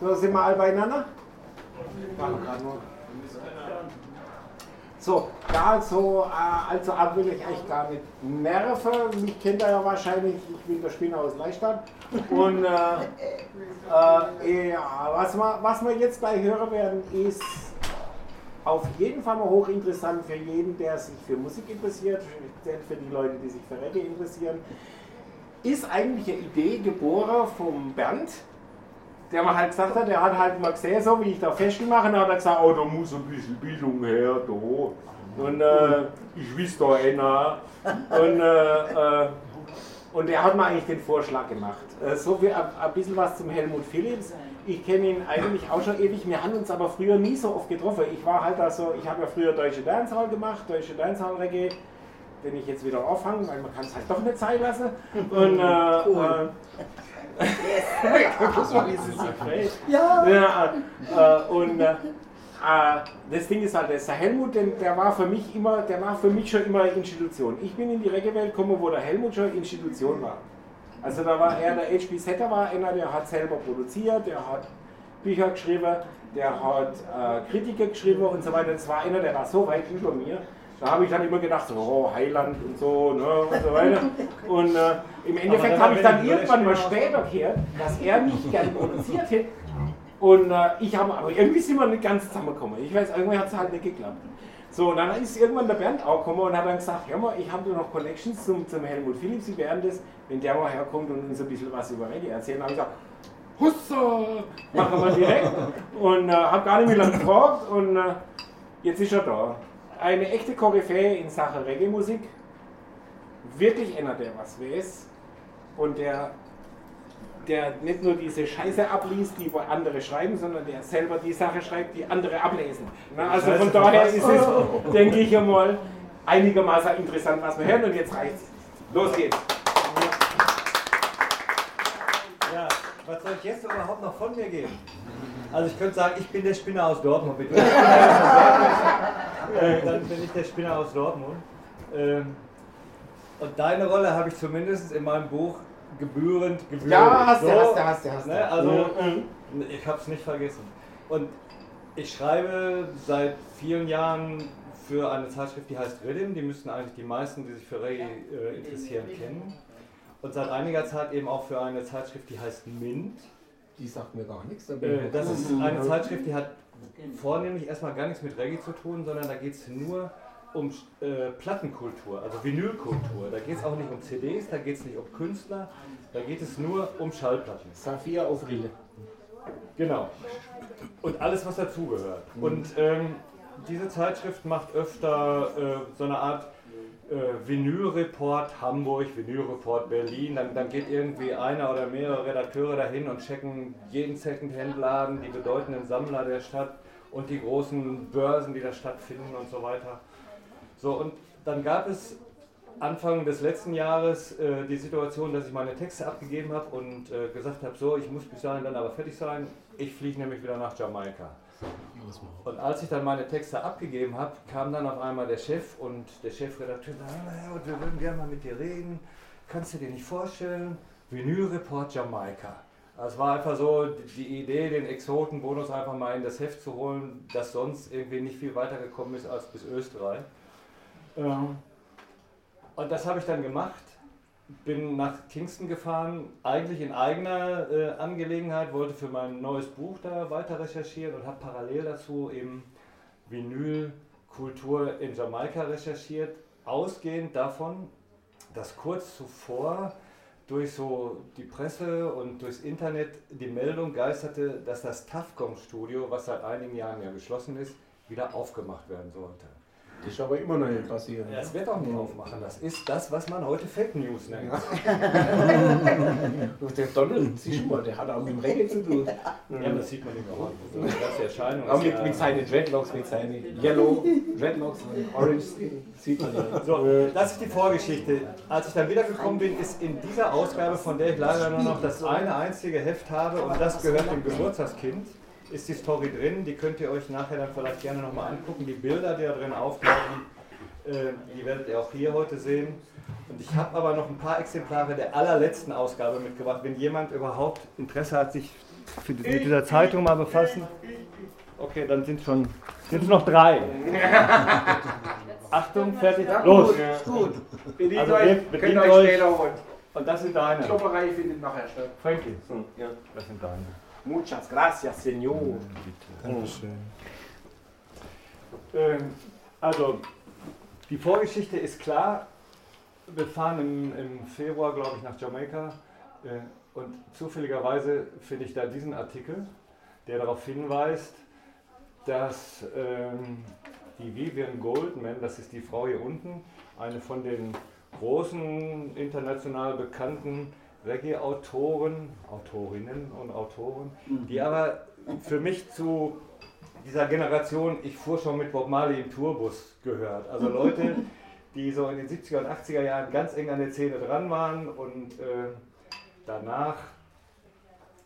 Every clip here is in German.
So, sind wir alle beieinander? So, ja, so, äh, also ab will ich echt gar nicht nerven. Mich kennt er ja wahrscheinlich, ich bin der Spinner aus Leistadt. Und äh, äh, ja, was, wir, was wir jetzt gleich hören werden, ist auf jeden Fall mal hochinteressant für jeden, der sich für Musik interessiert, speziell für die Leute, die sich für Reggae interessieren. Ist eigentlich eine Idee geboren vom Bernd, der mir halt gesagt hat, der hat halt mal gesehen, so wie ich da Fashion mache, dann hat er gesagt, oh, da muss ein bisschen Bildung her, da. Und äh, ich wüsste da einer. Und, äh, äh, und er hat mir eigentlich den Vorschlag gemacht. Äh, so wie ein, ein bisschen was zum Helmut Philips. Ich kenne ihn eigentlich auch schon ewig. Wir haben uns aber früher nie so oft getroffen. Ich war halt da so, ich habe ja früher Deutsche Dancehall gemacht, Deutsche Dancehall Reggae den ich jetzt wieder auffange, weil man kann es halt doch nicht sein lassen. Und, äh, cool. Äh, Guck mal, wie sie sich. Ja. ja äh, und äh, das Ding ist halt, der Helmut, der war für mich immer, der war für mich schon immer eine Institution. Ich bin in die Reggae-Welt gekommen, wo der Helmut schon Institution war. Also da war er, der HP Setter war einer, der hat selber produziert, der hat Bücher geschrieben, der hat äh, Kritiker geschrieben und so weiter. Das war einer, der war so weit über mir. Da habe ich dann immer gedacht, so, oh, Heiland und so, ne, und so weiter. Und äh, im Endeffekt habe ich dann irgendwann mal später gehört, dass er mich gern produziert hätte. Und äh, ich habe, aber irgendwie sind wir nicht ganz zusammengekommen. Ich weiß, irgendwie hat es halt nicht geklappt. So, und dann ist irgendwann der Bernd auch gekommen und hat dann gesagt, hör mal, ich habe da noch Connections zum, zum Helmut Philips, Sie werden das, wenn der mal herkommt und uns ein bisschen was über Reggae erzählen. Dann habe ich gesagt, Hussa, machen wir direkt. Und äh, habe gar nicht mehr lange gefragt und äh, jetzt ist er da eine echte Koryphäe in Sachen Reggae-Musik. Wirklich einer, der was weiß und der, der nicht nur diese Scheiße abliest, die andere schreiben, sondern der selber die Sache schreibt, die andere ablesen. Na, also von daher ist es, denke ich einmal, einigermaßen interessant, was wir hören. Und jetzt reicht's. Los geht's. Ja, was soll ich jetzt überhaupt noch von mir geben? Also ich könnte sagen, ich bin der Spinner aus Dortmund. äh, dann bin ich der Spinner aus Dortmund. Ähm, und deine Rolle habe ich zumindest in meinem Buch gebührend gewürdigt. Ja, hast du, so, hast du, hast du, hast du. Ne? Also, mhm. ich habe es nicht vergessen. Und ich schreibe seit vielen Jahren für eine Zeitschrift, die heißt Rhythm. Die müssten eigentlich die meisten, die sich für Reggae äh, interessieren, kennen. Und seit einiger Zeit eben auch für eine Zeitschrift, die heißt Mint. Die sagt mir gar nichts. Äh, das ist eine Zeitschrift, die hat vornehmlich erstmal gar nichts mit Reggae zu tun, sondern da geht es nur um äh, Plattenkultur, also Vinylkultur. Da geht es auch nicht um CDs, da geht es nicht um Künstler, da geht es nur um Schallplatten. Saphir auf Rille. Genau. Und alles, was dazugehört. Mhm. Und ähm, diese Zeitschrift macht öfter äh, so eine Art äh, Vinylreport Hamburg, Vinylreport Berlin, dann, dann geht irgendwie einer oder mehrere Redakteure dahin und checken jeden Secondhand-Laden, die bedeutenden Sammler der Stadt und die großen Börsen, die da stattfinden und so weiter. So, und dann gab es Anfang des letzten Jahres äh, die Situation, dass ich meine Texte abgegeben habe und äh, gesagt habe, so, ich muss bis dahin dann aber fertig sein, ich fliege nämlich wieder nach Jamaika. Und als ich dann meine Texte abgegeben habe, kam dann auf einmal der Chef und der Chefredakteur, naja, und wir würden gerne mal mit dir reden. Kannst du dir nicht vorstellen? Vinylreport Jamaika. Also es war einfach so die Idee, den Exotenbonus einfach mal in das Heft zu holen, das sonst irgendwie nicht viel weiter gekommen ist als bis Österreich. Und das habe ich dann gemacht bin nach Kingston gefahren, eigentlich in eigener äh, Angelegenheit, wollte für mein neues Buch da weiter recherchieren und habe parallel dazu eben Vinylkultur in Jamaika recherchiert, ausgehend davon, dass kurz zuvor durch so die Presse und durchs Internet die Meldung geisterte, dass das TAFCOM-Studio, was seit einigen Jahren ja geschlossen ist, wieder aufgemacht werden sollte. Das ist aber immer noch nicht passiert. Ja, das wird auch nicht aufmachen. Das ist das, was man heute Fake News nennt. der Donald, siehst du mal, der hat auch mit dem Reggae zu tun. Ja, das sieht man nicht. Die ganze Erscheinung. Auch mit, mit seinen Dreadlocks, mit seinen Yellow Dreadlocks und Orange sieht man da. So, das ist die Vorgeschichte. Als ich dann wiedergekommen bin, ist in dieser Ausgabe, von der ich leider nur noch das eine einzige Heft habe, und das gehört dem Geburtstagskind, ist die Story drin. Die könnt ihr euch nachher dann vielleicht gerne nochmal angucken. Die Bilder, die da drin auftauchen, Äh, die werdet ihr auch hier heute sehen. Und ich habe aber noch ein paar Exemplare der allerletzten Ausgabe mitgebracht. Wenn jemand überhaupt Interesse hat, sich mit dieser Zeitung mal befassen. Okay, dann sind schon sind noch drei. Achtung, fertig, los. gut. Bedient Also euch, bedient euch. Und das sind deine. Klopperei findet nachher statt. Frankie, Ja. das sind deine. Muchas gracias, Senor. Ähm, also, die Vorgeschichte ist klar. Wir fahren im, im Februar, glaube ich, nach Jamaika. Äh, und zufälligerweise finde ich da diesen Artikel, der darauf hinweist, dass ähm, die Vivian Goldman, das ist die Frau hier unten, eine von den großen international bekannten Reggae-Autoren, Autorinnen und Autoren, die aber für mich zu dieser Generation, ich fuhr schon mit Bob Marley im Tourbus gehört. Also Leute, die so in den 70er und 80er Jahren ganz eng an der Szene dran waren und äh, danach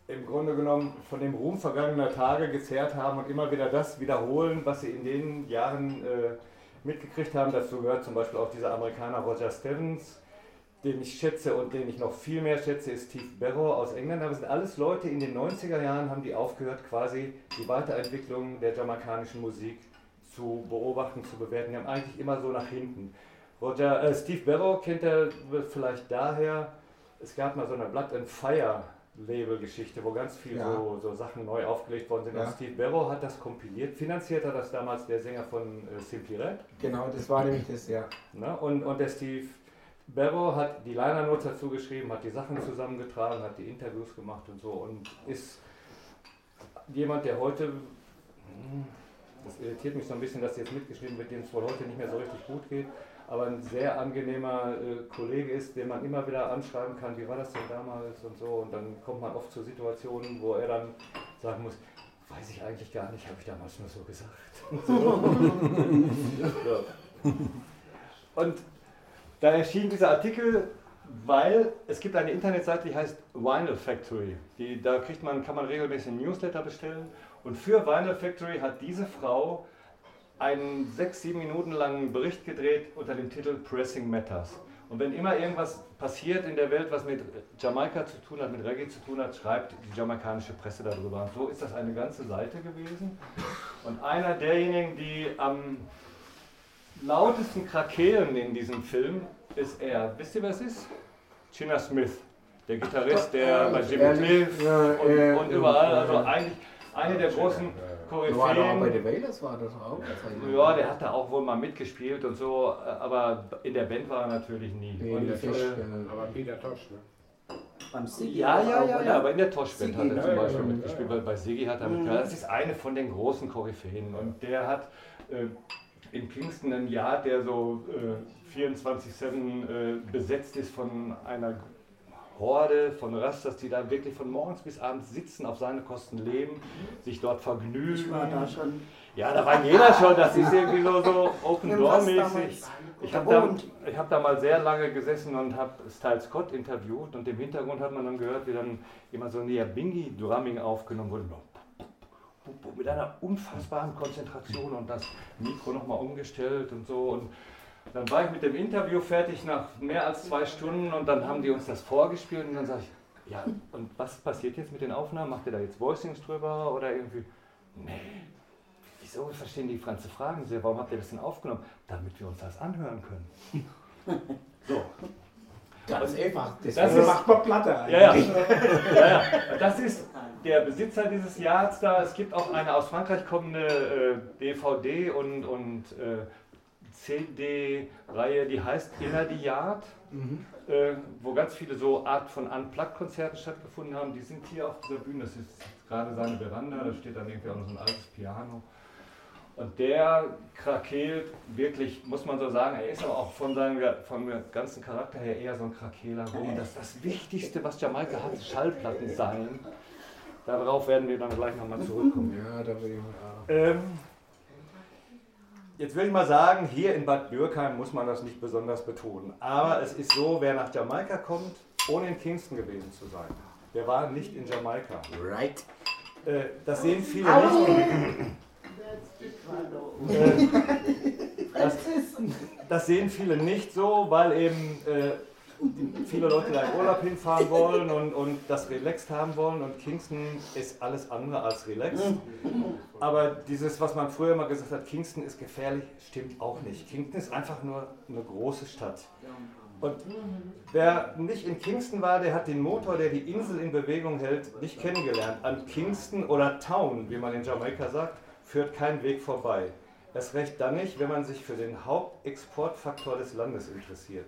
im Grunde genommen von dem Ruhm vergangener Tage gezehrt haben und immer wieder das wiederholen, was sie in den Jahren äh, mitgekriegt haben. Dazu gehört zum Beispiel auch dieser Amerikaner Roger Stevens, den ich schätze und den ich noch viel mehr schätze, ist Steve Barrow aus England. Aber es sind alles Leute, in den 90er Jahren haben die aufgehört, quasi die Weiterentwicklung der jamaikanischen Musik zu beobachten, zu bewerten. Die haben eigentlich immer so nach hinten. Roger, äh, Steve Barrow kennt er vielleicht daher, es gab mal so eine Blood and Fire Label-Geschichte, wo ganz viel Ja. so, so Sachen neu aufgelegt worden sind. Ja. Und Steve Barrow hat das kompiliert, finanziert hat das damals der Sänger von äh, Simply Red. Genau, das war nämlich das, ja. Ne? Und, und der Steve Barrow hat die Liner Notes dazu geschrieben, hat die Sachen zusammengetragen, hat die Interviews gemacht und so und ist jemand, der heute, hm, das irritiert mich so ein bisschen, dass jetzt mitgeschrieben wird, dem es wohl heute nicht mehr so richtig gut geht, aber ein sehr angenehmer äh, Kollege ist, den man immer wieder anschreiben kann, wie war das denn damals und so und dann kommt man oft zu Situationen, wo er dann sagen muss, weiß ich eigentlich gar nicht, habe ich damals nur so gesagt. so. Und da erschien dieser Artikel, weil es gibt eine Internetseite, die heißt Vinyl Factory. Die, da kriegt man, kann man regelmäßig ein Newsletter bestellen. Und für Vinyl Factory hat diese Frau einen sechs, sieben Minuten langen Bericht gedreht unter dem Titel Pressing Matters. Und wenn immer irgendwas passiert in der Welt, was mit Jamaika zu tun hat, mit Reggae zu tun hat, schreibt die jamaikanische Presse darüber. Und so ist das eine ganze Seite gewesen. Und einer derjenigen, die am lautesten Krakelen in diesem Film ist er. Wisst ihr, wer es ist? China Smith, der Gitarrist, der bei Jimmy? Cliff Ja, und, und überall, ja. also eigentlich eine der großen Du war doch auch bei Koryphäen. den Wailers, war das auch? Ja, der hat da auch wohl mal mitgespielt und so, aber in der Band war er natürlich nie. Äh, Aber Peter Tosch, ne? Beim Sigi ja, ja, ja, ja, aber in der Tosh-Band hat er zum Beispiel ja, mitgespielt, ja. weil bei Sigi hat er mitgespielt. Das ist eine von den großen Koryphäen und der hat äh, in Kingston ein Jahr, der so äh, 24-7 äh, besetzt ist von einer Horde von Rastas, die da wirklich von morgens bis abends sitzen, auf seine Kosten leben, sich dort vergnügen. Ich war da schon. Ja, da war jeder schon, das ist irgendwie so, so Open Im Door Rast mäßig. damals Ich habe da, ich hab da mal sehr lange gesessen und habe Style Scott interviewt und im Hintergrund hat man dann gehört, wie dann immer so ein Bingi Drumming aufgenommen wurde. Mit einer unfassbaren Konzentration und das Mikro nochmal umgestellt und so. Und dann war ich mit dem Interview fertig nach mehr als zwei Stunden und dann haben die uns das vorgespielt und dann sage ich, ja, und was passiert jetzt mit den Aufnahmen? Macht ihr da jetzt Voicings drüber oder irgendwie? Nee, wieso verstehen die ganze Fragen sehr? Warum habt ihr das denn aufgenommen? Damit wir uns das anhören können. So, Ganz einfach. Das Deswegen ist- macht man Platte ja, ja. ja, ja. Das ist der Besitzer dieses Yards da. Es gibt auch eine aus Frankreich kommende äh, DVD und, und äh, CD-Reihe, die heißt Inner the Yard, äh, wo ganz viele so Art von Unplugged-Konzerten stattgefunden haben. Die sind hier auf dieser Bühne. Das ist gerade seine Veranda, da steht dann irgendwie auch noch so ein altes Piano. Und der krakeelt wirklich, muss man so sagen, er ist aber auch von seinem vom ganzen Charakter her eher so ein Krakeler. Das, das Wichtigste, was Jamaika hat, Schallplatten sein. Darauf werden wir dann gleich nochmal zurückkommen. Ja, da will ich mal. Ähm, jetzt will ich mal sagen, hier in Bad Dürkheim muss man das nicht besonders betonen. Aber es ist so, wer nach Jamaika kommt, ohne in Kingston gewesen zu sein, der war nicht in Jamaika. Right. Äh, das sehen viele nicht. Äh, Das, das sehen viele nicht so, weil eben äh, viele Leute da in Urlaub hinfahren wollen und, und das relaxed haben wollen und Kingston ist alles andere als relaxed. Aber dieses, was man früher mal gesagt hat, Kingston ist gefährlich, stimmt auch nicht. Kingston ist einfach nur eine große Stadt. Und wer nicht in Kingston war, der hat den Motor, der die Insel in Bewegung hält, nicht kennengelernt. An Kingston oder Town, wie man in Jamaika sagt, führt kein Weg vorbei. Das recht dann nicht, wenn man sich für den Hauptexportfaktor des Landes interessiert.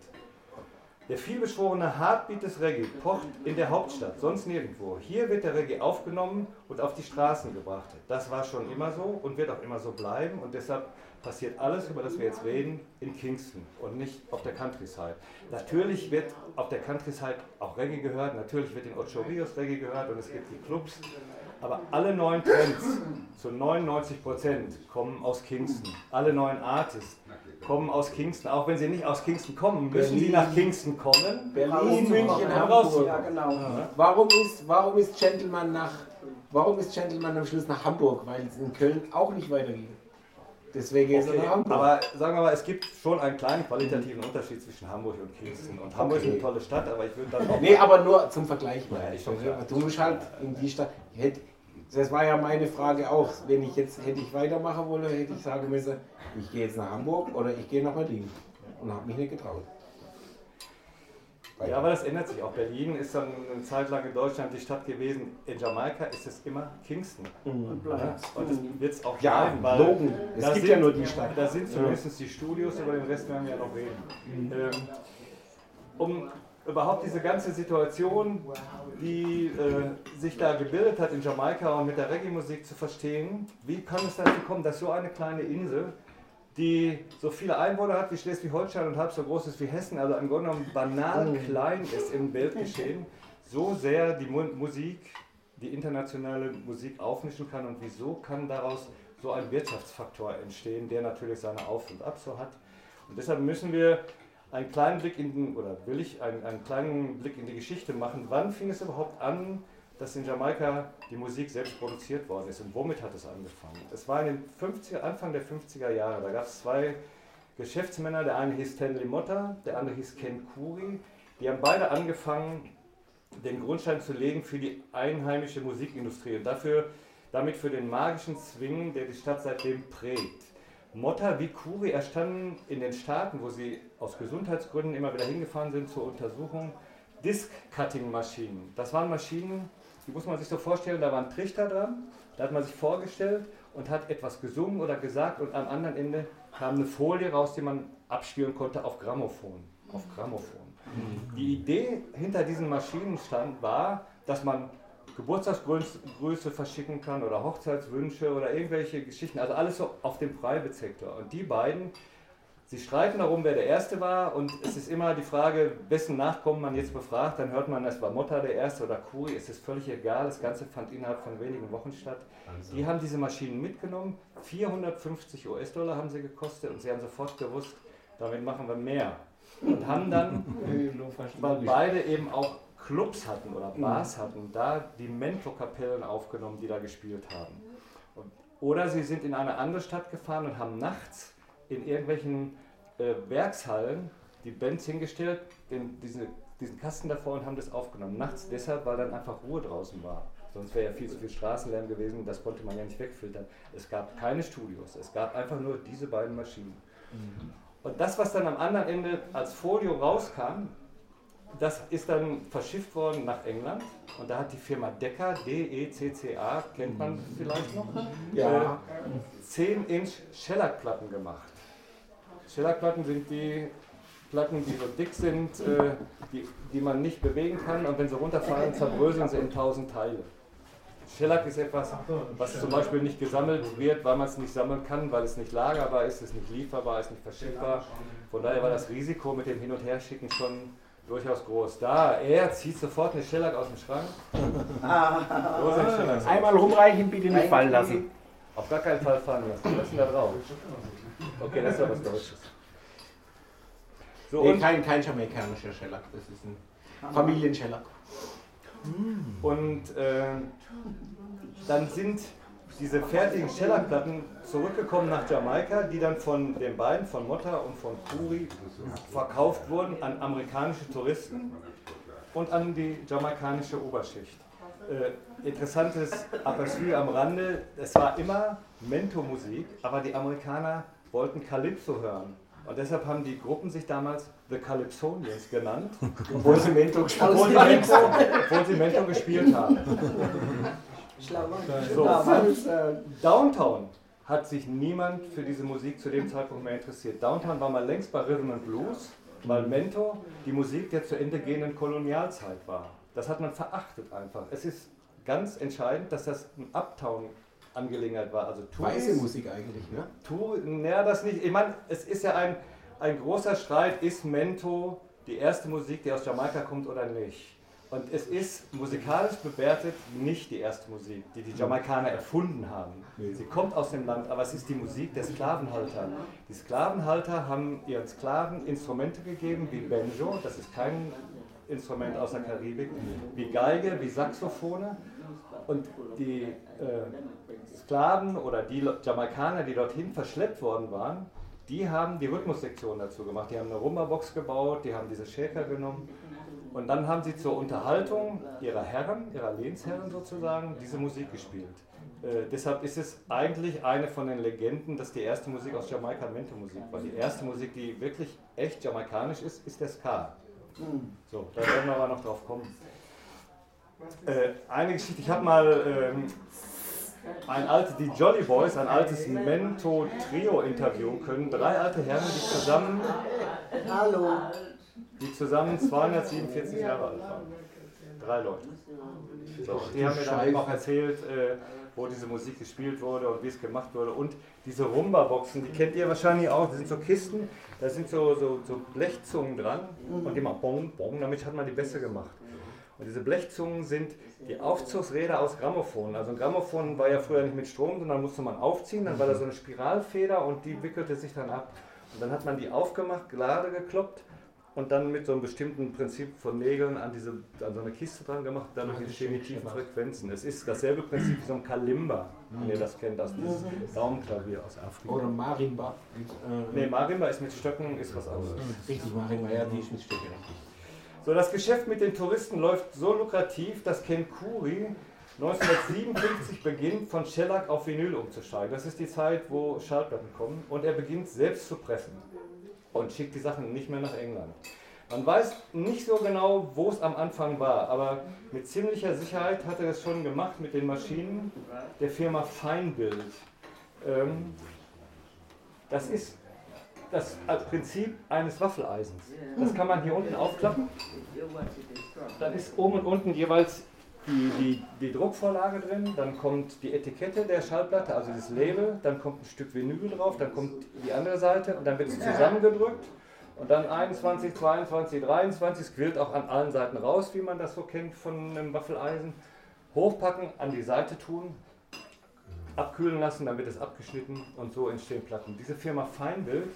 Der vielbeschworene Heartbeat des Reggae pocht in der Hauptstadt, sonst nirgendwo. Hier wird der Reggae aufgenommen und auf die Straßen gebracht. Das war schon immer so und wird auch immer so bleiben und deshalb passiert alles, über das wir jetzt reden, in Kingston und nicht auf der Countryside. Natürlich wird auf der Countryside auch Reggae gehört, natürlich wird in Ocho Rios Reggae gehört und es gibt die Clubs, aber alle neuen Trends, zu 99 Prozent, kommen aus Kingston. Alle neuen Artists kommen aus Kingston. Auch wenn sie nicht aus Kingston kommen, müssen Berlin. sie nach Kingston kommen. Berlin, München. Hamburg. Ja, genau. Warum ist, warum ist Gentleman nach, warum ist Gentleman am Schluss nach Hamburg? Weil es in Köln auch nicht weitergeht. Deswegen ist er Okay, nach Hamburg. aber sagen wir mal, es gibt schon einen kleinen qualitativen Unterschied zwischen Hamburg und Kingston. Und Hamburg ist Okay. eine tolle Stadt, aber ich würde dann auch. Nee, aber nur zum Vergleich. Ja, ist ich. klar. Du musst halt in die Stadt. ich hätte- Das war ja meine Frage auch. Wenn ich jetzt hätte ich weitermachen wollen, hätte ich sagen müssen, ich gehe jetzt nach Hamburg oder ich gehe nach Berlin. Und habe mich nicht getraut. Ja, aber das ändert sich auch. Berlin ist dann eine Zeit lang in Deutschland die Stadt gewesen. In Jamaika ist es immer Kingston. Und Ja, bleibt. und das wird es auch Ja, bleiben, weil Logen. Es gibt sind, ja nur die Stadt. Da sind zumindest die Studios, über den Rest werden wir ja noch reden. Ähm, um überhaupt diese ganze Situation, die äh, sich da gebildet hat in Jamaika und mit der Reggae-Musik zu verstehen, wie kann es dazu kommen, dass so eine kleine Insel, die so viele Einwohner hat wie Schleswig-Holstein und halb so groß ist wie Hessen, also im Grunde genommen banal klein ist im Weltgeschehen, so sehr die Mu Musik, die internationale Musik aufmischen kann und wieso kann daraus so ein Wirtschaftsfaktor entstehen, der natürlich seine Auf und Ab so hat. Und deshalb müssen wir einen kleinen Blick in den, oder will ich einen, einen kleinen Blick in die Geschichte machen. Wann fing es überhaupt an, dass in Jamaika die Musik selbst produziert worden ist und womit hat es angefangen? Es war in den 50er, Anfang der 50er Jahre, da gab es zwei Geschäftsmänner, der eine hieß Stanley Motta, der andere hieß Ken Kuri. Die haben beide angefangen, den Grundstein zu legen für die einheimische Musikindustrie und dafür, damit für den magischen Swing, der die Stadt seitdem prägt. Motta wie Kuri erstanden in den Staaten, wo sie aus Gesundheitsgründen immer wieder hingefahren sind zur Untersuchung, Disc-Cutting-Maschinen. Das waren Maschinen, die muss man sich so vorstellen, da waren Trichter dran, da hat man sich vorgestellt und hat etwas gesungen oder gesagt und am anderen Ende kam eine Folie raus, die man abspielen konnte auf Grammophon. Auf Grammophon. Die Idee hinter diesen Maschinen stand, war, dass man Geburtstagsgrüße verschicken kann oder Hochzeitswünsche oder irgendwelche Geschichten, also alles so auf dem Private-Sektor. Und die beiden, sie streiten darum, wer der Erste war. Und es ist immer die Frage, wessen Nachkommen man jetzt befragt, dann hört man, es war Motta der Erste oder Kuri, es ist völlig egal, das Ganze fand innerhalb von wenigen Wochen statt. Die haben diese Maschinen mitgenommen, 450 US-Dollar haben sie gekostet. Und sie haben sofort gewusst, damit machen wir mehr. Und haben dann weil beide eben auch Clubs hatten oder Bars hatten, da die Mento-Kapellen aufgenommen, die da gespielt haben. Und, oder sie sind in eine andere Stadt gefahren und haben nachts in irgendwelchen äh, Werkshallen die Bands hingestellt, den, diese, diesen Kasten davor und haben das aufgenommen. Nachts deshalb, weil dann einfach Ruhe draußen war. Sonst wäre ja viel zu viel Straßenlärm gewesen, das konnte man ja nicht wegfiltern. Es gab keine Studios, es gab einfach nur diese beiden Maschinen. Und das, was dann am anderen Ende als Folio rauskam, das ist dann verschifft worden nach England und da hat die Firma Decca, D-E-C-C-A, kennt man vielleicht noch, Ja. äh, 10 Inch Shellac-Platten gemacht. Shellac-Platten sind die Platten, die so dick sind, äh, die, die man nicht bewegen kann und wenn sie runterfallen, zerbröseln sie in tausend Teile. Shellac ist etwas, was zum Beispiel nicht gesammelt wird, weil man es nicht sammeln kann, weil es nicht lagerbar ist, es nicht lieferbar ist, nicht verschickbar. Von daher war das Risiko mit dem Hin- und Herschicken schon durchaus groß. Da, er zieht sofort eine Shellac aus dem Schrank. Shellacks? Einmal rumreichen, bitte nicht fallen lassen. Auf gar keinen Fall fallen lassen. Was ist denn da drauf? Okay, das ist ja was Deutsches. So, Nee, und, kein, kein jamaikanischer Shellac, das ist ein Familienschellac. und äh, dann sind diese fertigen Shellac-Platten zurückgekommen nach Jamaika, die dann von den beiden, von Motta und von Kuri, verkauft wurden an amerikanische Touristen und an die jamaikanische Oberschicht. Äh, interessantes Aperçu am Rande, es war immer Mento-Musik, aber die Amerikaner wollten Calypso hören. Und deshalb haben die Gruppen sich damals The Calypsonians genannt, obwohl sie Mento, obwohl sie Mento, obwohl sie Mento gespielt haben. So, Downtown hat sich niemand für diese Musik zu dem Zeitpunkt mehr interessiert. Downtown war mal längst bei Rhythm and Blues, weil Mento die Musik der zu Ende gehenden Kolonialzeit war. Das hat man verachtet einfach. Es ist ganz entscheidend, dass das ein Uptown Angelegenheit war. Also Touris, Weiße Musik eigentlich, ne? Tour, naja, das nicht. Ich meine, es ist ja ein, ein großer Streit, ist Mento die erste Musik, die aus Jamaika kommt oder nicht. Und es ist musikalisch bewertet nicht die erste Musik, die die Jamaikaner erfunden haben. Sie kommt aus dem Land, aber es ist die Musik der Sklavenhalter. Die Sklavenhalter haben ihren Sklaven Instrumente gegeben, wie Banjo, das ist kein Instrument aus der Karibik, wie Geige, wie Saxophone. Und die äh, Sklaven oder die Jamaikaner, die dorthin verschleppt worden waren, die haben die Rhythmussektion dazu gemacht. Die haben eine Rumba-Box gebaut, die haben diese Shaker genommen und dann haben sie zur Unterhaltung ihrer Herren, ihrer Lehnsherren sozusagen, diese Musik gespielt. Äh, deshalb ist es eigentlich eine von den Legenden, dass die erste Musik aus Jamaika Mento-Musik war. Die erste Musik, die wirklich echt jamaikanisch ist, ist der Ska. So, da werden wir aber noch drauf kommen. Äh, eine Geschichte, ich habe mal ähm, ein altes, die Jolly Boys, ein altes Mento-Trio interviewen können. Drei alte Herren, die zusammen. Hallo. Die zusammen 247 Jahre alt waren. Drei Leute. So, die haben mir dann eben auch erzählt, äh, wo diese Musik gespielt wurde und wie es gemacht wurde. Und diese Rumba-Boxen, die kennt ihr wahrscheinlich auch. Das sind so Kisten, da sind so, so, so Blechzungen dran und die machen bong, bong, damit hat man die Bässe gemacht. Und diese Blechzungen sind die Aufzugsräder aus Grammophon. Also ein Grammophon war ja früher nicht mit Strom, sondern musste man aufziehen, dann war da so eine Spiralfeder und die wickelte sich dann ab. Und dann hat man die aufgemacht, gerade gekloppt und dann mit so einem bestimmten Prinzip von Nägeln an, diese, an so eine Kiste dran gemacht, dadurch entstehen die tiefen Frequenzen. Es ist dasselbe Prinzip wie so ein Kalimba, wenn ihr das kennt, aus dieses Daumenklavier aus Afrika. Oder Marimba. Äh, ne, Marimba ist mit Stöcken, ist was anderes. Richtig, Marimba, ja, die ist mit Stöcken, richtig. So, das Geschäft mit den Touristen läuft so lukrativ, dass Ken Kuri 1957 beginnt, von Shellac auf Vinyl umzusteigen. Das ist die Zeit, wo Schallplatten kommen. Und er beginnt selbst zu pressen und schickt die Sachen nicht mehr nach England. Man weiß nicht so genau, wo es am Anfang war, aber mit ziemlicher Sicherheit hat er es schon gemacht mit den Maschinen der Firma Feinbild. Ähm, das ist das Prinzip eines Waffeleisens. Das kann man hier unten aufklappen. Dann ist oben und unten jeweils die, die, die, Druckvorlage drin, dann kommt die Etikette der Schallplatte, also das Label, dann kommt ein Stück Vinyl drauf, dann kommt die andere Seite und dann wird es zusammengedrückt und dann 21, 22, 23, es quillt auch an allen Seiten raus, wie man das so kennt von einem Waffeleisen. Hochpacken, an die Seite tun, abkühlen lassen, dann wird es abgeschnitten und so entstehen Platten. Diese Firma Feinbild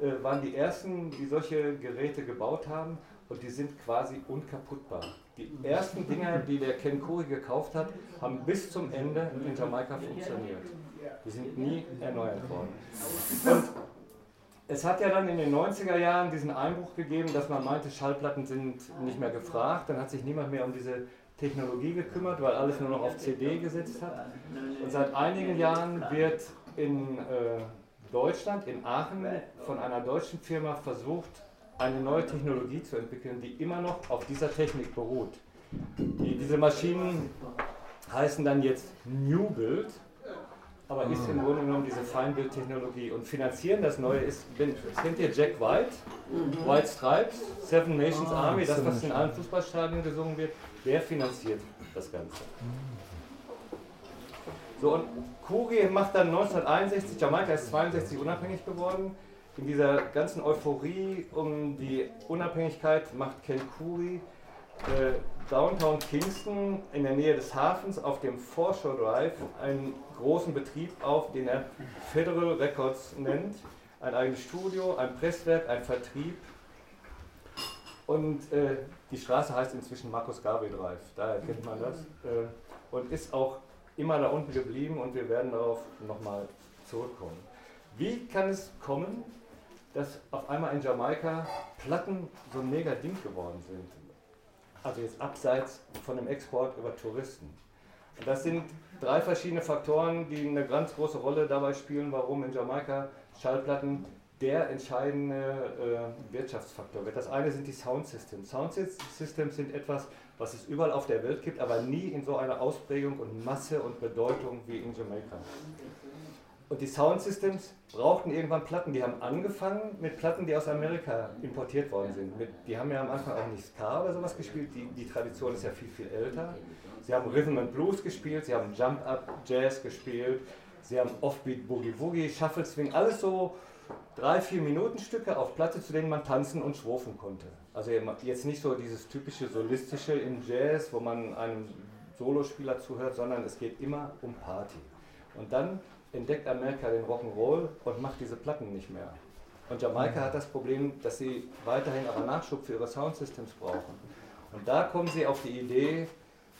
äh, waren die ersten, die solche Geräte gebaut haben und die sind quasi unkaputtbar. Die ersten Dinger, die der Ken Kuri gekauft hat, haben bis zum Ende in Jamaika funktioniert. Die sind nie erneuert worden. Und es hat ja dann in den 90er Jahren diesen Einbruch gegeben, dass man meinte, Schallplatten sind nicht mehr gefragt. Dann hat sich niemand mehr um diese Technologie gekümmert, weil alles nur noch auf CD gesetzt hat. Und seit einigen Jahren wird in äh, Deutschland, in Aachen, von einer deutschen Firma versucht, eine neue Technologie zu entwickeln, die immer noch auf dieser Technik beruht. Die, diese Maschinen heißen dann jetzt New Build, aber ist im Grunde genommen diese Feinbildtechnologie. Und finanzieren das Neue ist, kennt ihr Jack White? White Stripes, Seven Nations ah, Army, das, was in allen Fußballstadien gesungen wird, der finanziert das Ganze. So, und Kuri macht dann 1961, Jamaika ist 62 unabhängig geworden, in dieser ganzen Euphorie um die Unabhängigkeit macht Ken Kuri äh, Downtown Kingston in der Nähe des Hafens auf dem Foreshore Drive einen großen Betrieb auf, den er Federal Records nennt. Ein eigenes Studio, ein Presswerk, ein Vertrieb. Und äh, die Straße heißt inzwischen Marcus Garvey Drive, daher kennt man das. Äh, und ist auch immer da unten geblieben und wir werden darauf nochmal zurückkommen. Wie kann es kommen, dass auf einmal in Jamaika Platten so ein mega Ding geworden sind? Also jetzt abseits von dem Export über Touristen. Und das sind drei verschiedene Faktoren, die eine ganz große Rolle dabei spielen, warum in Jamaika Schallplatten der entscheidende äh, Wirtschaftsfaktor wird. Das eine sind die Soundsystems. Soundsystems sind etwas, was es überall auf der Welt gibt, aber nie in so einer Ausprägung und Masse und Bedeutung wie in Jamaika. Und die Soundsystems brauchten irgendwann Platten. Die haben angefangen mit Platten, die aus Amerika importiert worden sind. Mit, die haben ja am Anfang auch nicht Ska oder sowas gespielt. Die, die Tradition ist ja viel, viel älter. Sie haben Rhythm and Blues gespielt, sie haben Jump-Up Jazz gespielt, sie haben Offbeat Boogie Woogie, Shuffle Swing, alles so drei, vier Minuten Stücke auf Platte, zu denen man tanzen und schwurfen konnte. Also jetzt nicht so dieses typische solistische im Jazz, wo man einem Solospieler zuhört, sondern es geht immer um Party. Und dann entdeckt Amerika den Rock'n'Roll und macht diese Platten nicht mehr. Und Jamaika hat das Problem, dass sie weiterhin aber Nachschub für ihre Soundsystems brauchen. Und da kommen sie auf die Idee,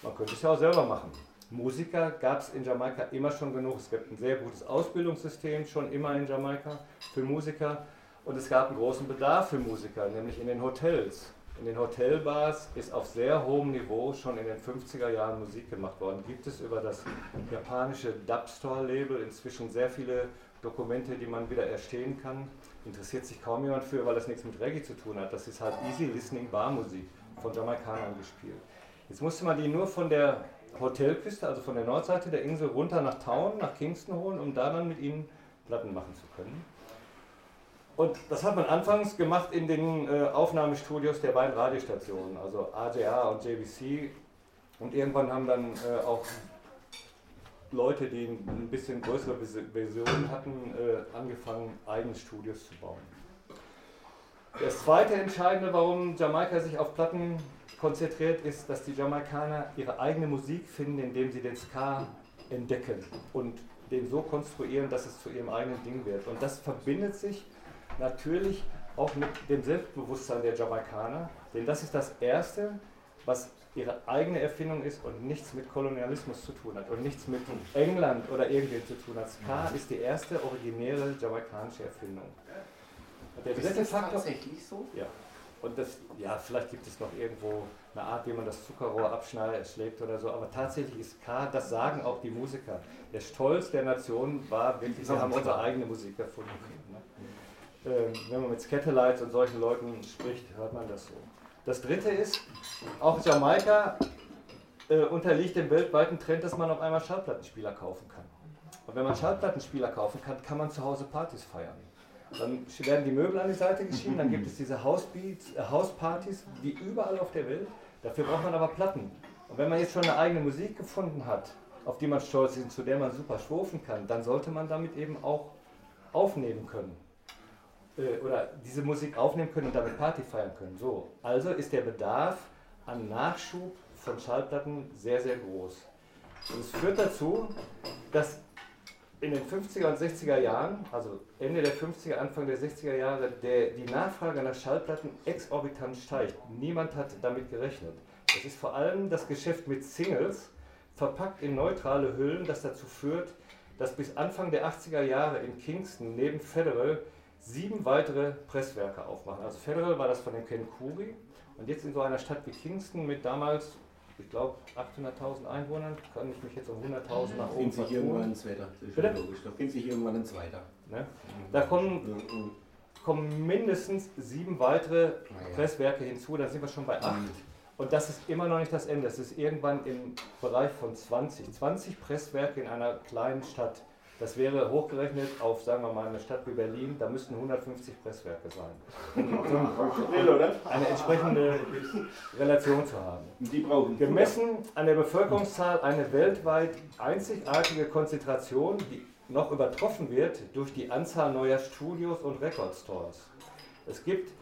man könnte es ja auch selber machen. Musiker gab es in Jamaika immer schon genug. Es gibt ein sehr gutes Ausbildungssystem schon immer in Jamaika für Musiker. Und es gab einen großen Bedarf für Musiker, nämlich in den Hotels. In den Hotelbars ist auf sehr hohem Niveau schon in den 50er Jahren Musik gemacht worden. Gibt es über das japanische Dubstore-Label inzwischen sehr viele Dokumente, die man wieder erstehen kann. Interessiert sich kaum jemand für, weil das nichts mit Reggae zu tun hat. Das ist halt Easy Listening Barmusik von Jamaikanern gespielt. Jetzt musste man die nur von der Hotelküste, also von der Nordseite der Insel runter nach Town, nach Kingston holen, um da dann mit ihnen Platten machen zu können. Und das hat man anfangs gemacht in den äh, Aufnahmestudios der beiden Radiostationen, also AJA und JVC. Und irgendwann haben dann äh, auch Leute, die ein bisschen größere Versionen hatten, äh, angefangen, eigene Studios zu bauen. Das zweite Entscheidende, warum Jamaika sich auf Platten konzentriert, ist, dass die Jamaikaner ihre eigene Musik finden, indem sie den Ska entdecken und den so konstruieren, dass es zu ihrem eigenen Ding wird. Und das verbindet sich natürlich auch mit dem Selbstbewusstsein der Jamaikaner, denn das ist das Erste, was ihre eigene Erfindung ist und nichts mit Kolonialismus zu tun hat und nichts mit England oder irgendwem zu tun hat. Ska ist die erste originäre jamaikanische Erfindung. Der dritte ist das Faktor, tatsächlich so? Ja. Und das, ja, vielleicht gibt es noch irgendwo eine Art, wie man das Zuckerrohr abschlägt oder so, aber tatsächlich ist K, das sagen auch die Musiker. Der Stolz der Nation war wirklich, wir haben unsere eigene Musik erfunden. Ne? Ähm, wenn man mit Scatterlights und solchen Leuten spricht, hört man das so. Das dritte ist, auch Jamaika äh, unterliegt dem weltweiten Trend, dass man auf einmal Schallplattenspieler kaufen kann. Und wenn man Schallplattenspieler kaufen kann, kann man zu Hause Partys feiern. Dann werden die Möbel an die Seite geschieben, dann gibt es diese Housebeats, äh, Housepartys, wie überall auf der Welt. Dafür braucht man aber Platten. Und wenn man jetzt schon eine eigene Musik gefunden hat, auf die man stolz ist und zu der man super schwurfen kann, dann sollte man damit eben auch aufnehmen können. Äh, oder diese Musik aufnehmen können und damit Party feiern können. So, also ist der Bedarf an Nachschub von Schallplatten sehr, sehr groß. Und es führt dazu, dass in den 50er und 60er Jahren, also Ende der 50er, Anfang der 60er Jahre, der, die Nachfrage nach Schallplatten exorbitant steigt. Niemand hat damit gerechnet. Es ist vor allem das Geschäft mit Singles, verpackt in neutrale Hüllen, das dazu führt, dass bis Anfang der 80er Jahre in Kingston neben Federal sieben weitere Presswerke aufmachen. Also Federal war das von den Ken Kuri und jetzt in so einer Stadt wie Kingston mit damals ich glaube, 800.000 Einwohnern, kann ich mich jetzt um 100.000 nach oben sich irgendwann ein zweiter. Das ist logisch. Da findet sich irgendwann ein zweiter. Ne? Da kommen, kommen mindestens sieben weitere Presswerke hinzu, da sind wir schon bei acht. Mhm. Und das ist immer noch nicht das Ende. Es ist irgendwann im Bereich von 20. 20 Presswerke in einer kleinen Stadt. Das wäre hochgerechnet auf, sagen wir mal, eine Stadt wie Berlin, da müssten 150 Presswerke sein. Um eine entsprechende Relation zu haben. Die brauchen Gemessen an der Bevölkerungszahl eine weltweit einzigartige Konzentration, die noch übertroffen wird durch die Anzahl neuer Studios und Recordstores. Es gibt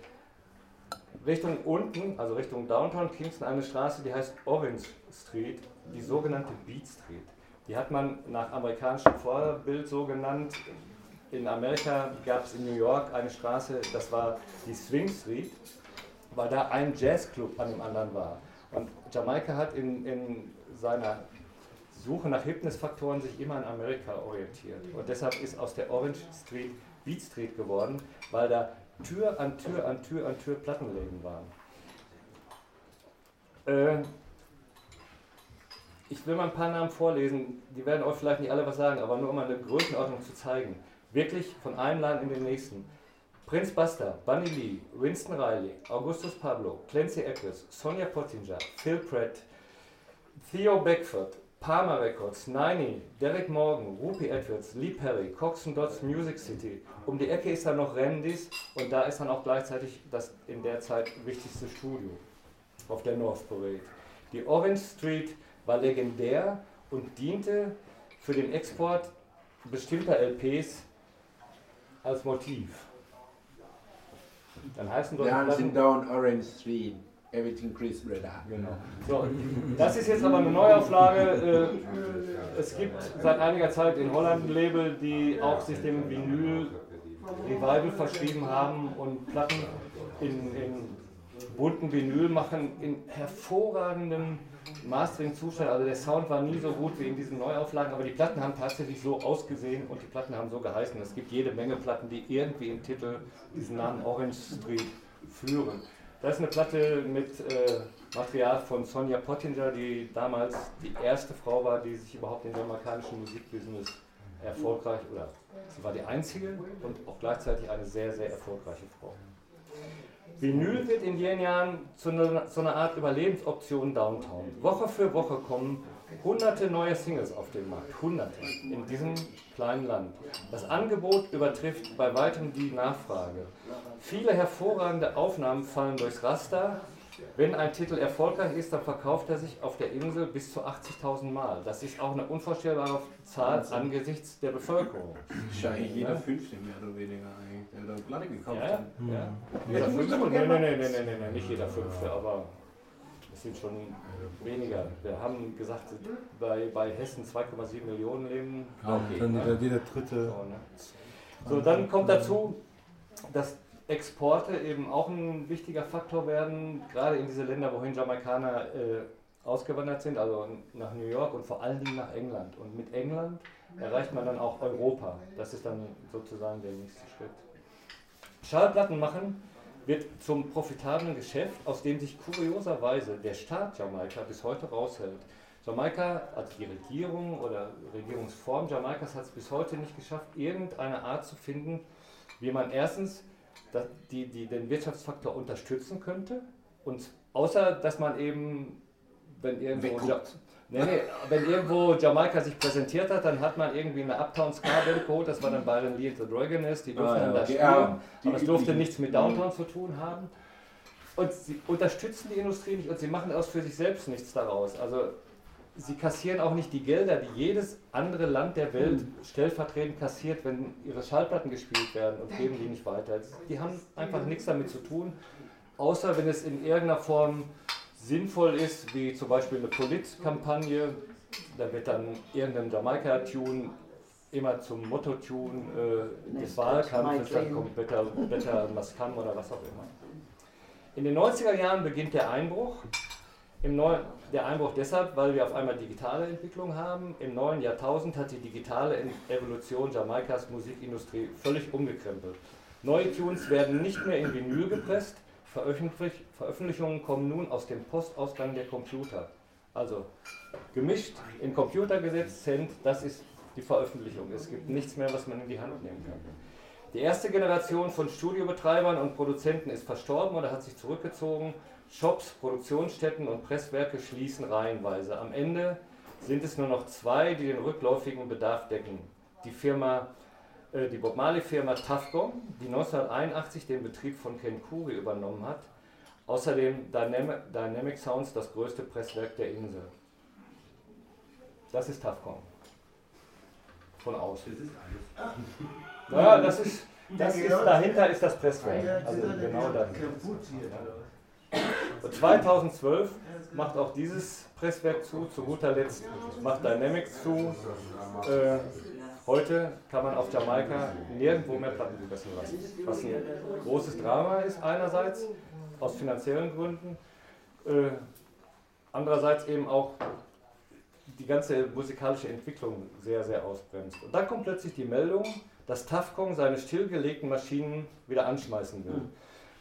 Richtung unten, also Richtung Downtown Kingston, eine Straße, die heißt Orange Street, die sogenannte Beat Street. Die hat man nach amerikanischem Vorbild so genannt. In Amerika gab es in New York eine Straße, das war die Swing Street, weil da ein Jazzclub an dem anderen war. Und Jamaika hat in, in seiner Suche nach Hipness-Faktoren sich immer an Amerika orientiert. Und deshalb ist aus der Orange Street Beat Street geworden, weil da Tür an Tür an Tür an Tür Plattenläden waren. Äh, ich will mal ein paar Namen vorlesen, die werden euch vielleicht nicht alle was sagen, aber nur um eine Größenordnung zu zeigen. Wirklich von einem Laden in den nächsten. Prince Buster, Bunny Lee, Winston Riley, Augustus Pablo, Clancy Eccles, Sonja Pottinger, Phil Pratt, Theo Beckford, Palmer Records, Niney, Derek Morgan, Rupi Edwards, Lee Perry, Cox Dodds Music City. Um die Ecke ist dann noch Randys und da ist dann auch gleichzeitig das in der Zeit wichtigste Studio auf der North Parade. Die Orange Street war legendär und diente für den Export bestimmter LPs als Motiv. Dann heißen dort Dancing down Orange Street. Everything Chris Breda. Genau. So, das ist jetzt aber eine Neuauflage. Äh, es gibt seit einiger Zeit in Holland ein Label, die auch sich dem Vinyl Revival verschrieben haben und Platten in, in bunten Vinyl machen, in hervorragendem Mastering-Zustand. Also der Sound war nie so gut wie in diesen Neuauflagen, aber die Platten haben tatsächlich so ausgesehen und die Platten haben so geheißen. Es gibt jede Menge Platten, die irgendwie im Titel diesen Namen Orange Street führen. Das ist eine Platte mit äh, Material von Sonja Pottinger, die damals die erste Frau war, die sich überhaupt im jamaikanischen Musikbusiness erfolgreich, oder sie war die einzige und auch gleichzeitig eine sehr, sehr erfolgreiche Frau. Vinyl wird in jenen Jahren zu einer, zu einer Art Überlebensoption Downtown. Woche für Woche kommen hunderte neue Singles auf den Markt. Hunderte in diesem kleinen Land. Das Angebot übertrifft bei weitem die Nachfrage. Viele hervorragende Aufnahmen fallen durchs Raster wenn ein Titel erfolgreich ist, dann verkauft er sich auf der Insel bis zu 80.000 Mal. Das ist auch eine unvorstellbare Zahl angesichts der Bevölkerung. Wahrscheinlich jeder Fünfte mehr oder weniger eigentlich, der da Platte gekauft ja, hat. Ja. Jeder Fünfte? Nein, nein, nein, nein, nein, nein, nicht jeder Fünfte, aber es sind schon weniger. Wir haben gesagt, bei, bei Hessen 2,7 Millionen leben. Okay, dann ne? jeder dritte. So, ne? so, dann kommt dazu, dass Exporte eben auch ein wichtiger Faktor werden, gerade in diese Länder, wohin Jamaikaner äh, ausgewandert sind, also nach New York und vor allen Dingen nach England. Und mit England erreicht man dann auch Europa. Das ist dann sozusagen der nächste Schritt. Schallplatten machen wird zum profitablen Geschäft, aus dem sich kurioserweise der Staat Jamaika bis heute raushält. Jamaika, also die Regierung oder Regierungsform Jamaikas hat es bis heute nicht geschafft, irgendeine Art zu finden, wie man erstens die, die den Wirtschaftsfaktor unterstützen könnte. Und außer dass man eben, wenn irgendwo, ja, nee, nee, wenn irgendwo Jamaika sich präsentiert hat, dann hat man irgendwie eine Uptown Ska geholt, das war dann Byron Lee and the Dragonist, die durften ah, dann da spielen, ja, aber es durfte nichts mit Downtown zu tun haben. Und sie unterstützen die Industrie nicht und sie machen aus für sich selbst nichts daraus. Also sie kassieren auch nicht die Gelder, die jedes andere Land der Welt stellvertretend kassiert, wenn ihre Schallplatten gespielt werden und geben die nicht weiter. Die haben einfach nichts damit zu tun, außer wenn es in irgendeiner Form sinnvoll ist, wie zum Beispiel eine Polit-Kampagne, da wird dann irgendein Jamaika-Tune immer zum Motto-Tune äh, des Wahlkampfes, dann kommt Better, Better Maskam oder was auch immer. In den 90er Jahren beginnt der Einbruch. Im neuen, der Einbruch deshalb, weil wir auf einmal digitale Entwicklung haben. Im neuen Jahrtausend hat die digitale Evolution Jamaikas Musikindustrie völlig umgekrempelt. Neue Tunes werden nicht mehr in Vinyl gepresst, Veröffentlich Veröffentlichungen kommen nun aus dem Postausgang der Computer. Also gemischt, in Computer gesetzt, Cent, das ist die Veröffentlichung. Es gibt nichts mehr, was man in die Hand nehmen kann. Die erste Generation von Studiobetreibern und Produzenten ist verstorben oder hat sich zurückgezogen. Shops, Produktionsstätten und Presswerke schließen reihenweise. Am Ende sind es nur noch zwei, die den rückläufigen Bedarf decken. Die Firma, die Bob Marley Firma Tafcom, die 1981 den Betrieb von Ken Kuri übernommen hat. Außerdem Dynamic, Dynamic Sounds, das größte Presswerk der Insel. Das ist Tafcom. Von außen. Das ist alles. Naja, das ist, das ist, dahinter ist das Presswerk. Also genau dahinter. Und 2012 macht auch dieses Presswerk zu, zu guter Letzt macht Dynamics zu. Äh, heute kann man auf Jamaika nirgendwo mehr Platten pressen lassen. Was ein großes Drama ist einerseits, aus finanziellen Gründen, äh, andererseits eben auch die ganze musikalische Entwicklung sehr, sehr ausbremst. Und dann kommt plötzlich die Meldung, dass Tafkong seine stillgelegten Maschinen wieder anschmeißen will.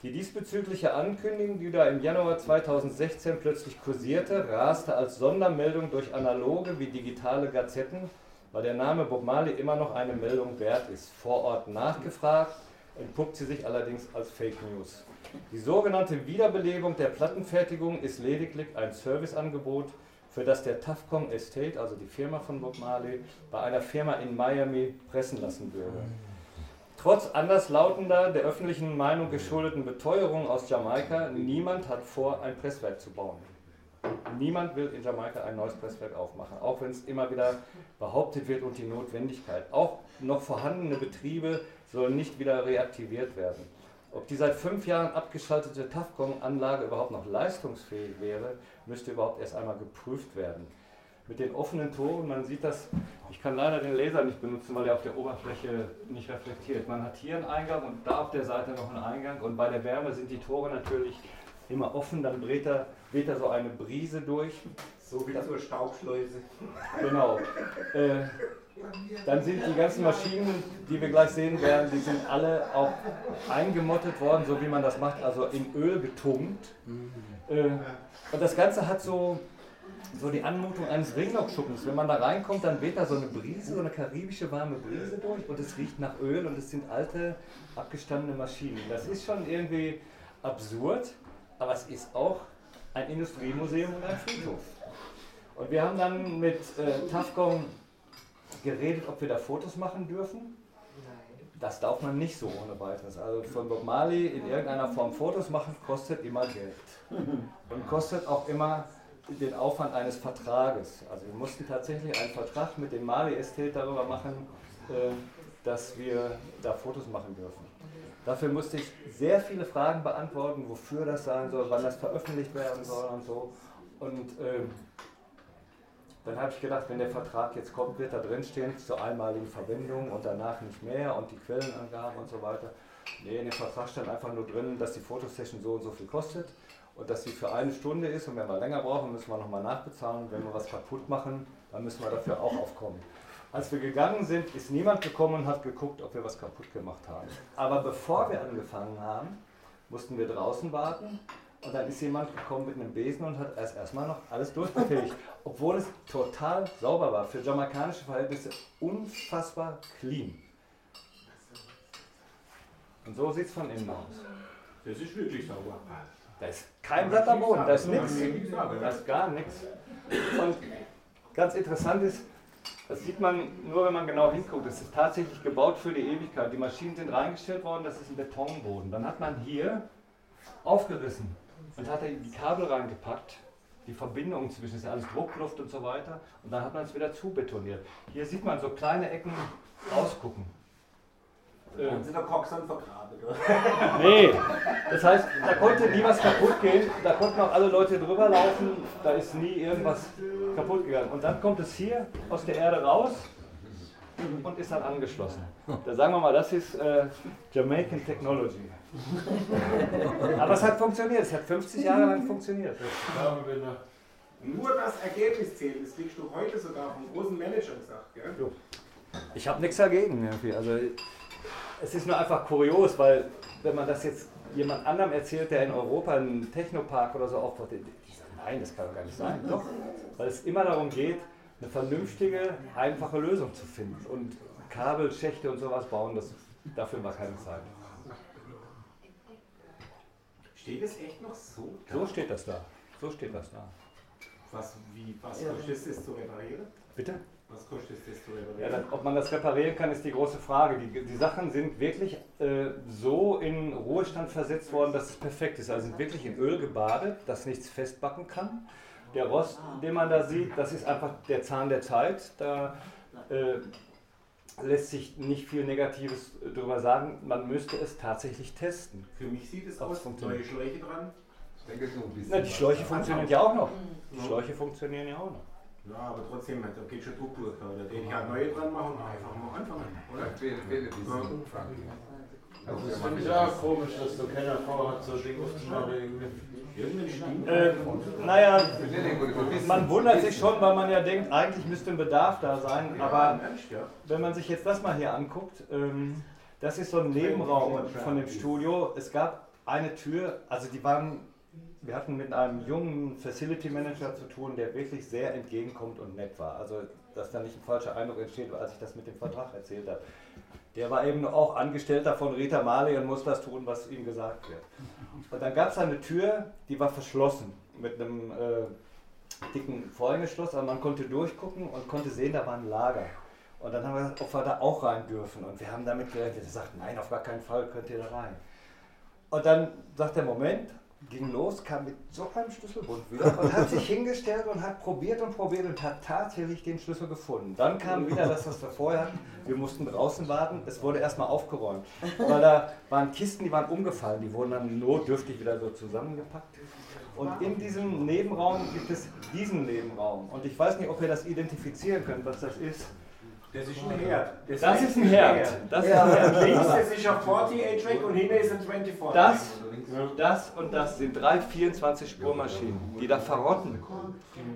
Die diesbezügliche Ankündigung, die da im Januar 2016 plötzlich kursierte, raste als Sondermeldung durch analoge wie digitale Gazetten, weil der Name Bob Marley immer noch eine Meldung wert ist. Vor Ort nachgefragt, entpuppt sie sich allerdings als Fake News. Die sogenannte Wiederbelebung der Plattenfertigung ist lediglich ein Serviceangebot, für das der Tafcom Estate, also die Firma von Bob Marley, bei einer Firma in Miami pressen lassen würde. Trotz anderslautender, der öffentlichen Meinung geschuldeten Beteuerungen aus Jamaika, niemand hat vor, ein Presswerk zu bauen. Niemand will in Jamaika ein neues Presswerk aufmachen, auch wenn es immer wieder behauptet wird und die Notwendigkeit. Auch noch vorhandene Betriebe sollen nicht wieder reaktiviert werden. Ob die seit fünf Jahren abgeschaltete TAFCOM-Anlage überhaupt noch leistungsfähig wäre, müsste überhaupt erst einmal geprüft werden. Mit den offenen Toren, man sieht das, ich kann leider den Laser nicht benutzen, weil er auf der Oberfläche nicht reflektiert. Man hat hier einen Eingang und da auf der Seite noch einen Eingang und bei der Wärme sind die Tore natürlich immer offen, dann weht da, weht da so eine Brise durch. So wie zur Staubschleuse. Genau. Äh, dann sind die ganzen Maschinen, die wir gleich sehen werden, die sind alle auch eingemottet worden, so wie man das macht, also in Öl getunkt. Äh, und das Ganze hat so, so die Anmutung eines Ringlockschuppens. Wenn man da reinkommt, dann weht da so eine Brise, so eine karibische warme Brise durch und es riecht nach Öl und es sind alte, abgestandene Maschinen. Das ist schon irgendwie absurd, aber es ist auch ein Industriemuseum und ein Friedhof. Und wir haben dann mit äh, Tafcom geredet, ob wir da Fotos machen dürfen. Das darf man nicht so ohne weiteres. Also von Bob Marley in irgendeiner Form Fotos machen, kostet immer Geld. Und kostet auch immer den Aufwand eines Vertrages. Also wir mussten tatsächlich einen Vertrag mit dem Marley Estate darüber machen, äh, dass wir da Fotos machen dürfen. Dafür musste ich sehr viele Fragen beantworten, wofür das sein soll, wann das veröffentlicht werden soll und so. Und äh, dann habe ich gedacht, wenn der Vertrag jetzt kommt, wird da drin stehen zur einmaligen Verwendung und danach nicht mehr und die Quellenangaben und so weiter. Nee, in dem Vertrag stand einfach nur drin, dass die Fotosession so und so viel kostet und dass sie für eine Stunde ist und wenn wir länger brauchen, müssen wir nochmal nachbezahlen. Wenn wir was kaputt machen, dann müssen wir dafür auch aufkommen. Als wir gegangen sind, ist niemand gekommen und hat geguckt, ob wir was kaputt gemacht haben. Aber bevor wir angefangen haben, mussten wir draußen warten und dann ist jemand gekommen mit einem Besen und hat erst erstmal noch alles durchbefähigt. Obwohl es total sauber war. Für jamaikanische Verhältnisse unfassbar clean. Und so sieht es von innen aus. Das ist wirklich sauber. Da ist kein Blatt am Boden, da ist nichts. Da ist gar nichts. Und ganz interessant ist, das sieht man nur, wenn man genau hinguckt. Es ist tatsächlich gebaut für die Ewigkeit. Die Maschinen sind reingestellt worden, das ist ein Betonboden. Dann hat man hier aufgerissen und hat die Kabel reingepackt, die Verbindung zwischen, ist ja alles Druckluft und so weiter, und dann hat man es wieder zubetoniert. Hier sieht man so kleine Ecken rausgucken. Äh, Haben Sie da Coxern vergraben, oder? Nee, das heißt, da konnte nie was kaputt gehen, da konnten auch alle Leute drüber laufen, da ist nie irgendwas kaputt gegangen. Und dann kommt es hier aus der Erde raus und ist dann angeschlossen. Da sagen wir mal, das ist äh, Jamaican Technology. Aber es hat funktioniert, es hat 50 Jahre lang funktioniert. Nur das Ergebnis zählt, das kriegst du heute sogar vom großen Manager gesagt. Gell? Ich habe nichts dagegen irgendwie. Also, es ist nur einfach kurios, weil wenn man das jetzt jemand anderem erzählt, der in Europa einen Technopark oder so aufbaut, nein, das kann doch gar nicht sein. Doch, weil es immer darum geht, eine vernünftige, einfache Lösung zu finden. Und Kabel, Schächte und sowas bauen, das, dafür war keine Zeit. Steht es echt noch so? So steht das da. So steht das da. Was, wie, was kostet es zu reparieren? Bitte? Was kostet es zu Ja, reparieren? dann, ob man das reparieren kann, ist die große Frage. Die, die Sachen sind wirklich äh, so in Ruhestand versetzt worden, dass es perfekt ist. Also sind wirklich in Öl gebadet, dass nichts festbacken kann. Der Rost, den man da sieht, das ist einfach der Zahn der Zeit. Da äh, lässt sich nicht viel Negatives drüber sagen. Man müsste es tatsächlich testen. Für mich sieht es aus, funktioniert. neue Schläuche dran. Ich denke so ein bisschen. Na, die Schläuche funktionieren ja auch noch. Die Schläuche funktionieren ja auch noch. Ja, aber trotzdem, da geht schon Druck durch. Da den ich halt neue dran machen und einfach mal anfangen, oder? Also das finde ich auch komisch, dass so keiner vorhat, so Ding aufzuschneiden. Äh, naja, man wundert sich schon, weil man ja denkt, eigentlich müsste ein Bedarf da sein, aber wenn man sich jetzt das mal hier anguckt, ähm, das ist so ein Nebenraum von dem Studio. Es gab eine Tür, also die waren, wir hatten mit einem jungen Facility Manager zu tun, der wirklich sehr entgegenkommt und nett war. Also, dass da nicht ein falscher Eindruck entsteht, als ich das mit dem Vertrag erzählt habe. Der war eben auch Angestellter von Rita Marley und muss das tun, was ihm gesagt wird. Und dann gab es eine Tür, die war verschlossen mit einem äh, dicken Vorhängeschloss, aber man konnte durchgucken und konnte sehen, da war ein Lager. Und dann haben wir gesagt, ob wir da auch rein dürfen. Und wir haben damit gerechnet. Er nein, auf gar keinen Fall könnt ihr da rein. Und dann sagt der Moment, ging los, kam mit so einem Schlüsselbund wieder und hat sich hingestellt und hat probiert und probiert und hat tatsächlich den Schlüssel gefunden. Dann kam wieder das, was wir vorher hatten. Wir mussten draußen warten. Es wurde erstmal aufgeräumt. Weil da waren Kisten, die waren umgefallen. Die wurden dann notdürftig wieder so zusammengepackt. Und in diesem Nebenraum gibt es diesen Nebenraum. Und ich weiß nicht, ob ihr das identifizieren könnt, was das ist. Das ist ein Herd. Das ist ein Herd. Das ist ein Herd. Links ist 40 A-Track und hinten ist ein 24. Das, das und das sind drei 24-Spur-Maschinen, die da verrotten.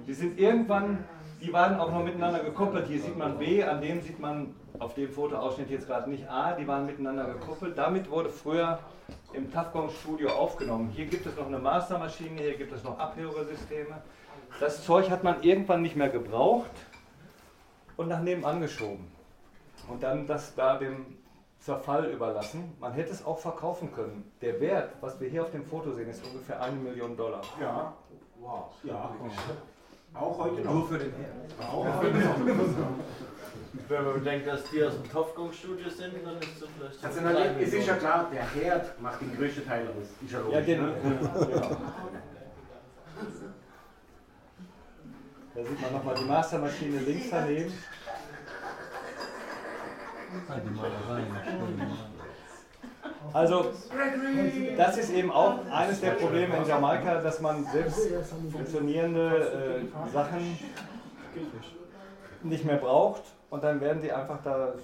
Die sind irgendwann, die waren auch noch miteinander gekoppelt. Hier sieht man B, an dem sieht man auf dem Fotoausschnitt jetzt gerade nicht A, die waren miteinander gekoppelt. Damit wurde früher im Tafcon Studio aufgenommen. Hier gibt es noch eine Mastermaschine, hier gibt es noch Abhöresysteme. Das Zeug hat man irgendwann nicht mehr gebraucht und nach nebenan geschoben. Und dann das da dem Zerfall überlassen. Man hätte es auch verkaufen können. Der Wert, was wir hier auf dem Foto sehen, ist ungefähr eine Million Dollar. Ja. Wow. Ja. Auch heute noch. Nur für den Herd. Auch heute noch. Wenn man bedenkt, dass die aus dem Topfgong-Studio sind, dann ist das vielleicht. Also na, es ist ja klar, der Herd macht den größten Teil aus. Ist ja Ja, logisch. den, ne? genau. Da sieht man nochmal die Mastermaschine links daneben. Die. Also, das ist eben auch eines der Probleme in Jamaika, dass man selbst funktionierende äh, Sachen nicht mehr braucht und dann werden die einfach da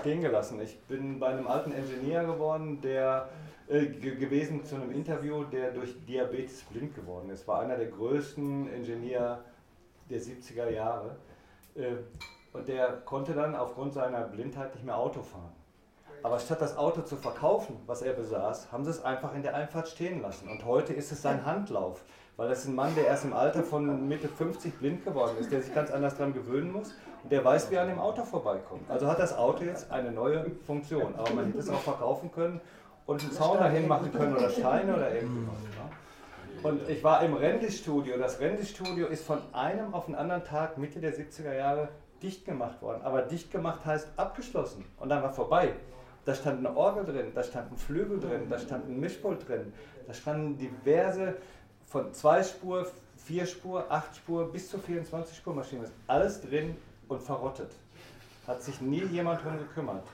stehen gelassen. Ich bin bei einem alten Ingenieur geworden, der äh, ge- gewesen zu einem Interview, der durch Diabetes blind geworden ist. War einer der größten Ingenieur der 70er Jahre. Äh, und der konnte dann aufgrund seiner Blindheit nicht mehr Auto fahren. Aber statt das Auto zu verkaufen, was er besaß, haben sie es einfach in der Einfahrt stehen lassen. Und heute ist es sein Handlauf, weil das ist ein Mann, der erst im Alter von Mitte 50 blind geworden ist, der sich ganz anders daran gewöhnen muss und der weiß, wie er an dem Auto vorbeikommt. Also hat das Auto jetzt eine neue Funktion. Aber man hätte es auch verkaufen können und einen Zaun dahin machen können oder Steine oder irgendwas. Ja. Und ich war im Rendistudio. Das Rendistudio ist von einem auf den anderen Tag Mitte der 70er Jahre dicht gemacht worden. Aber dicht gemacht heißt abgeschlossen. Und dann war vorbei. Da stand eine Orgel drin, da stand ein Flügel drin, da stand ein Mischpult drin, da standen diverse von zwei Spur, vier Spur, acht Spur bis zu 24 Spur Maschinen. Das ist alles drin und verrottet. Hat sich nie jemand drum gekümmert.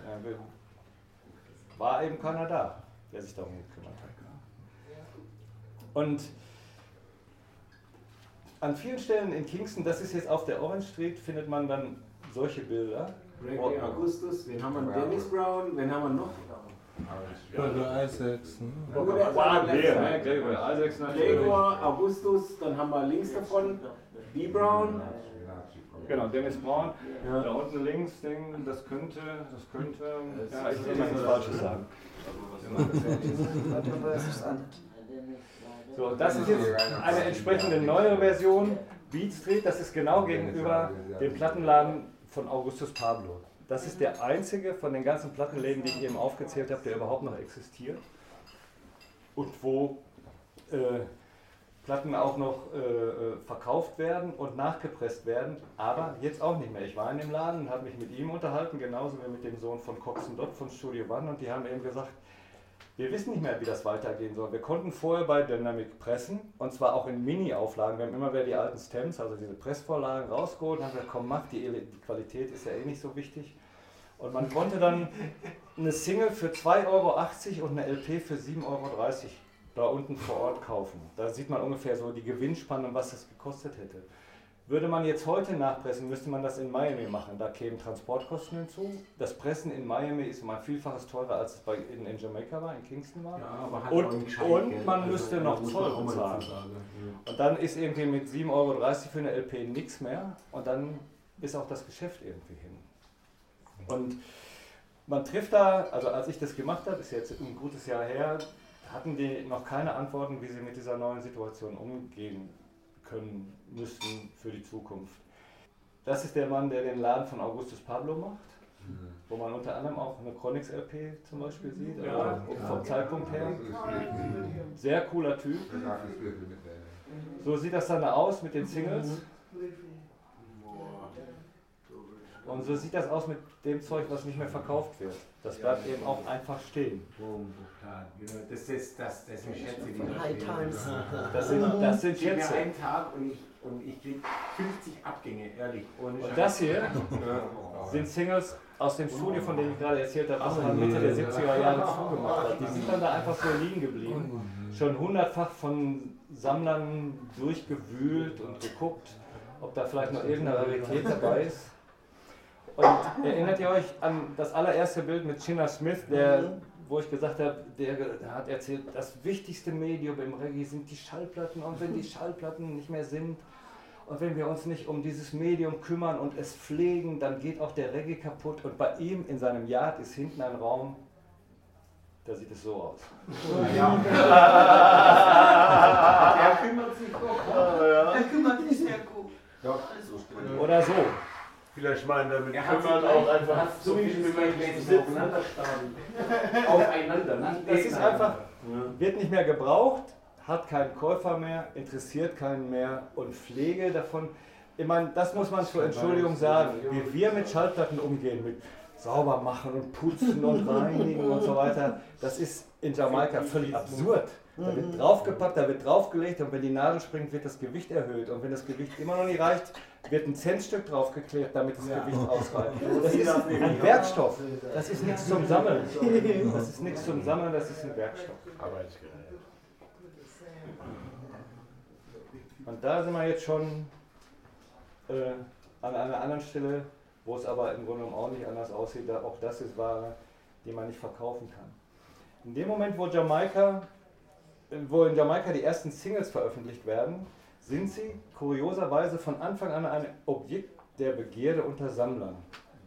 War eben keiner da, der sich darum gekümmert hat. Und an vielen Stellen in Kingston, das ist jetzt auf der Orange Street, findet man dann solche Bilder. Gregory Augustus, wen haben wir? Dennis Brown, wen haben wir noch? Oder Isaacs, ne? Gregory Augustus, dann haben wir links davon B. Brown. Genau, Dennis Brown. Ja. Da unten links, Ding, das könnte, das könnte, ja, ich will mal nichts Falsches sagen. So, das ist jetzt eine entsprechende neue Version. Beat Street, das ist genau gegenüber dem Plattenladen von Augustus Pablo. Das ist der einzige von den ganzen Plattenläden, die ich eben aufgezählt habe, der überhaupt noch existiert. Und wo äh, Platten auch noch äh, äh, verkauft werden und nachgepresst werden, aber jetzt auch nicht mehr. Ich war in dem Laden und habe mich mit ihm unterhalten, genauso wie mit dem Sohn von Cox Dot von Studio One und die haben eben gesagt, wir wissen nicht mehr, wie das weitergehen soll. Wir konnten vorher bei Dynamic pressen und zwar auch in Mini-Auflagen. Wir haben immer wieder die alten Stems, also diese Pressvorlagen rausgeholt und haben gesagt, komm, mach, die, die Qualität ist ja eh nicht so wichtig. Und man konnte dann eine Single für 2,80 Euro und eine LP für 7,30 Euro da unten vor Ort kaufen. Da sieht man ungefähr so die Gewinnspanne, was das gekostet hätte. Würde man jetzt heute nachpressen, müsste man das in Miami machen. Da kämen Transportkosten hinzu. Das Pressen in Miami ist mal vielfaches teurer, als es bei, in, in Jamaika war, in Kingston war. Ja, aber hat Und- und man Also, müsste noch Zoll bezahlen. sagen. Und dann ist irgendwie mit 7,30 Euro für eine LP nichts mehr und dann ist auch das Geschäft irgendwie hin. Und man trifft da, also als ich das gemacht habe, ist jetzt ein gutes Jahr her, hatten die noch keine Antworten, wie sie mit dieser neuen Situation umgehen können müssten für die Zukunft. Das ist der Mann, der den Laden von Augustus Pablo macht, wo man unter anderem auch eine Chronix LP zum Beispiel sieht, Ja, ja. vom Zeitpunkt her. Sehr cooler Typ. So sieht das dann aus mit den Singles. Und so sieht das aus mit dem Zeug, was nicht mehr verkauft wird. Das bleibt eben auch einfach stehen. Das, ist, das, das sind Schätze, die High. Times. Das sind, das sind Ich Schätze. einen Tag und ich, und ich krieg 50 Abgänge, ehrlich. Ohne Und Scheiß. das hier sind Singles aus dem Studio, von dem ich gerade erzählt habe, was man Mitte der 70er Jahre zugemacht hat. Die sind dann da einfach so liegen geblieben. Schon hundertfach von Sammlern durchgewühlt und geguckt, ob da vielleicht noch irgendeine Rarität dabei ist. Und erinnert ihr euch an das allererste Bild mit China Smith, der, wo ich gesagt habe, der, der hat erzählt, das wichtigste Medium im Reggae sind die Schallplatten und wenn die Schallplatten nicht mehr sind und wenn wir uns nicht um dieses Medium kümmern und es pflegen, dann geht auch der Reggae kaputt. Und bei ihm in seinem Yard ist hinten ein Raum, da sieht es so aus. Der kümmert sich doch. Er kümmert sich sehr gut. Ja. Oder so. Vielleicht meinen damit Er hat sich auch einfach so meinen Gläschen aufeinander nicht Das ist einfach, wird nicht mehr gebraucht, hat keinen Käufer mehr, interessiert keinen mehr und Pflege davon. Ich meine, das muss man zur Entschuldigung sagen, wie wir mit Schallplatten umgehen, mit sauber machen und putzen und reinigen und so weiter, das ist in Jamaika völlig absurd. Da wird draufgepackt, da wird draufgelegt und wenn die Nadel springt, wird das Gewicht erhöht. Und wenn das Gewicht immer noch nicht reicht, wird ein Centstück draufgeklebt, damit das Gewicht ausreicht. Das ist ein Werkstoff. Das ist nichts zum Sammeln. Das ist nichts zum Sammeln, das ist ein Werkstoff. Arbeitsgerät. Und da sind wir jetzt schon äh, an einer anderen Stelle, wo es aber im Grunde genommen auch nicht anders aussieht. Da auch das ist Ware, die man nicht verkaufen kann. In dem Moment, wo Jamaika, äh, wo in Jamaika die ersten Singles veröffentlicht werden, sind sie kurioserweise von Anfang an ein Objekt der Begierde unter Sammlern.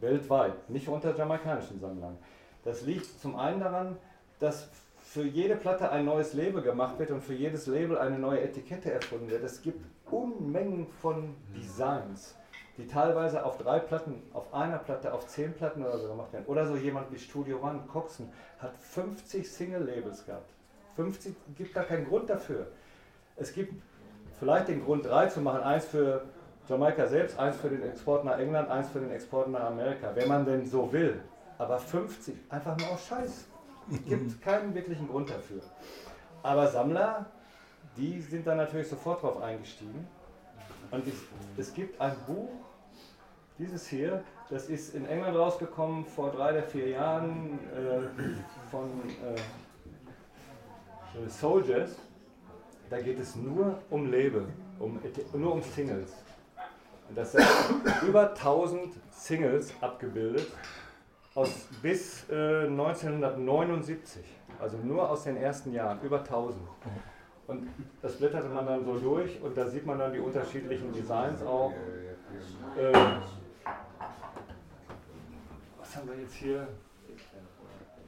Weltweit, nicht unter jamaikanischen Sammlern. Das liegt zum einen daran, dass für jede Platte ein neues Label gemacht wird und für jedes Label eine neue Etikette erfunden wird. Es gibt Unmengen von Designs, die teilweise auf drei Platten, auf einer Platte, auf zehn Platten oder so gemacht werden. Oder so jemand wie Studio One, Coxon, hat 50 Single-Labels gehabt. 50 gibt gar keinen Grund dafür. Es gibt vielleicht den Grund, drei zu machen. Eins für Jamaika selbst, eins für den Export nach England, eins für den Export nach Amerika, wenn man denn so will. Aber 50, einfach nur aus Scheiß. Gibt keinen wirklichen Grund dafür. Aber Sammler, die sind dann natürlich sofort drauf eingestiegen. Und es, es gibt ein Buch, dieses hier, das ist in England rausgekommen vor drei oder vier Jahren äh, von äh, Soldiers. Da geht es nur um Label, um, nur um Singles. Und das sind über 1000 Singles abgebildet aus bis äh, 1979. Also nur aus den ersten Jahren, über 1000. Und das blätterte man dann so durch und da sieht man dann die unterschiedlichen Designs auch. Äh, was haben wir jetzt hier?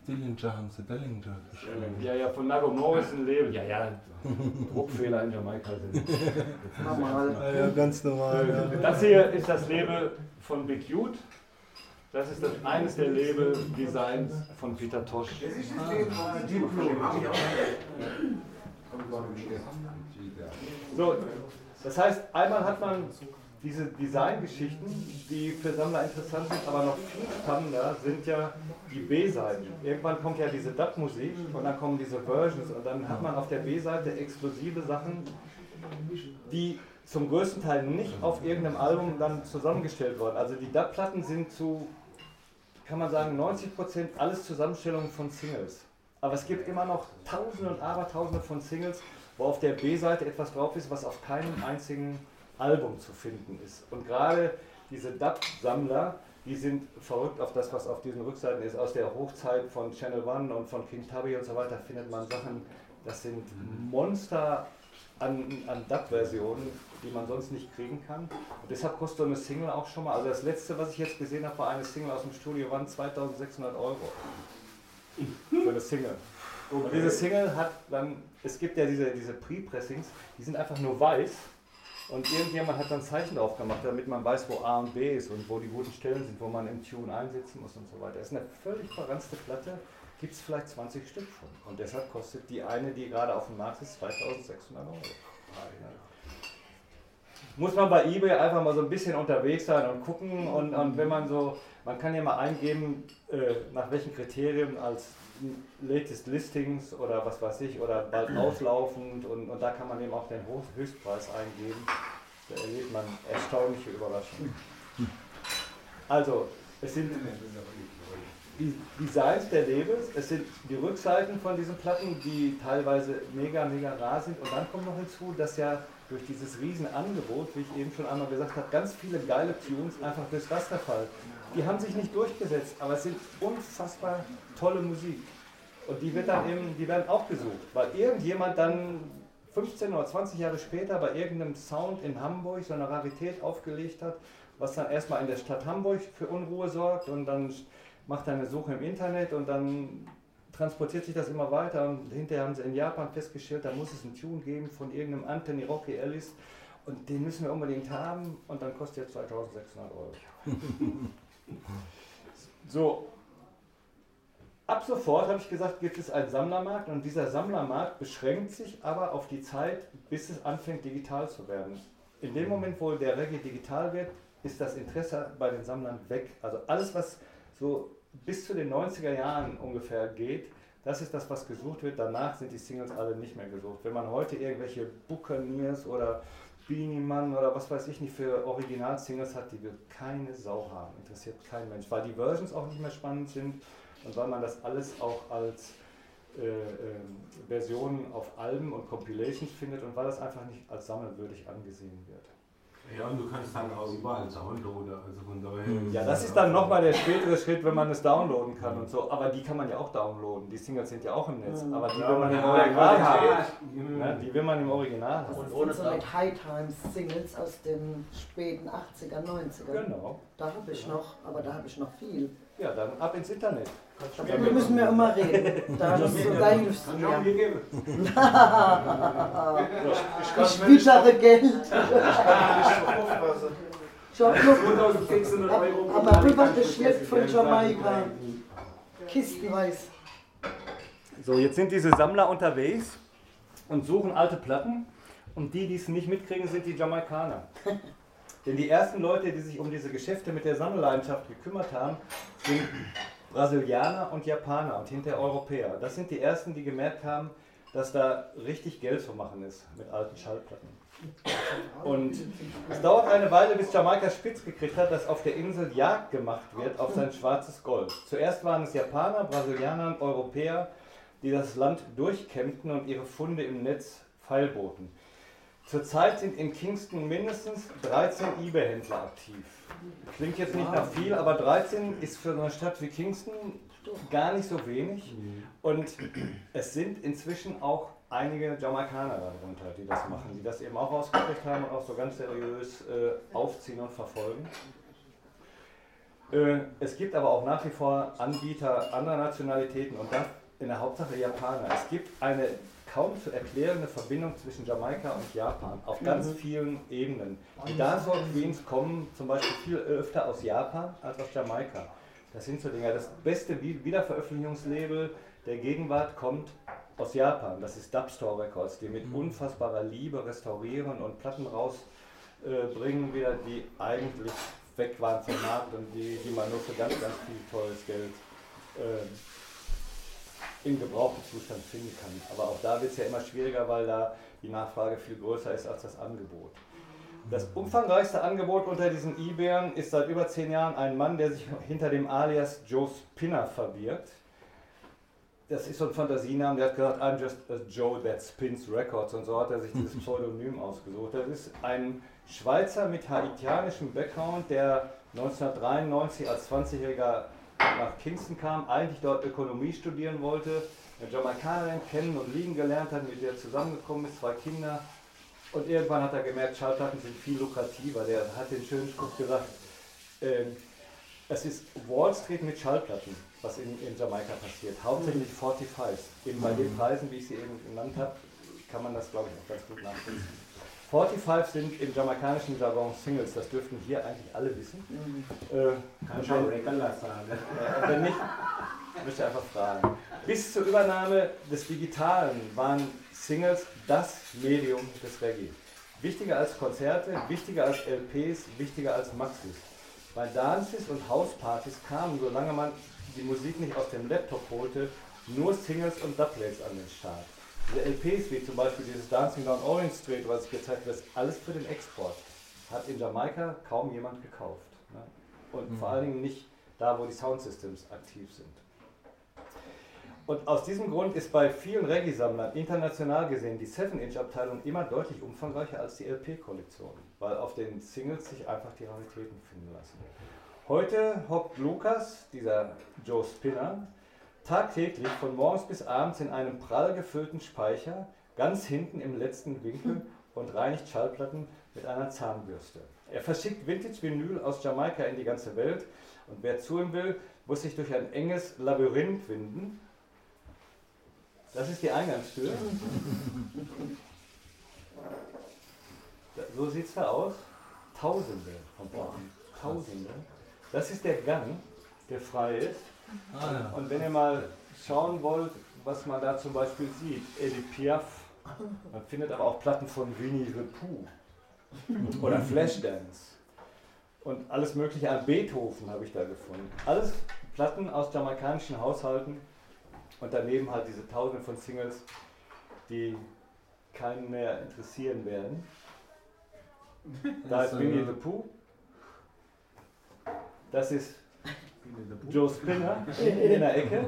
Dillinger haben sie, Dillinger geschrieben. Ja, ja, von Nago Morris ein Label. Ja, ja, Druckfehler in Jamaika sind. Normal. Ah, ja, ganz normal. Ja. Das hier ist das Label von Big Youth. Das ist das, eines der Label-Designs von Peter Tosh. Das ist das Leben von Diplo. So, das heißt, einmal hat man diese Designgeschichten, die für Sammler interessant sind, aber noch viel spannender sind ja die B-Seiten. Irgendwann kommt ja diese Dub-Musik und dann kommen diese Versions und dann hat man auf der B-Seite exklusive Sachen, die zum größten Teil nicht auf irgendeinem Album dann zusammengestellt wurden. Also die Dub-Platten sind zu, kann man sagen, 90% alles Zusammenstellungen von Singles. Aber es gibt immer noch Tausende und Abertausende von Singles, wo auf der B-Seite etwas drauf ist, was auf keinem einzigen Album zu finden ist. Und gerade diese Dub-Sammler, die sind verrückt auf das, was auf diesen Rückseiten ist. Aus der Hochzeit von Channel One und von King Tubby und so weiter findet man Sachen, das sind Monster an, an Dub-Versionen, die man sonst nicht kriegen kann. Und deshalb kostet so eine Single auch schon mal. Also das letzte, was ich jetzt gesehen habe, war eine Single aus dem Studio, waren 2600 Euro. Für eine Single. Und diese Single hat dann, es gibt ja diese, diese Pre-Pressings, die sind einfach nur weiß. Und irgendjemand hat dann Zeichen drauf gemacht, damit man weiß, wo A und B ist und wo die guten Stellen sind, wo man im Tune einsetzen muss und so weiter. Das ist eine völlig verranzte Platte, gibt es vielleicht 20 Stück von. Und deshalb kostet die eine, die gerade auf dem Markt ist, 2600 Euro. Muss man bei eBay einfach mal so ein bisschen unterwegs sein und gucken und, und wenn man so, man kann ja mal eingeben, äh, nach welchen Kriterien als latest Listings oder was weiß ich oder bald auslaufend und, und da kann man eben auch den Höchstpreis eingeben. Da erlebt man erstaunliche Überraschungen. Also, es sind die Designs der Labels, es sind die Rückseiten von diesen Platten, die teilweise mega, mega rar sind. Und dann kommt noch hinzu, dass ja durch dieses Riesenangebot, wie ich eben schon einmal gesagt habe, ganz viele geile Tunes einfach durchs Raster fallen. Die haben sich nicht durchgesetzt, aber es sind unfassbar tolle Musik. Und die wird dann eben, die werden auch gesucht, weil irgendjemand dann 15 oder 20 Jahre später bei irgendeinem Sound in Hamburg so eine Rarität aufgelegt hat, was dann erstmal in der Stadt Hamburg für Unruhe sorgt und dann macht er eine Suche im Internet und dann transportiert sich das immer weiter und hinterher haben sie in Japan festgestellt, da muss es einen Tune geben von irgendeinem Anthony Rocky Ellis und den müssen wir unbedingt haben und dann kostet er 2600 Euro. so, ab sofort habe ich gesagt, gibt es einen Sammlermarkt und dieser Sammlermarkt beschränkt sich aber auf die Zeit, bis es anfängt digital zu werden. In dem Moment, wo der Reggae digital wird, ist das Interesse bei den Sammlern weg. Also alles, was so bis zu den 90er Jahren ungefähr geht, das ist das, was gesucht wird. Danach sind die Singles alle nicht mehr gesucht. Wenn man heute irgendwelche Buccaneers oder Beanie Man oder was weiß ich nicht für Original-Singles hat, die will keine Sau haben. Interessiert kein Mensch. Weil die Versions auch nicht mehr spannend sind und weil man das alles auch als äh, äh, Versionen auf Alben und Compilations findet und weil das einfach nicht als sammelwürdig angesehen wird. Ja, und du kannst halt auch überall downloaden, also von daher. Ja, das ist dann nochmal der spätere Schritt, wenn man es downloaden kann und so. Aber die kann man ja auch downloaden. Die Singles sind ja auch im Netz. Aber die will man im Original haben. Ja, die will man im Original haben. Und ohne ohne so mit High Times Singles aus den späten 80er, 90er. Genau. Da habe ich noch, aber da habe ich noch viel. Ja, dann ab ins Internet. Darüber müssen wir immer reden. Da, das, du mir. geben. Ich wittere Geld. Ich habe noch 2600 Euro. aber rübergeschleppt von Jamaika. Kistenweise. So, jetzt sind diese Sammler unterwegs und suchen alte Platten. Und die, die es nicht mitkriegen, sind die Jamaikaner. Denn die ersten Leute, die sich um diese Geschäfte mit der Sammelleidenschaft gekümmert haben, sind Brasilianer und Japaner und hinterher Europäer. Das sind die ersten, die gemerkt haben, dass da richtig Geld zu machen ist mit alten Schallplatten. Und es dauert eine Weile, bis Jamaika spitz gekriegt hat, dass auf der Insel Jagd gemacht wird auf sein schwarzes Gold. Zuerst waren es Japaner, Brasilianer und Europäer, die das Land durchkämmten und ihre Funde im Netz feilboten. Zurzeit sind in Kingston mindestens 13 eBay-Händler aktiv. Klingt jetzt nicht nach viel, aber 13 ist für eine Stadt wie Kingston gar nicht so wenig. Und es sind inzwischen auch einige Jamaikaner darunter, die das machen, die das eben auch rausgekriegt haben und auch so ganz seriös äh, aufziehen und verfolgen. Äh, es gibt aber auch nach wie vor Anbieter anderer Nationalitäten und dann in der Hauptsache Japaner. Es gibt eine kaum zu erklärende Verbindung zwischen Jamaika und Japan auf ganz vielen Ebenen. Die Dancehall Queens kommen zum Beispiel viel öfter aus Japan als aus Jamaika. Das sind so Dinge. Das beste Wi- Wiederveröffentlichungslabel der Gegenwart kommt aus Japan. Das ist Dubstore Records, die mit unfassbarer Liebe restaurieren und Platten rausbringen, wieder, die eigentlich weg waren vom Markt und die, die man nur für ganz, ganz viel teures Geld äh, in gebrauchten Zustand finden kann. Aber auch da wird es ja immer schwieriger, weil da die Nachfrage viel größer ist als das Angebot. Das umfangreichste Angebot unter diesen eBayern ist seit über zehn Jahren ein Mann, der sich hinter dem Alias Joe Spinner verbirgt. Das ist so ein Fantasienamen, der hat gesagt, I'm just a Joe that spins records und so hat er sich dieses Pseudonym ausgesucht. Das ist ein Schweizer mit haitianischem Background, der 1993 als 20-Jähriger nach Kingston kam, eigentlich dort Ökonomie studieren wollte, eine Jamaikanerin kennen und liegen gelernt hat, mit der er zusammengekommen ist, zwei Kinder. Und irgendwann hat er gemerkt, Schallplatten sind viel lukrativer. Der hat den schönen Spruch gesagt, ähm, es ist Wall Street mit Schallplatten, was in, in Jamaika passiert. Hauptsächlich 45s. Eben bei den Preisen, wie ich sie eben genannt habe, kann man das, glaube ich, auch ganz gut nachvollziehen. 45 sind im jamaikanischen Jargon Singles, das dürften hier eigentlich alle wissen. Äh, Kann schon wenn- sagen. äh, wenn nicht, müsst ihr einfach fragen. Bis zur Übernahme des Digitalen waren Singles das Medium des Reggae. Wichtiger als Konzerte, wichtiger als LPs, wichtiger als Maxis. Bei Dances und Hauspartys kamen, solange man die Musik nicht aus dem Laptop holte, nur Singles und Doublets an den Start. Diese LPs, wie zum Beispiel dieses Dancing Down Orange Street, was ich gezeigt habe, ist alles für den Export. Hat in Jamaika kaum jemand gekauft. Ne? Und vor allen Dingen nicht da, wo die Soundsystems aktiv sind. Und aus diesem Grund ist bei vielen Reggae-Sammlern international gesehen die 7-Inch-Abteilung immer deutlich umfangreicher als die LP-Kollektion, weil auf den Singles sich einfach die Raritäten finden lassen. Heute hockt Lukas, dieser Joe Spinner, tagtäglich von morgens bis abends in einem prall gefüllten Speicher, ganz hinten im letzten Winkel und reinigt Schallplatten mit einer Zahnbürste. Er verschickt Vintage-Vinyl aus Jamaika in die ganze Welt und wer zu ihm will, muss sich durch ein enges Labyrinth winden. Das ist die Eingangstür. So sieht es da aus. Tausende von. Tausende. Das ist der Gang, der frei ist. Ah, ja. Und wenn ihr mal schauen wollt, was man da zum Beispiel sieht, Edith Piaf, man findet aber auch Platten von Winnie the Pooh oder Flashdance und alles mögliche an Beethoven habe ich da gefunden. Alles Platten aus jamaikanischen Haushalten und daneben halt diese Tausende von Singles, die keinen mehr interessieren werden. Da ist Winnie ja. the Pooh. Das ist Joe Spinner in der Ecke.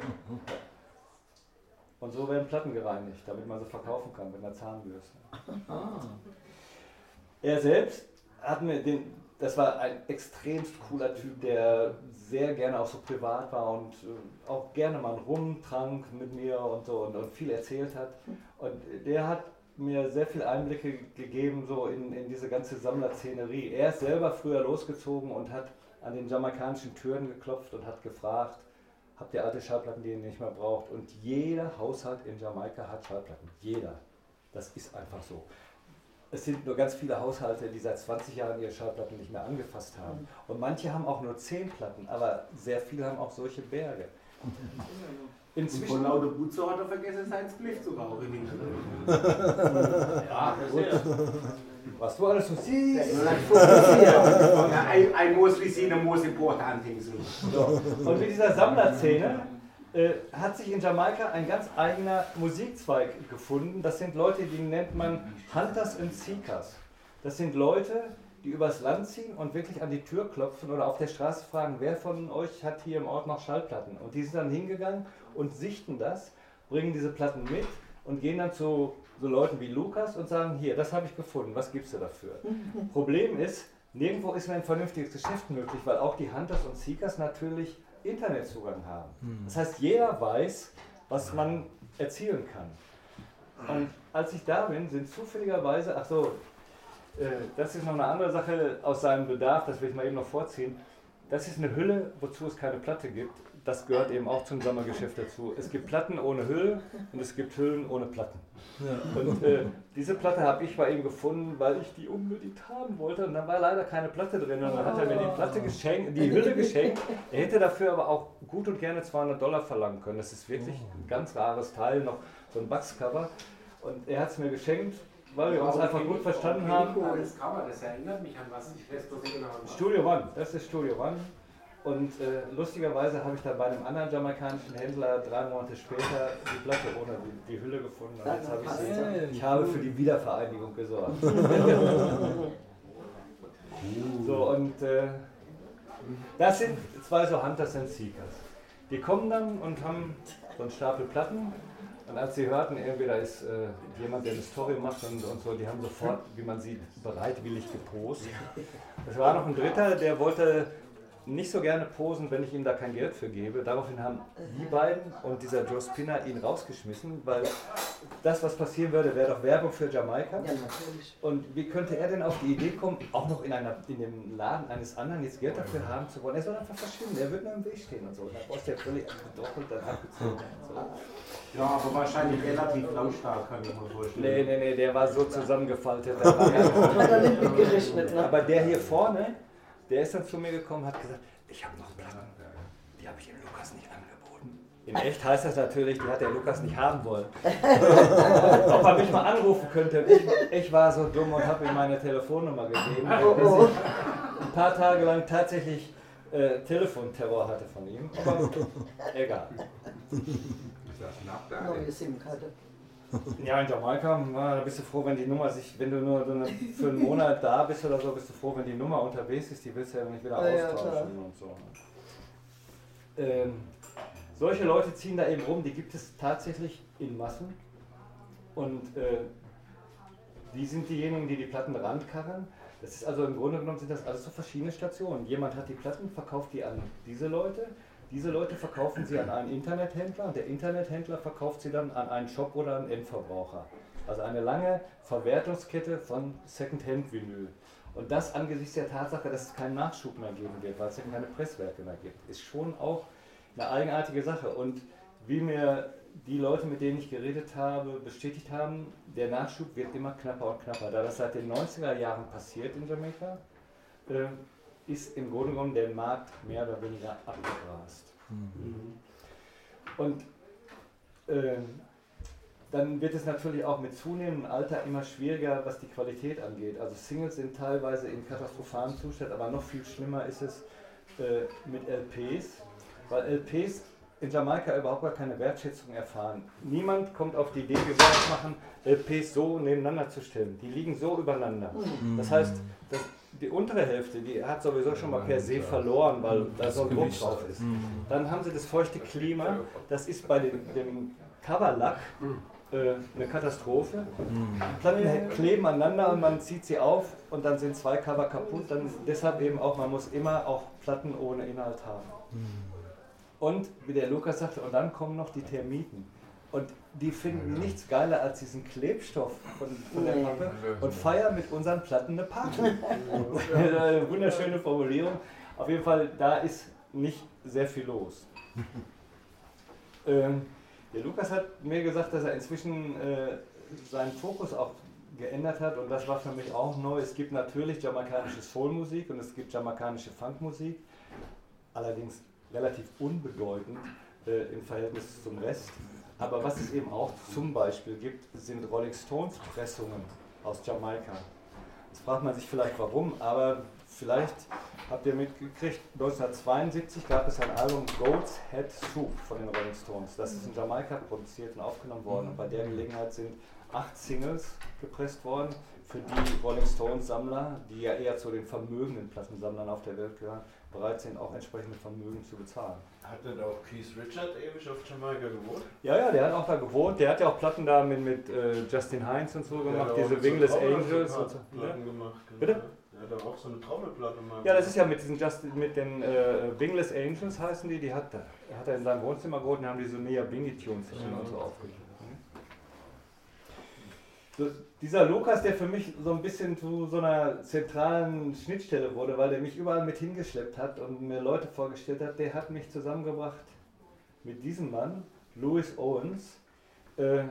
Und so werden Platten gereinigt, damit man sie verkaufen kann mit einer Zahnbürste. Er selbst hat mir den, das war ein extremst cooler Typ, der sehr gerne auch so privat war und äh, auch gerne mal rumtrank mit mir und so und, und viel erzählt hat. Und der hat mir sehr viel Einblicke gegeben so in, in diese ganze Sammlerszenerie. Er ist selber früher losgezogen und hat an den jamaikanischen Türen geklopft und hat gefragt, habt ihr alte Schallplatten, die ihr nicht mehr braucht? Und jeder Haushalt in Jamaika hat Schallplatten. Jeder. Das ist einfach so. Es sind nur ganz viele Haushalte, die seit 20 Jahren ihre Schallplatten nicht mehr angefasst haben. Und manche haben auch nur 10 Platten, aber sehr viele haben auch solche Berge. Und von Inzwischen, lauter Butzo hat er vergessen, sein Spliff zu rauchen. Ja, das ist ja. Was du alles so siehst. ein, ein Mosli sieht, ein Mosli important so. So. Und mit dieser Sammlerszene äh, hat sich in Jamaika ein ganz eigener Musikzweig gefunden. Das sind Leute, die nennt man Hunters and Seekers. Das sind Leute, die übers Land ziehen und wirklich an die Tür klopfen oder auf der Straße fragen, wer von euch hat hier im Ort noch Schallplatten? Und die sind dann hingegangen und sichten das, bringen diese Platten mit und gehen dann zu so Leuten wie Lukas und sagen, hier, das habe ich gefunden, was gibst du dafür? Problem ist, nirgendwo ist mehr ein vernünftiges Geschäft möglich, weil auch die Hunters und Seekers natürlich Internetzugang haben. Das heißt, jeder weiß, was man erzielen kann. Und als ich da bin, sind zufälligerweise, ach so, äh, das ist noch eine andere Sache aus seinem Bedarf, das will ich mal eben noch vorziehen. Das ist eine Hülle, wozu es keine Platte gibt. Das gehört eben auch zum Sommergeschäft dazu. Es gibt Platten ohne Hülle und es gibt Hüllen ohne Platten. Und äh, diese Platte habe ich bei ihm gefunden, weil ich die unbedingt haben wollte. Und dann war leider keine Platte drin. Und dann hat er mir die Platte geschenkt, die Hülle geschenkt. Er hätte dafür aber auch gut und gerne 200 Dollar verlangen können. Das ist wirklich ein ganz rares Teil, noch so ein Bugscover. Und er hat es mir geschenkt, weil wir uns einfach gut verstanden haben. Das Cover, das erinnert mich an was. Ich weiß bloß nicht genau. Studio One, das ist Studio One. Und äh, lustigerweise habe ich dann bei einem anderen jamaikanischen Händler drei Monate später die Platte ohne die, die Hülle gefunden. Und jetzt habe ich sie. Ich habe für die Wiedervereinigung gesorgt. so, und äh, das sind zwei so Hunters and Seekers. Die kommen dann und haben so einen Stapel Platten Und als sie hörten, irgendwie da ist äh, jemand, der eine Story macht und, und so, die haben sofort, wie man sieht, bereitwillig gepostet. Es war noch ein Dritter, der wollte nicht so gerne posen, wenn ich ihm da kein Geld für gebe. Daraufhin haben die beiden und dieser Joe Spinner ihn rausgeschmissen, weil das, was passieren würde, wäre doch Werbung für Jamaika. Ja, natürlich. Und wie könnte er denn auf die Idee kommen, auch noch in, einer, in dem Laden eines anderen jetzt Geld dafür haben zu wollen? Er soll einfach verschwinden, er wird nur im Weg stehen und so. Da brauchst du ja völlig abgedoppelt, dann abgezogen. und So. Ja, aber wahrscheinlich relativ lautstark, kann ich mir vorstellen. Nee, nee, nee, der war so zusammengefaltet. da war er ne? Aber der hier vorne, der ist dann zu mir gekommen und hat gesagt, ich habe noch Platten, die habe ich dem Lukas nicht angeboten. In echt heißt das natürlich, die hat der Lukas nicht haben wollen. Ob er mich mal anrufen könnte. Ich, ich war so dumm und habe ihm meine Telefonnummer gegeben, Oh, bis oh. ich ein paar Tage lang tatsächlich äh, Telefonterror hatte von ihm. Aber egal. Neue SIM-Karte. Ja, in Jamaika, na, da bist du froh, wenn die Nummer sich, wenn du nur so eine, für einen Monat da bist oder so, bist du froh, wenn die Nummer unterwegs ist, die willst du ja nicht wieder Ja, ja, austauschen klar. und so. ne? Ähm, solche Leute ziehen da eben rum, die gibt es tatsächlich in Massen und äh, die sind diejenigen, die die Platten rankarren. Das ist also im Grunde genommen sind das alles so verschiedene Stationen. Jemand hat die Platten, verkauft die an diese Leute. Diese Leute verkaufen sie an einen Internethändler und der Internethändler verkauft sie dann an einen Shop oder einen Endverbraucher. Also eine lange Verwertungskette von Secondhand-Vinyl. Und das angesichts der Tatsache, dass es keinen Nachschub mehr geben wird, weil es eben keine Presswerke mehr gibt, ist schon auch eine eigenartige Sache. Und wie mir die Leute, mit denen ich geredet habe, bestätigt haben, der Nachschub wird immer knapper und knapper. Da das seit den 90er Jahren passiert in Jamaika, äh, ist im Grunde genommen der Markt mehr oder weniger abgegrast. Und äh, dann wird es natürlich auch mit zunehmendem Alter immer schwieriger, was die Qualität angeht. Also Singles sind teilweise in katastrophalem Zustand, aber noch viel schlimmer ist es äh, mit LPs, weil LPs in Jamaika überhaupt gar keine Wertschätzung erfahren. Niemand kommt auf die Idee, wir machen, LPs so nebeneinander zu stellen. Die liegen so übereinander. Das heißt, das, die untere Hälfte, die hat sowieso schon mal per se verloren, weil da so ein Druck drauf ist. Dann haben sie das feuchte Klima, das ist bei dem, dem Coverlack äh, eine Katastrophe. Die Platten kleben aneinander und man zieht sie auf und dann sind zwei Cover kaputt. Dann deshalb eben auch, man muss immer auch Platten ohne Inhalt haben. Und wie der Lukas sagte, und dann kommen noch die Termiten. Und die finden nichts geiler als diesen Klebstoff von, von der. Pappe und feiern mit unseren Platten eine Party. eine wunderschöne Formulierung. Auf jeden Fall, da ist nicht sehr viel los. ähm, der Lukas hat mir gesagt, dass er inzwischen äh, seinen Fokus auch geändert hat und das war für mich auch neu. Es gibt natürlich jamaikanische Soulmusik und es gibt jamaikanische Funkmusik, allerdings relativ unbedeutend äh, im Verhältnis zum Rest. Aber was es eben auch zum Beispiel gibt, sind Rolling Stones Pressungen aus Jamaika. Jetzt fragt man sich vielleicht warum, aber vielleicht habt ihr mitgekriegt, 1972 gab es ein Album Goat's Head Soup von den Rolling Stones. Das ist in Jamaika produziert und aufgenommen worden. Und bei der Gelegenheit sind acht Singles gepresst worden, für die Rolling Stones Sammler, die ja eher zu den vermögenden Plattensammlern auf der Welt gehören, bereit sind, auch entsprechende Vermögen zu bezahlen. Hat denn auch Keith Richard ewig auf Jamaika gewohnt? Ja, ja, der hat auch da gewohnt. Der hat ja auch Platten da mit, mit äh, Justin Heinz und so gemacht, Der hat diese Wingless so Angels und so. Trommelplatten gemacht. genau. Bitte? Er hat auch so eine Trommelplatte mal Ja, das ist ja mit diesen Justin, mit den äh, Wingless Angels heißen die, die hat, er- hat er in seinem Wohnzimmer geholt und haben die so Mia Bingy Tunes und so aufgenommen. So, dieser Lukas, der für mich so ein bisschen zu so einer zentralen Schnittstelle wurde, weil der mich überall mit hingeschleppt hat und mir Leute vorgestellt hat, der hat mich zusammengebracht mit diesem Mann, Louis Owens, äh,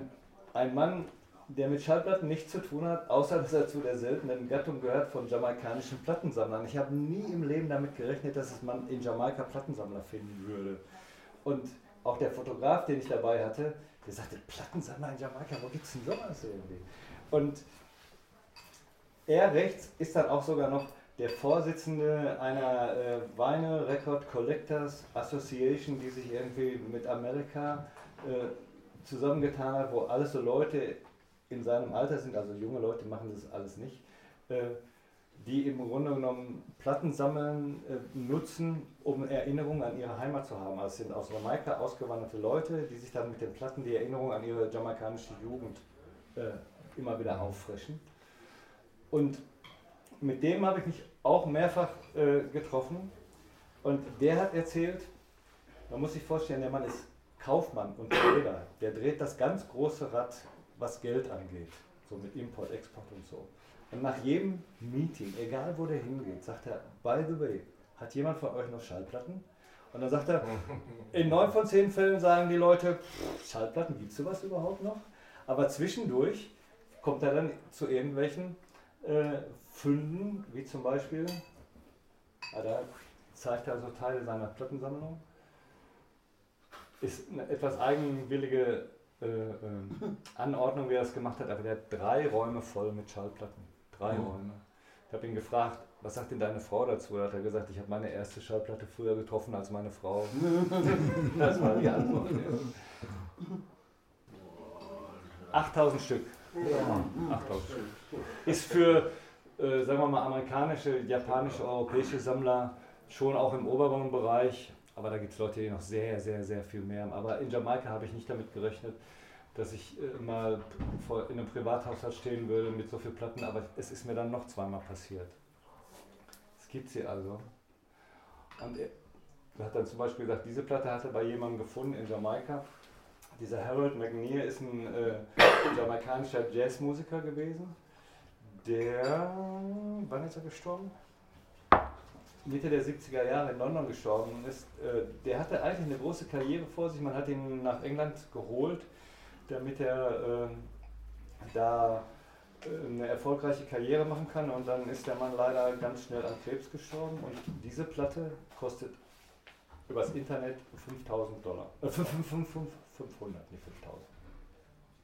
ein Mann, der mit Schallplatten nichts zu tun hat, außer dass er zu der seltenen Gattung gehört von jamaikanischen Plattensammlern. Ich habe nie im Leben damit gerechnet, dass man in Jamaika Plattensammler finden würde. Und auch der Fotograf, den ich dabei hatte, der sagte, Plattensammler in Jamaika, wo gibt es denn sowas irgendwie? Und er rechts ist dann auch sogar noch der Vorsitzende einer äh, Vinyl Record Collectors Association, die sich irgendwie mit Amerika äh, zusammengetan hat, wo alles so Leute in seinem Alter sind, also junge Leute machen das alles nicht, äh, die im Grunde genommen Platten sammeln, äh, nutzen, um Erinnerungen an ihre Heimat zu haben. Also es sind aus Jamaika ausgewanderte Leute, die sich dann mit den Platten die Erinnerung an ihre jamaikanische Jugend äh, immer wieder auffrischen. Und mit dem habe ich mich auch mehrfach äh, getroffen. Und der hat erzählt, man muss sich vorstellen, der Mann ist Kaufmann und Trader. Der dreht das ganz große Rad, was Geld angeht. So mit Import, Export und so. Und nach jedem Meeting, egal wo der hingeht, sagt er, by the way, hat jemand von euch noch Schallplatten? Und dann sagt er, in neun von zehn Fällen sagen die Leute, "Pff, Schallplatten, gibt es sowas überhaupt noch? Aber zwischendurch kommt er dann zu irgendwelchen äh, Fünden, wie zum Beispiel, ah, da zeigt er so Teile seiner Plattensammlung. Ist eine etwas eigenwillige äh, ähm, Anordnung, wie er das gemacht hat, aber der hat drei Räume voll mit Schallplatten. Drei. Räume. Ich habe ihn gefragt, was sagt denn deine Frau dazu? Da hat er gesagt, ich habe meine erste Schallplatte früher getroffen als meine Frau. das war die Antwort. Ja. 8000 Stück. 8000 Stück. Ist für, äh, sagen wir mal, amerikanische, japanische, europäische Sammler schon auch im oberen Bereich. Aber da gibt es Leute, die noch sehr, sehr, sehr viel mehr haben. Aber in Jamaika habe ich nicht damit gerechnet, dass ich äh, mal in einem Privathaushalt stehen würde mit so viel Platten. Aber es ist mir dann noch zweimal passiert. Es gibt sie also. Und er hat dann zum Beispiel gesagt, diese Platte hat er bei jemandem gefunden in Jamaika. Dieser Harold McNear ist ein äh, jamaikanischer Jazzmusiker gewesen, der, wann ist er gestorben? Mitte der 70er Jahre in London gestorben ist. Äh, der hatte eigentlich eine große Karriere vor sich. Man hat ihn nach England geholt, damit er äh, da äh, eine erfolgreiche Karriere machen kann. Und dann ist der Mann leider ganz schnell an Krebs gestorben. Und diese Platte kostet übers Internet 5000 Dollar. Äh, 500, nicht 5000.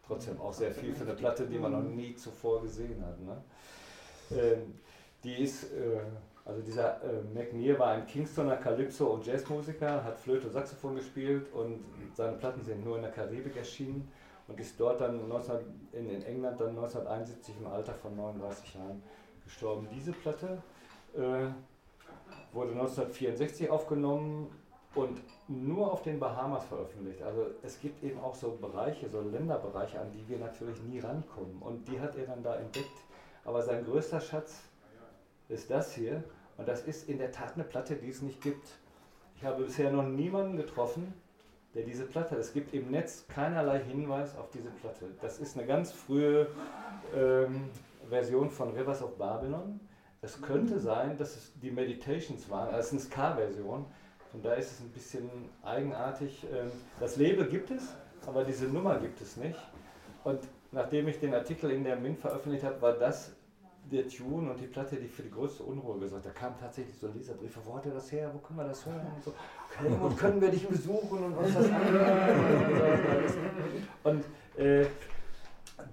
Trotzdem auch sehr viel für eine Platte, die man noch nie zuvor gesehen hat. Ne? Ähm, die ist, äh, also dieser äh, McNear war ein Kingstoner Calypso- und Jazzmusiker, hat Flöte und Saxophon gespielt und seine Platten sind nur in der Karibik erschienen und ist dort dann 19, in, England dann 1971 im Alter von 39 Jahren gestorben. Diese Platte äh, wurde 1964 aufgenommen und nur auf den Bahamas veröffentlicht. Also es gibt eben auch so Bereiche, so Länderbereiche, an die wir natürlich nie rankommen. Und die hat er dann da entdeckt. Aber sein größter Schatz ist das hier. Und das ist in der Tat eine Platte, die es nicht gibt. Ich habe bisher noch niemanden getroffen, der diese Platte hat. Es gibt im Netz keinerlei Hinweis auf diese Platte. Das ist eine ganz frühe ähm, Version von Rivers of Babylon. Es könnte sein, dass es die Meditations waren, also es ist eine Ska-Version. Und da ist es ein bisschen eigenartig. Ähm, Das Label gibt es, aber diese Nummer gibt es nicht. Und nachdem ich den Artikel in der Mint veröffentlicht habe, war das der Tune und die Platte, die für die größte Unruhe gesorgt hat. Da kamen tatsächlich so Leserbriefe, wo hat er das her, wo können wir das hören? Und so, Helmut, können wir dich besuchen und was das angeht. Und äh,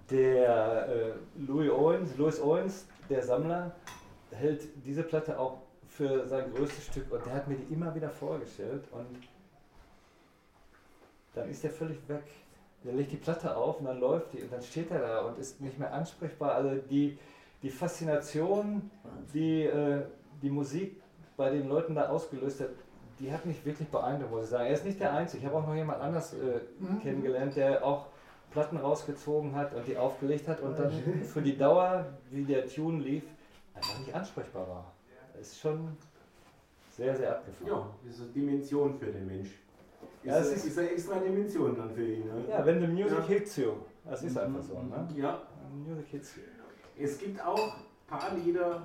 der äh, Louis Owens, Louis Owens, der Sammler, hält diese Platte auch für sein größtes Stück und der hat mir die immer wieder vorgestellt und dann ist er völlig weg. Der legt die Platte auf und dann läuft die und dann steht er da und ist nicht mehr ansprechbar. Also die, die Faszination, die äh, die Musik bei den Leuten da ausgelöst hat, die hat mich wirklich beeindruckt, muss ich sagen. Er ist nicht der Einzige. Ich habe auch noch jemand anders äh, kennengelernt, der auch Platten rausgezogen hat und die aufgelegt hat und dann für die Dauer, wie der Tune lief, einfach nicht ansprechbar war. Das ist schon sehr, sehr abgefahren. Ja, das ist eine Dimension für den Mensch. Ist, Ja, es eine, ist- ist eine extra Dimension dann für ihn. Ne? Ja, wenn the music Ja. hits you. Das ist einfach so, ne? Ja, Music hits you. es gibt auch ein paar Lieder,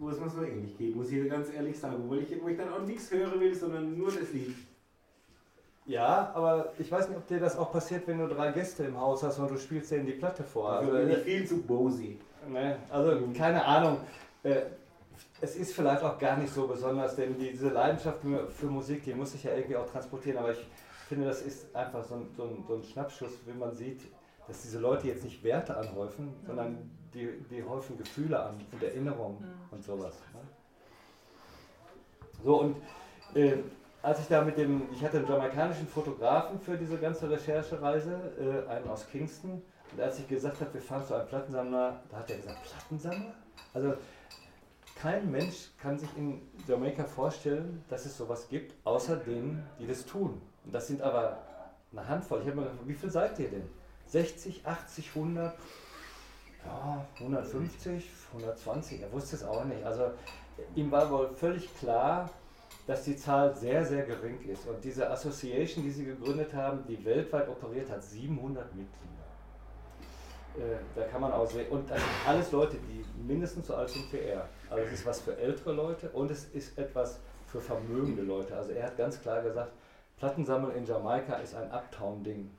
wo es mir so ähnlich geht, muss ich ganz ehrlich sagen, wo ich, wo ich dann auch nichts hören will, sondern nur das Lied. Ja, aber ich weiß nicht, ob dir das auch passiert, wenn du drei Gäste im Haus hast und du spielst denen die Platte vor. Also Also, bin ich viel zu bosy. ne, also keine Ahnung. Äh, es ist vielleicht auch gar nicht so besonders, denn diese Leidenschaft für Musik, die muss sich ja irgendwie auch transportieren. Aber ich finde, das ist einfach so ein, so ein, so ein Schnappschuss, wenn man sieht, dass diese Leute jetzt nicht Werte anhäufen, sondern die, die häufen Gefühle an und Erinnerungen und sowas. Ne? So, und äh, als ich da mit dem, ich hatte einen jamaikanischen Fotografen für diese ganze Recherchereise, äh, einen aus Kingston, und als ich gesagt habe, wir fahren zu einem Plattensammler, da hat er gesagt, Plattensammler? Also kein Mensch kann sich in Jamaika vorstellen, dass es sowas gibt, außer denen, die das tun. Und das sind aber eine Handvoll. Ich habe mir gedacht, wie viel seid ihr denn? 60, 80, 100? Ja, 150, 120, er wusste es auch nicht. Also ihm war wohl völlig klar, dass die Zahl sehr, sehr gering ist. Und diese Association, die sie gegründet haben, die weltweit operiert, hat 700 Mitglieder. Äh, da kann man auch sehen, und das sind alles Leute, die mindestens so alt sind wie er. Also es ist was für ältere Leute und es ist etwas für vermögende Leute. Also er hat ganz klar gesagt, Plattensammeln in Jamaika ist ein Uptown-Ding.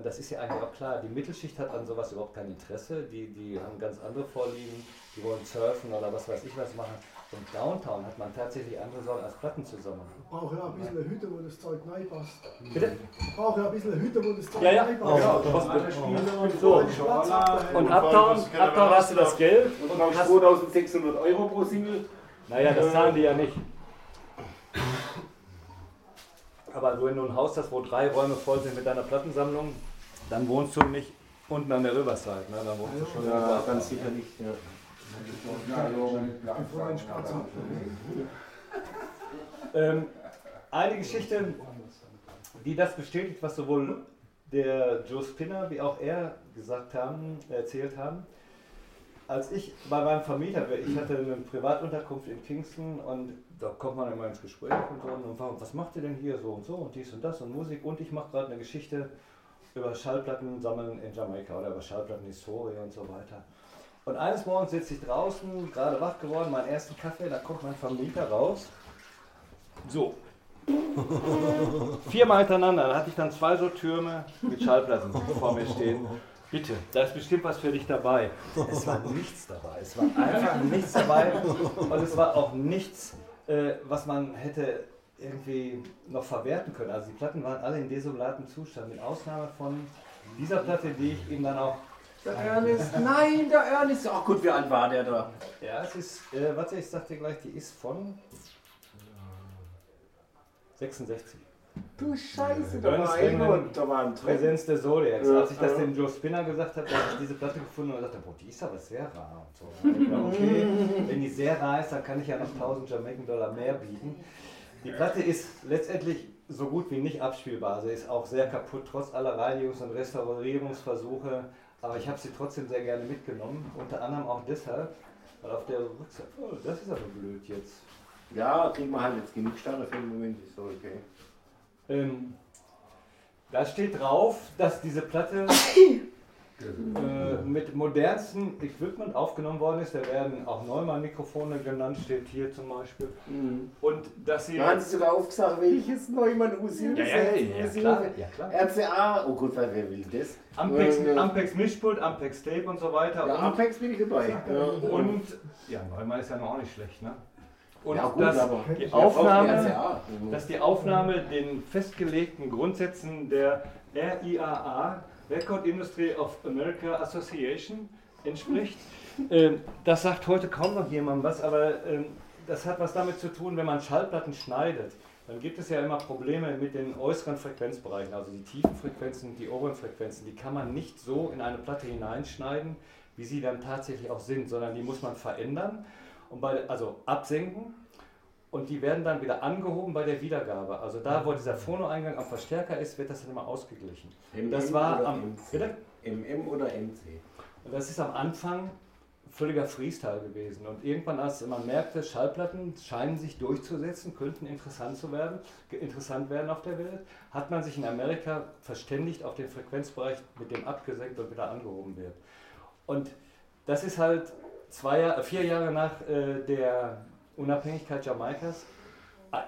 Und das ist ja eigentlich auch klar. Die Mittelschicht hat an sowas überhaupt kein Interesse. Die, die haben ganz andere Vorlieben. Die wollen surfen oder was weiß ich was machen. Und Downtown hat man tatsächlich andere Sorgen als Platten zu sammeln. Brauche ja ein bisschen eine Hütte, wo das Zeug neu passt. Bitte? Brauche ja ein bisschen eine Hütte, wo das Zeug Ja, ja. neu passt. Alle Spiele und So. Und Uptown, Uptown hast du das Geld Und und brauchst hast, 2600 Euro pro Single. Naja, das zahlen die ja nicht. Aber wenn du ein Haus hast, wo drei Räume voll sind mit deiner Plattensammlung, dann wohnst du nicht unten an der Riverside. Ne? Dann wohnst du schon Ja, ganz sicher nicht. Ja. Ähm, eine Geschichte, die das bestätigt, was sowohl der Joe Spinner wie auch er gesagt haben, erzählt haben. Als ich bei meinem Vermieter, ich hatte eine Privatunterkunft in Kingston und da kommt man immer ins Gespräch und so und warum, was macht ihr denn hier so und so und dies und das und Musik und ich mache gerade eine Geschichte über Schallplatten sammeln in Jamaika oder über Schallplattenhistorie und so weiter. Und eines Morgens sitze ich draußen, gerade wach geworden, meinen ersten Kaffee, da kommt mein Vermieter raus. So. Viermal hintereinander, da hatte ich dann zwei so Türme mit Schallplatten vor mir stehen. Bitte, da ist bestimmt was für dich dabei. Es war nichts dabei. Es war einfach nichts dabei. Und es war auch nichts, äh, was man hätte irgendwie noch verwerten können. Also die Platten waren alle in desolatem Zustand, mit Ausnahme von dieser Platte, die ich ihm dann auch. Der Ernest, nein, der Ernest. Ach gut, wie alt war der da? Ja, es ist, äh, warte, ich sag dir gleich, die ist von 66. Du Scheiße, da war Ernest ein Hemingway. und da war ein Drin. Präsenz der Zodiacs. Ja, Als ich das ja. dem Joe Spinner gesagt habe, habe ich diese Platte gefunden und dachte, boah, die ist aber sehr rar. Und so. Und dachte, okay, wenn die sehr rar ist, dann kann ich ja noch 1000 Jamaican Dollar mehr bieten. Die Platte ist letztendlich so gut wie nicht abspielbar. Sie ist auch sehr kaputt, trotz aller Reinigungs- und Restaurierungsversuche. Aber ich habe sie trotzdem sehr gerne mitgenommen. Unter anderem auch deshalb, weil auf der Rückseite, oh, das ist aber blöd jetzt. Ja, kriegen wir halt jetzt genug Starre für den Moment, ist so okay. Ähm, da steht drauf, dass diese Platte äh, mit modernstem Equipment aufgenommen worden ist. Da werden auch Neumann-Mikrofone genannt, steht hier zum Beispiel. Und dass sie. Da hat sie sogar aufgesagt, welches Neumann Usil ja, ja, ja, ja, ja, klar. RCA, oh Gott, wer will das? Ampex, Äh, Ampex Mischpult, Ampex Tape und so weiter. Ja, und, Apex bin ich dabei. Und ja, Neumann ist ja noch auch nicht schlecht, ne? Und ja, gut, dass aber die Aufnahme. RCA. dass die Aufnahme den festgelegten Grundsätzen der RIAA, Record Industry of America Association, entspricht. Ähm, Das sagt heute kaum noch jemand was, aber ähm, das hat was damit zu tun, wenn man Schallplatten schneidet. Dann gibt es ja immer Probleme mit den äußeren Frequenzbereichen, also die tiefen Frequenzen, die oberen Frequenzen. Die kann man nicht so in eine Platte hineinschneiden, wie sie dann tatsächlich auch sind, sondern die muss man verändern, und bei, also absenken und die werden dann wieder angehoben bei der Wiedergabe. Also da, wo dieser Phono-Eingang am Verstärker ist, wird das dann immer ausgeglichen. MM Das war oder am. MC? Bitte? MM oder MC? Und das ist am Anfang völliger Freestyle gewesen. Und irgendwann, als man merkte, Schallplatten scheinen sich durchzusetzen, könnten interessant, zu werden, interessant werden auf der Welt, hat man sich in Amerika verständigt auf den Frequenzbereich, mit dem abgesenkt und wieder angehoben wird. Und das ist halt zwei, vier Jahre nach äh, der Unabhängigkeit Jamaikas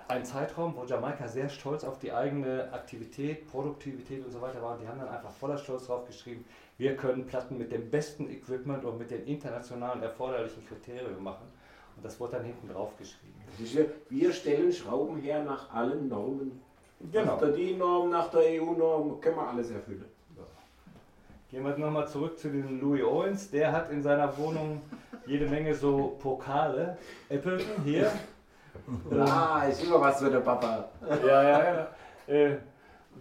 ein Zeitraum, wo Jamaika sehr stolz auf die eigene Aktivität, Produktivität und so weiter war. Und die haben dann einfach voller Stolz drauf geschrieben, wir können Platten mit dem besten Equipment und mit den internationalen erforderlichen Kriterien machen. Und das wurde dann hinten drauf geschrieben. Ja, wir stellen Schrauben her nach allen Normen. Genau. Nach der DIN-Norm, nach der EU-Norm, können wir alles erfüllen. Gehen wir nochmal zurück zu diesem Louis Owens. Der hat in seiner Wohnung jede Menge so Pokale. Appleton hier. Ah, ist immer was für der Papa. Ja, ja, ja. Äh,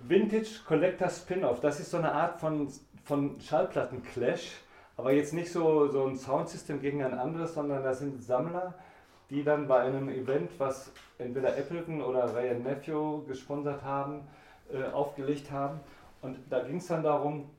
Vintage Collector Spin-Off. Das ist so eine Art von, von Schallplatten-Clash. Aber jetzt nicht so, so ein Soundsystem gegen ein anderes, sondern da sind Sammler die dann bei einem Event, was entweder Appleton oder Ray Nephew gesponsert haben, äh, aufgelegt haben. Und da ging es dann darum,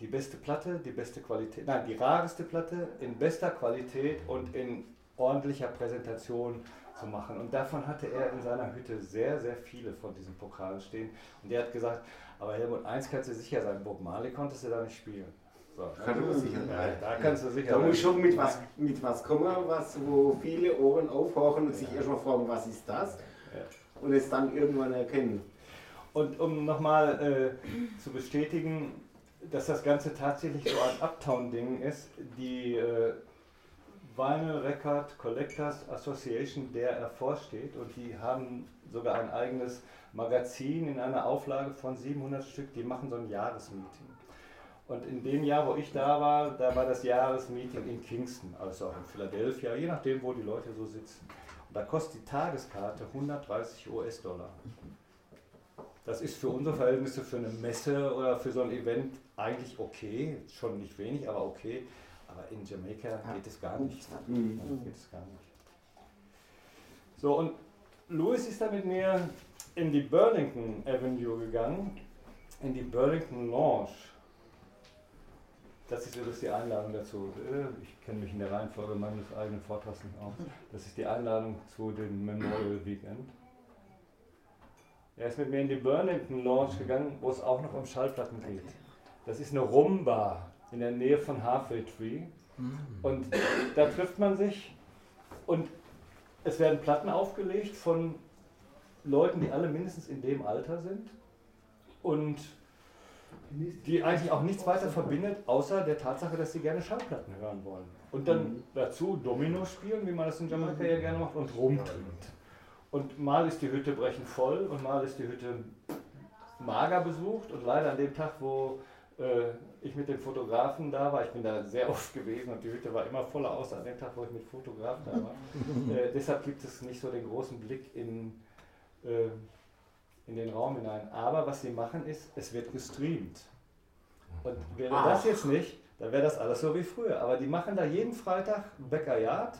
die beste Platte, die beste Qualität, nein, die rareste Platte in bester Qualität und in ordentlicher Präsentation zu machen. Und davon hatte er in seiner Hütte sehr, sehr viele von diesen Pokalen stehen. Und er hat gesagt, aber Helmut, eins kannst du sicher sein, Bob Marley konntest du da nicht spielen. So, Kann man sicher ja, sein. da kannst du sicher Da sein. muss schon mit was, mit was kommen, was, wo viele Ohren aufhorchen und sich erstmal fragen, was ist das? Ja. Und es dann irgendwann erkennen. Und um nochmal äh, zu bestätigen, dass das Ganze tatsächlich so ein Uptown-Ding ist, die äh, Vinyl Record Collectors Association, der hervorsteht, und die haben sogar ein eigenes Magazin in einer Auflage von 700 Stück, die machen so ein Jahresmeeting. Und in dem Jahr, wo ich da war, da war das Jahresmeeting in Kingston, also auch in Philadelphia, je nachdem, wo die Leute so sitzen. Und da kostet die Tageskarte 130 US-Dollar. Das ist für unsere Verhältnisse für eine Messe oder für so ein Event eigentlich okay, schon nicht wenig, aber okay. Aber in Jamaika geht es gar nicht. Mhm. Ja, geht es gar nicht. So, und Louis ist dann mit mir in die Burlington Avenue gegangen, in die Burlington Lounge. Das ist übrigens die Einladung dazu. Äh, Ich kenne mich in der Reihenfolge meines eigenen Vortrags nicht aus. Das ist die Einladung zu dem Memorial Weekend. Er ist mit mir in die Burlington Lounge gegangen, wo es auch noch um Schallplatten geht. Das ist eine Rumba in der Nähe von Halfway Tree. Und da trifft man sich und es werden Platten aufgelegt von Leuten, die alle mindestens in dem Alter sind und die eigentlich auch nichts weiter verbindet, außer der Tatsache, dass sie gerne Schallplatten hören wollen. Und dann dazu Domino spielen, wie man das in Jamaika ja gerne macht, und rumtrinkt. Und mal ist die Hütte brechend voll und mal ist die Hütte mager besucht und leider an dem Tag, wo ich mit dem Fotografen da war, ich bin da sehr oft gewesen und die Hütte war immer voller aus an dem Tag, wo ich mit Fotografen da war. äh, deshalb gibt es nicht so den großen Blick in, äh, in den Raum hinein. Aber was sie machen ist, es wird gestreamt. Und wäre Ach. das jetzt nicht, dann wäre das alles so wie früher. Aber die machen da jeden Freitag Bäckerjagd,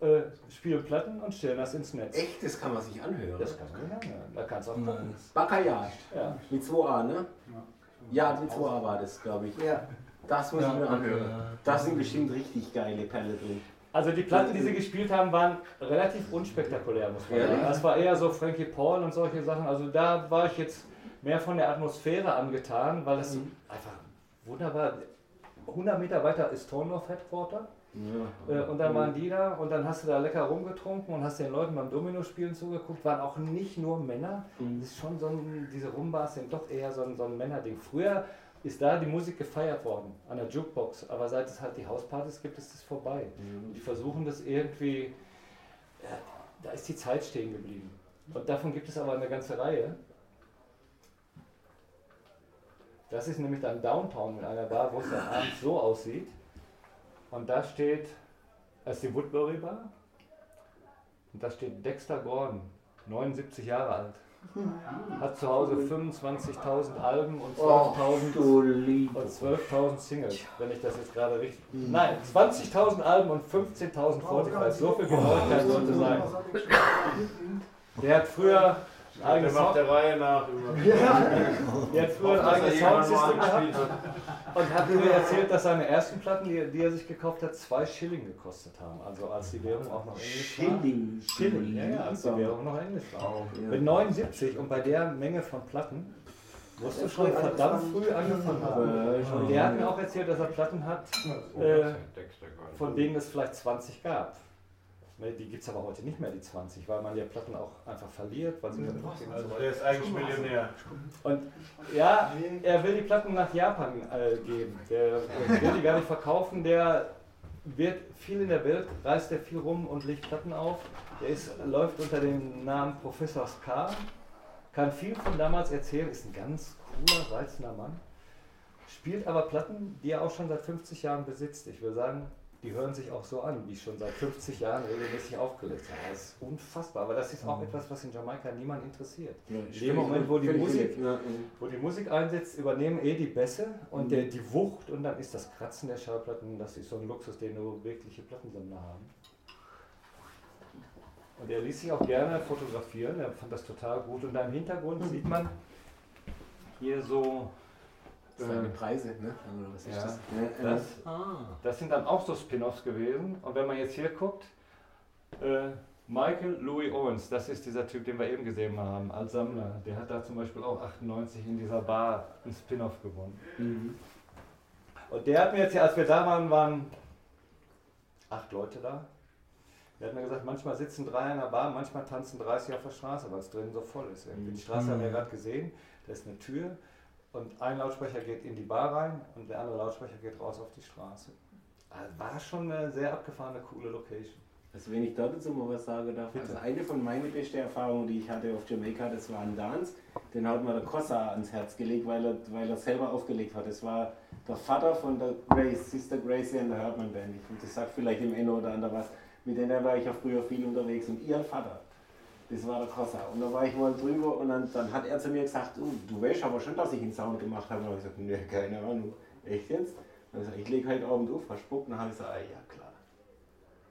äh, spielen Platten und stellen das ins Netz. Echt, das kann man sich anhören. Das kann man nicht anhören. Da kannst du auch gucken. Baccarat. Ja. Mit 2a, ne? Ja, mit 2a war das, glaube ich. Ja. Das muss ich mir anhören. Da sind bestimmt richtig geile Perle drin. Also die Platten, die sie gespielt haben, waren relativ unspektakulär, muss man Ja. sagen. Das war eher so Frankie Paul und solche Sachen. Also da war ich jetzt mehr von der Atmosphäre angetan, weil es einfach wunderbar. 100 Meter weiter ist Torndorf Headquarter. Äh, und dann waren die da und dann hast du da lecker rumgetrunken und hast den Leuten beim Domino-Spielen zugeguckt. Waren auch nicht nur Männer. Das ist schon so ein, diese Rumbas sind doch eher so ein, so ein Männerding. Früher ist da die Musik gefeiert worden, an der Jukebox. Aber seit es halt die Hauspartys gibt, ist das vorbei. Und die versuchen das irgendwie, ja, da ist die Zeit stehen geblieben. Und davon gibt es aber eine ganze Reihe. Das ist nämlich dann Downtown in einer Bar, wo es dann abends so aussieht. Und da steht, das ist die Woodbury Bar. Und da steht Dexter Gordon, 79 Jahre alt. Hat zu Hause 25.000 Alben und 12.000 du Liebe. und 12.000 Singles, wenn ich das jetzt gerade richtig. Nein, 20.000 Alben und 15.000 Spotify. So viel Genauigkeit sollte sein. Der hat früher ein Der eigenes, macht Sound, der Reihe nach der hat früher ein eigenes Soundsystem gehabt. Und hat mir erzählt, dass seine ersten Platten, die, die er sich gekauft hat, zwei Schilling gekostet haben. Also als die Währung auch noch Englisch war. Schilling. Schilling, ja, ja, als die Währung noch Englisch war. Ja. Mit 79 und bei der Menge von Platten musst du schon verdammt früh angefangen haben. Und der hat mir auch erzählt, dass er Platten hat, äh, von denen es vielleicht 20 gab. Die gibt es aber heute nicht mehr, die 20, weil man ja Platten auch einfach verliert, weil sie so Also weiter. der ist eigentlich Millionär. Und ja, er will die Platten nach Japan äh, geben. Der äh, will die gar nicht verkaufen. Der wird viel in der Welt, reist er viel rum und legt Platten auf. Der ist, läuft unter dem Namen Professor Ska, kann viel von damals erzählen, ist ein ganz cooler, reizender Mann. Spielt aber Platten, die er auch schon seit 50 Jahren besitzt. Ich würde sagen, die hören sich auch so an, wie schon seit 50 Jahren regelmäßig aufgelegt. Ja, das ist unfassbar, aber das ist auch etwas, was in Jamaika niemand interessiert. In dem Moment, wo die Musik ja. wo die Musik einsetzt, übernehmen eh die Bässe und der, die Wucht und dann ist das Kratzen der Schallplatten, das ist so ein Luxus, den nur wirkliche Plattensammler haben. Und er ließ sich auch gerne fotografieren, er fand das total gut. Und da im Hintergrund sieht man hier so. Seine äh, Preise, ne? Oder was ist Ja. das? Das, Ah. das sind dann auch so Spin-offs gewesen. Und wenn man jetzt hier guckt, äh, Michael Louis Owens, das ist dieser Typ, den wir eben gesehen haben, als Sammler. Der hat da zum Beispiel auch 98 in dieser Bar ein Spin-off gewonnen. Mhm. Und der hat mir jetzt, als wir da waren, waren acht Leute da. Der hat mir gesagt, manchmal sitzen drei in der Bar, manchmal tanzen 30 auf der Straße, weil es drinnen so voll ist. irgendwie. Die Straße haben wir gerade gesehen, da ist eine Tür und ein Lautsprecher geht in die Bar rein und der andere Lautsprecher geht raus auf die Straße. Also war schon eine sehr abgefahrene, coole Location. Also wenn ich dazu mal was sagen darf, Bitte. also eine von meinen besten Erfahrungen, die ich hatte auf Jamaika, das war ein Dance. Den hat mir der Cossa ans Herz gelegt, weil er, weil er selber aufgelegt hat. Das war der Vater von der Grace, Sister Gracie and the Herdman Band. Und das sagt vielleicht dem einen oder anderen was. Mit denen war ich ja früher viel unterwegs. Und ihr Vater, das war der Cossa. Und da war ich mal drüber und dann, dann hat er zu mir gesagt, du, du weißt aber schon, dass ich einen Sound gemacht habe. Und dann habe ich gesagt, nee, keine Ahnung. Echt jetzt? Dann habe ich gesagt, ich lege heute Abend auf, verspuckt. Und dann habe ich gesagt, ah, ja klar.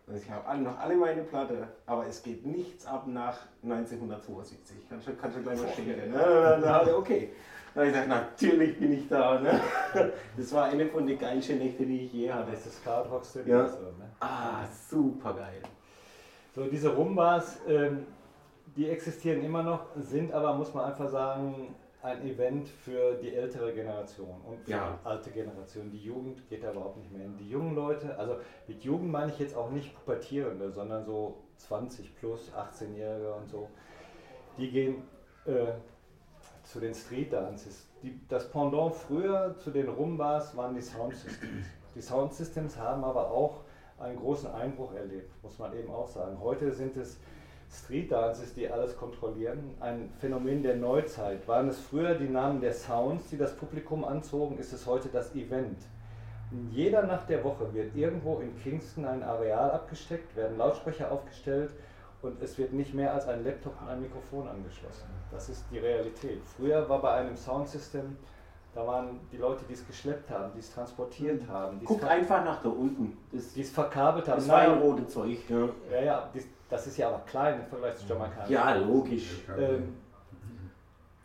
Also ich habe noch alle meine Platte, aber es geht nichts ab nach 1972. Kannst du, kannst du gleich mal schicken. Ne? Dann habe ich, okay. Dann habe ich gesagt, natürlich bin ich da. Ne? Das war eine von den geilsten Nächte, die ich je hatte. Das ist Card Rock City. Ja. So, ne? Ah, super geil. So, diese Rumbas, ähm, die existieren immer noch, sind aber, muss man einfach sagen, ein Event für die ältere Generation und für Ja. die alte Generation. Die Jugend geht da überhaupt nicht mehr hin. Die jungen Leute, also mit Jugend meine ich jetzt auch nicht Pubertierende, sondern so 20 plus, 18-Jährige und so, die gehen äh, zu den Street Dances. Die, das Pendant früher zu den Rumbas waren die Sound Systems. Die Sound Systems haben aber auch einen großen Einbruch erlebt, muss man eben auch sagen. Heute sind es Street Dances, die alles kontrollieren. Ein Phänomen der Neuzeit. Waren es früher die Namen der Sounds, die das Publikum anzogen, ist es heute das Event. In jeder Nacht der Woche wird irgendwo in Kingston ein Areal abgesteckt, werden Lautsprecher aufgestellt und es wird nicht mehr als ein Laptop und ein Mikrofon angeschlossen. Das ist die Realität. Früher war bei einem Soundsystem, da waren die Leute, die es geschleppt haben, die es transportiert haben, die es, Guck einfach nach da unten. Die es verkabelt haben. das war Nein, ein rotes Zeug. Ja, ja, ja, dies- das ist ja aber klein im Vergleich zu Jamaika. ja logisch. Ähm,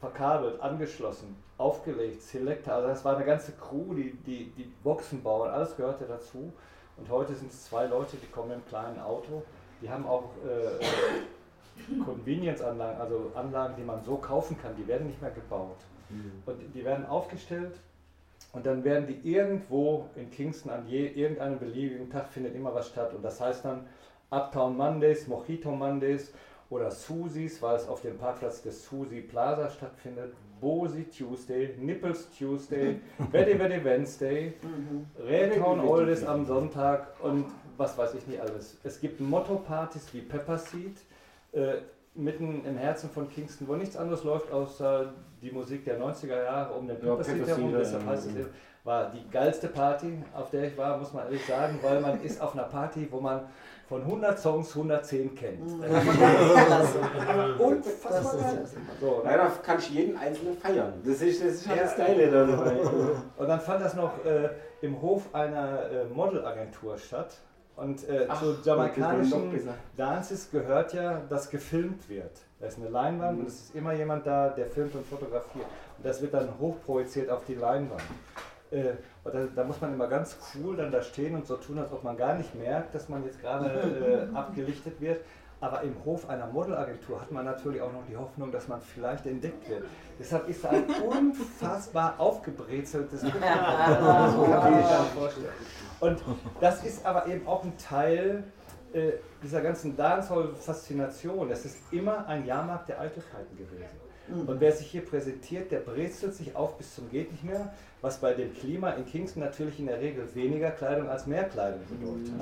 verkabelt, angeschlossen, aufgelegt, Selector, also das war eine ganze Crew, die, die, die Boxen bauen, alles gehörte dazu. Und heute sind es zwei Leute, die kommen im kleinen Auto, die haben auch äh, Convenience-Anlagen, also Anlagen, die man so kaufen kann, die werden nicht mehr gebaut. Und die werden aufgestellt und dann werden die irgendwo in Kingston an je, irgendeinem beliebigen Tag findet immer was statt. Und das heißt dann Uptown Mondays, Mojito Mondays oder Susies, weil es auf dem Parkplatz des Susi Plaza stattfindet. Bosi Tuesday, Nipples Tuesday, Very Very Wednesday, Redtown Oldies am Sonntag und was weiß ich nicht alles. Es gibt Motto-Partys wie Pepper Seed, äh, mitten im Herzen von Kingston, wo nichts anderes läuft außer die Musik der 90er Jahre um den Ja, Pepper Seed herum. Deshalb heißt es war die geilste Party, auf der ich war, muss man ehrlich sagen, weil man ist auf einer Party, wo man von 100 Songs 110 kennt. Klasse. Unfassbar super. So, ne? Ja, kannst du jeden einzelnen feiern. Das ist, das ist halt das Geile da dabei. Und dann fand das noch äh, im Hof einer äh, Modelagentur statt. Und äh, Ach, zu jamaikanischen. Dances gehört ja, dass gefilmt wird. Da ist eine Leinwand und es ist immer jemand da, der filmt und fotografiert. Und das wird dann hochprojiziert auf die Leinwand. Äh, da, da muss man immer ganz cool dann da stehen und so tun, als ob man gar nicht merkt, dass man jetzt gerade äh, abgelichtet wird. Aber im Hof einer Modelagentur hat man natürlich auch noch die Hoffnung, dass man vielleicht entdeckt wird. Deshalb ist da ein unfassbar aufgebrezeltes. Das kann man sich vorstellen. Und das ist aber eben auch ein Teil äh, dieser ganzen Dancehall-Faszination. Es ist immer ein Jahrmarkt der Eitelkeiten gewesen. Und wer sich hier präsentiert, der brezelt sich auf bis zum geht nicht mehr, was bei dem Klima in Kingston natürlich in der Regel weniger Kleidung als mehr Kleidung bedeutet.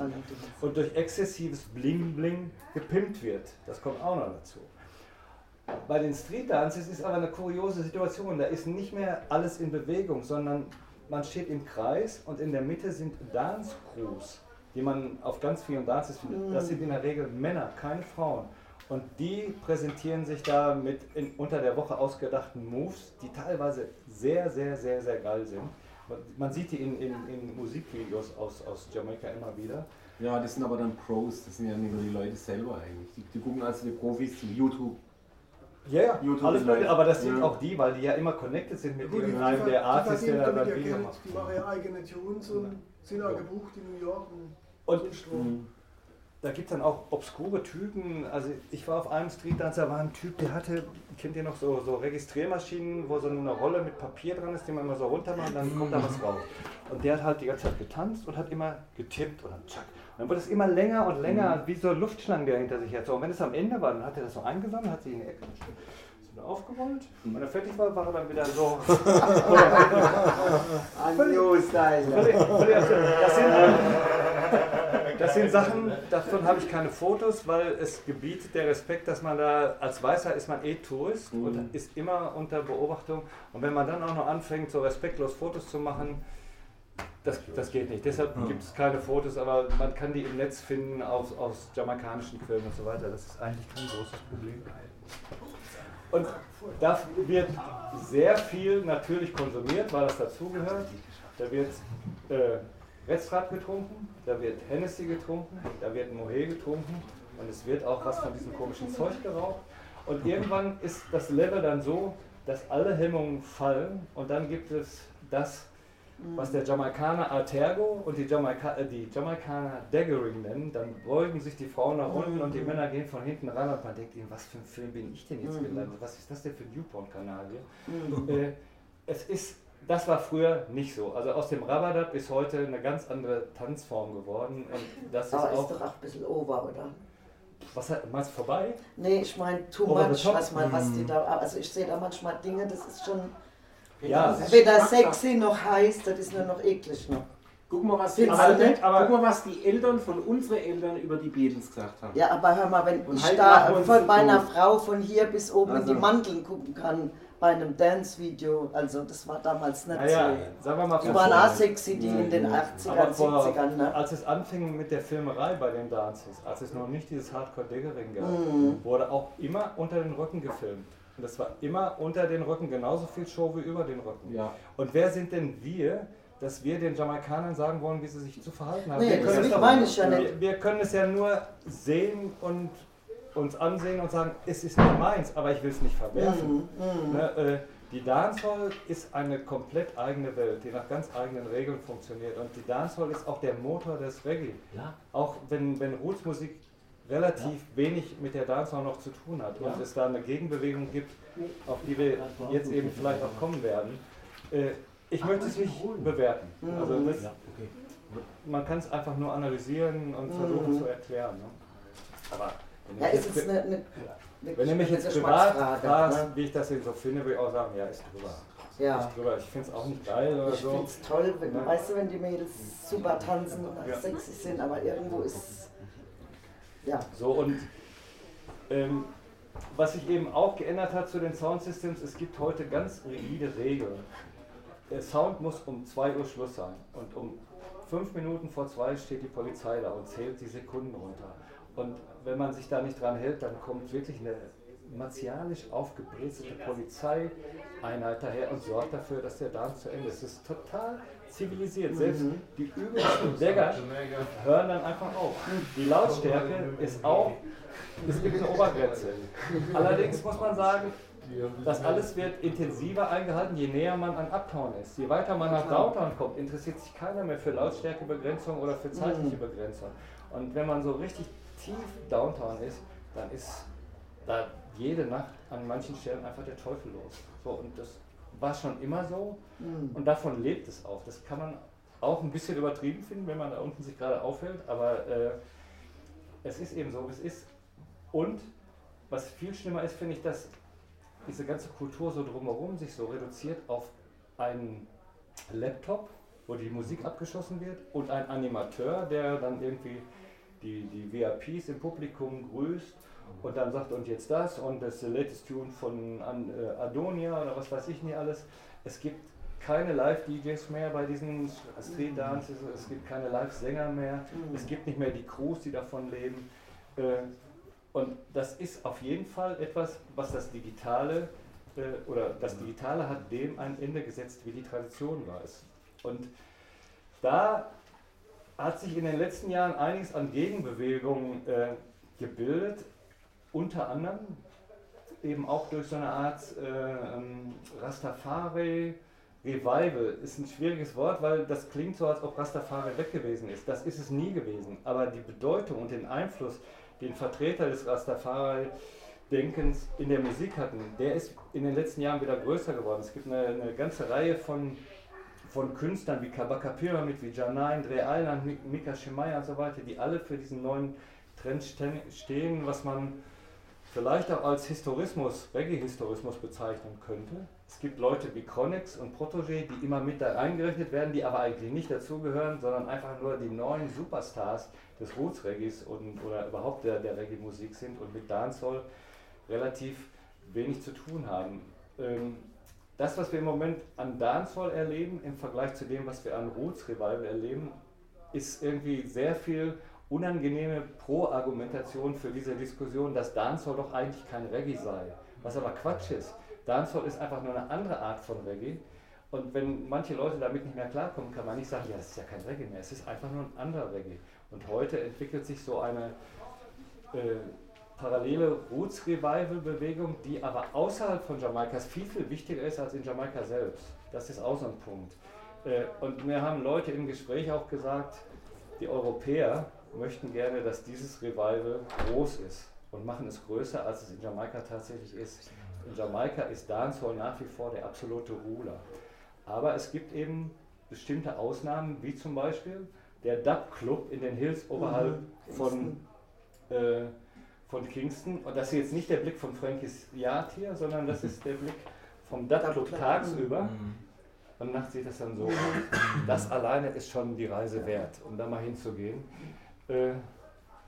Und durch exzessives Bling-Bling gepimpt wird. Das kommt auch noch dazu. Bei den Street Dances ist aber eine kuriose Situation. Da ist nicht mehr alles in Bewegung, sondern man steht im Kreis und in der Mitte sind Dance Crews, die man auf ganz vielen Dances findet. Das sind in der Regel Männer, keine Frauen. Und die präsentieren sich da mit in, unter der Woche ausgedachten Moves, die teilweise sehr, sehr, sehr, sehr geil sind. Man- sieht die in, in, in Musikvideos aus, aus Jamaika immer wieder. Ja, das sind aber dann Pros, das sind ja nicht nur die Leute selber eigentlich. Die, die gucken also die Profis zum YouTube. Ja, ja, YouTube alles mögliche, live. aber das sind Ja. auch die, weil die ja immer connected sind mit Gut, irgendeinem, der Arzt ist, der da ja Video macht. die machen ja eigene Tunes und sind auch gebucht in New York und, Und. Da gibt es dann auch obskure Typen. Also ich war auf einem Street Dancer, war ein Typ, der hatte, kennt ihr noch so, so Registriermaschinen, wo so eine Rolle mit Papier dran ist, die man immer so runter macht und dann kommt da was raus. Und der hat halt die ganze Zeit getanzt und hat immer getippt und dann tschack. Und dann wurde es immer länger und länger, wie so Luftschlangen, die er hinter sich hat. So, und wenn es am Ende war, dann hat er das so eingesammelt, hat sich in die Ecke gestellt, aufgerollt. Und wenn er fertig war, war er dann wieder so. Anjo-Style. Das sind, das sind Sachen, davon habe ich keine Fotos, weil es gebietet der Respekt, dass man da, als Weißer ist man eh Tourist Mhm. und ist immer unter Beobachtung. Und wenn man dann auch noch anfängt, so respektlos Fotos zu machen, das, das geht nicht. Deshalb gibt es keine Fotos, aber man kann die im Netz finden aus, aus jamaikanischen Quellen und so weiter. Das ist eigentlich kein großes Problem. Und da wird sehr viel natürlich konsumiert, weil das dazugehört. Da wird äh, Restrat getrunken, da wird Hennessy getrunken, da wird Mohe getrunken und es wird auch was von diesem komischen Zeug geraucht. Und irgendwann ist das Level dann so, dass alle Hemmungen fallen und dann gibt es das, was der Jamaikaner Artergo und die, Jamaika äh, die Jamaikaner Daggering nennen. Dann beugen sich die Frauen nach unten und die Männer gehen von hinten ran und man denkt ihnen, was für ein Film bin ich denn jetzt gelandet? Was ist das denn für ein Newporn-Kanal hier? Äh, es ist, das war früher nicht so. Also aus dem Rabadat ist heute eine ganz andere Tanzform geworden. Und das ist Aber ist auch. doch auch ein bisschen over, oder? Was hat- meinst du vorbei? Nee, ich meine, too Over much, was, man, was die da. Also ich sehe da manchmal Dinge, das ist schon Ja, weder sexy noch heiß, das ist nur noch eklig noch. Guck mal, was die, du aber, guck mal, was die Eltern von unseren Eltern über die Beatles gesagt haben. Ja, aber hör mal, wenn Und ich halt da von meiner. Frau von hier bis oben in Also. die Mandeln gucken kann bei einem Dance-Video, also das war damals nicht Naja, sagen wir mal so. Die von waren auch sexy, die in den 80ern, Aber vor, 70ern, ne? als es anfing mit der Filmerei bei den Dances, als es noch nicht dieses Hardcore-Diggering gab, Mhm. wurde auch immer unter den Rücken gefilmt. Und das war immer unter den Rücken genauso viel Show wie über den Rücken. Ja. Und wer sind denn wir, dass wir den Jamaikanern sagen wollen, wie sie sich zu verhalten haben? Nee, wir, das können will- doch- meine ich ja nicht. wir, wir können es ja nur sehen und uns ansehen und sagen, es ist nicht meins, aber ich will es nicht verwerfen. Mhm, Ne, äh, die Dancehall ist eine komplett eigene Welt, die nach ganz eigenen Regeln funktioniert. Und die Dancehall ist auch der Motor des Reggae. Ja. Auch wenn, wenn Rootsmusik relativ wenig mit der Dancehall noch zu tun hat und es da eine Gegenbewegung gibt, auf die wir jetzt eben vielleicht auch kommen werden. Äh, ich möchte es nicht bewerten. Also das, man kann es einfach nur analysieren und versuchen zu erklären. Ne? Aber Ja, ich ist jetzt- jetzt eine, eine, wenn ihr mich eine jetzt privat fragst, ne? wie ich das so finde, würde ich auch sagen, ja, ist drüber. Ja. Ist drüber. Ich finde es auch nicht geil oder Ich so. finde es toll, wenn, Ja. weißt du, wenn die Mädels super tanzen und Ja. sexy sind, aber irgendwo ist. Ja. So und ähm, was sich eben auch geändert hat zu den Soundsystems, es gibt heute ganz rigide Regeln. Der Sound muss um 2 Uhr Schluss sein und um 5 Minuten vor 2 steht die Polizei da und zählt die Sekunden runter. Und wenn man sich da nicht dran hält, dann kommt wirklich eine martialisch aufgebrezelte Polizeieinheit daher und sorgt dafür, dass der Dance zu Ende ist. Es ist total zivilisiert. Selbst die übelsten Dagger hören dann einfach auf. Die Lautstärke ist auch, es gibt eine Obergrenze. Allerdings muss man sagen, das alles wird intensiver eingehalten, je näher man an Uptown ist. Je weiter man nach Downtown kommt, interessiert sich keiner mehr für Lautstärkebegrenzung oder für zeitliche Begrenzung. Und wenn man so richtig tief Downtown ist, dann ist da jede Nacht an manchen Stellen einfach der Teufel los. So, und das war schon immer so und davon lebt es auch. Das kann man auch ein bisschen übertrieben finden, wenn man da unten sich gerade aufhält, aber äh, es ist eben so, wie es ist. Und was viel schlimmer ist, finde ich, dass diese ganze Kultur so drumherum sich so reduziert auf einen Laptop, wo die Musik abgeschossen wird und ein Animateur, der dann irgendwie die, die VIPs im Publikum grüßt und dann sagt, und jetzt das und das latest Tune von äh, Adonia oder was weiß ich nicht alles. Es gibt keine Live-DJs mehr bei diesen Street Dances, es gibt keine Live-Sänger mehr, es gibt nicht mehr die Crews, die davon leben. Äh, und das ist auf jeden Fall etwas, was das Digitale äh, oder das Digitale hat dem ein Ende gesetzt, wie die Tradition war. Es. Und da hat sich in den letzten Jahren einiges an Gegenbewegungen äh, gebildet, unter anderem eben auch durch so eine Art äh, ähm, Rastafari. Revival ist ein schwieriges Wort, weil das klingt so, als ob Rastafari weg gewesen ist. Das ist es nie gewesen. Aber die Bedeutung und den Einfluss, den Vertreter des Rastafari-Denkens in der Musik hatten, der ist in den letzten Jahren wieder größer geworden. Es gibt eine, eine ganze Reihe von, von Künstlern wie Kabaka Pyramid, wie Janine, Dre Island, Mika Shemaya und so weiter, die alle für diesen neuen Trend stehen, was man vielleicht auch als Historismus, Reggae-Historismus bezeichnen könnte. Es gibt Leute wie Chronix und Protégé, die immer mit da reingerechnet werden, die aber eigentlich nicht dazugehören, sondern einfach nur die neuen Superstars des Roots Reggaes und, oder überhaupt der, der Reggae-Musik sind und mit Dancehall relativ wenig zu tun haben. Ähm, das, was wir im Moment an Dancehall erleben, im Vergleich zu dem, was wir an Roots Revival erleben, ist irgendwie sehr viel unangenehme Pro-Argumentation für diese Diskussion, dass Dancehall doch eigentlich kein Reggae sei. Was aber Quatsch ist. Dancehall ist einfach nur eine andere Art von Reggae. Und wenn manche Leute damit nicht mehr klarkommen, kann man nicht sagen, ja, das ist ja kein Reggae mehr, es ist einfach nur ein anderer Reggae. Und heute entwickelt sich so eine äh, parallele Roots-Revival-Bewegung, die aber außerhalb von Jamaikas viel, viel wichtiger ist als in Jamaika selbst. Das ist auch so ein Punkt. Äh, und mir haben Leute im Gespräch auch gesagt, die Europäer möchten gerne, dass dieses Revival groß ist und machen es größer, als es in Jamaika tatsächlich ist. In Jamaika ist Dancehall nach wie vor der absolute Ruler. Aber es gibt eben bestimmte Ausnahmen, wie zum Beispiel der Dub Club in den Hills oberhalb mhm. von, äh, von Kingston. Und das ist jetzt nicht der Blick von Frankies Yard hier, sondern das ist der Blick vom Dub Club tagsüber. Mhm. Und nachts sieht das dann so aus. Das alleine ist schon die Reise wert, um da mal hinzugehen. Äh,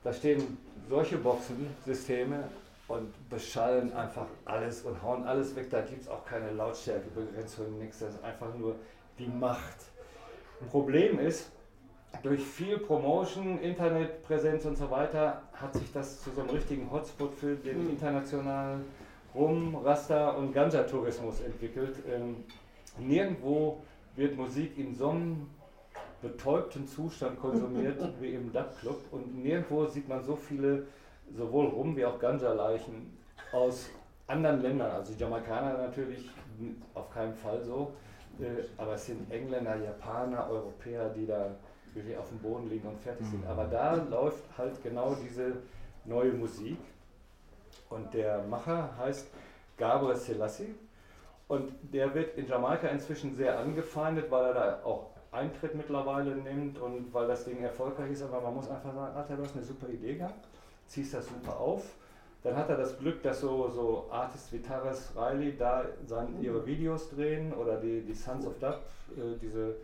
da stehen solche Boxensysteme und beschallen einfach alles und hauen alles weg. Da gibt es auch keine Lautstärkebegrenzung, nichts. Das ist einfach nur die Macht. Ein Problem ist, durch viel Promotion, Internetpräsenz und so weiter hat sich das zu so einem richtigen Hotspot für den internationalen Rum, Rasta und Ganja-Tourismus entwickelt. Ähm, nirgendwo wird Musik in so einem betäubten Zustand konsumiert wie im Duck Club und nirgendwo sieht man so viele sowohl Rum wie auch Ganja-Leichen aus anderen Ländern. Also die Jamaikaner natürlich auf keinen Fall so, äh, aber es sind Engländer, Japaner, Europäer, die da wirklich auf dem Boden liegen und fertig sind. Aber da läuft halt genau diese neue Musik. Und der Macher heißt Gabriel Selassie. Und der wird in Jamaika inzwischen sehr angefeindet, weil er da auch Eintritt mittlerweile nimmt und weil das Ding erfolgreich ist, aber man muss einfach sagen, Alter, du hast eine super Idee gehabt, ziehst das super auf. Dann hat er das Glück, dass so, so Artists wie Taras Riley da sein, ihre Videos drehen oder die, die Sons of Dub, äh, diese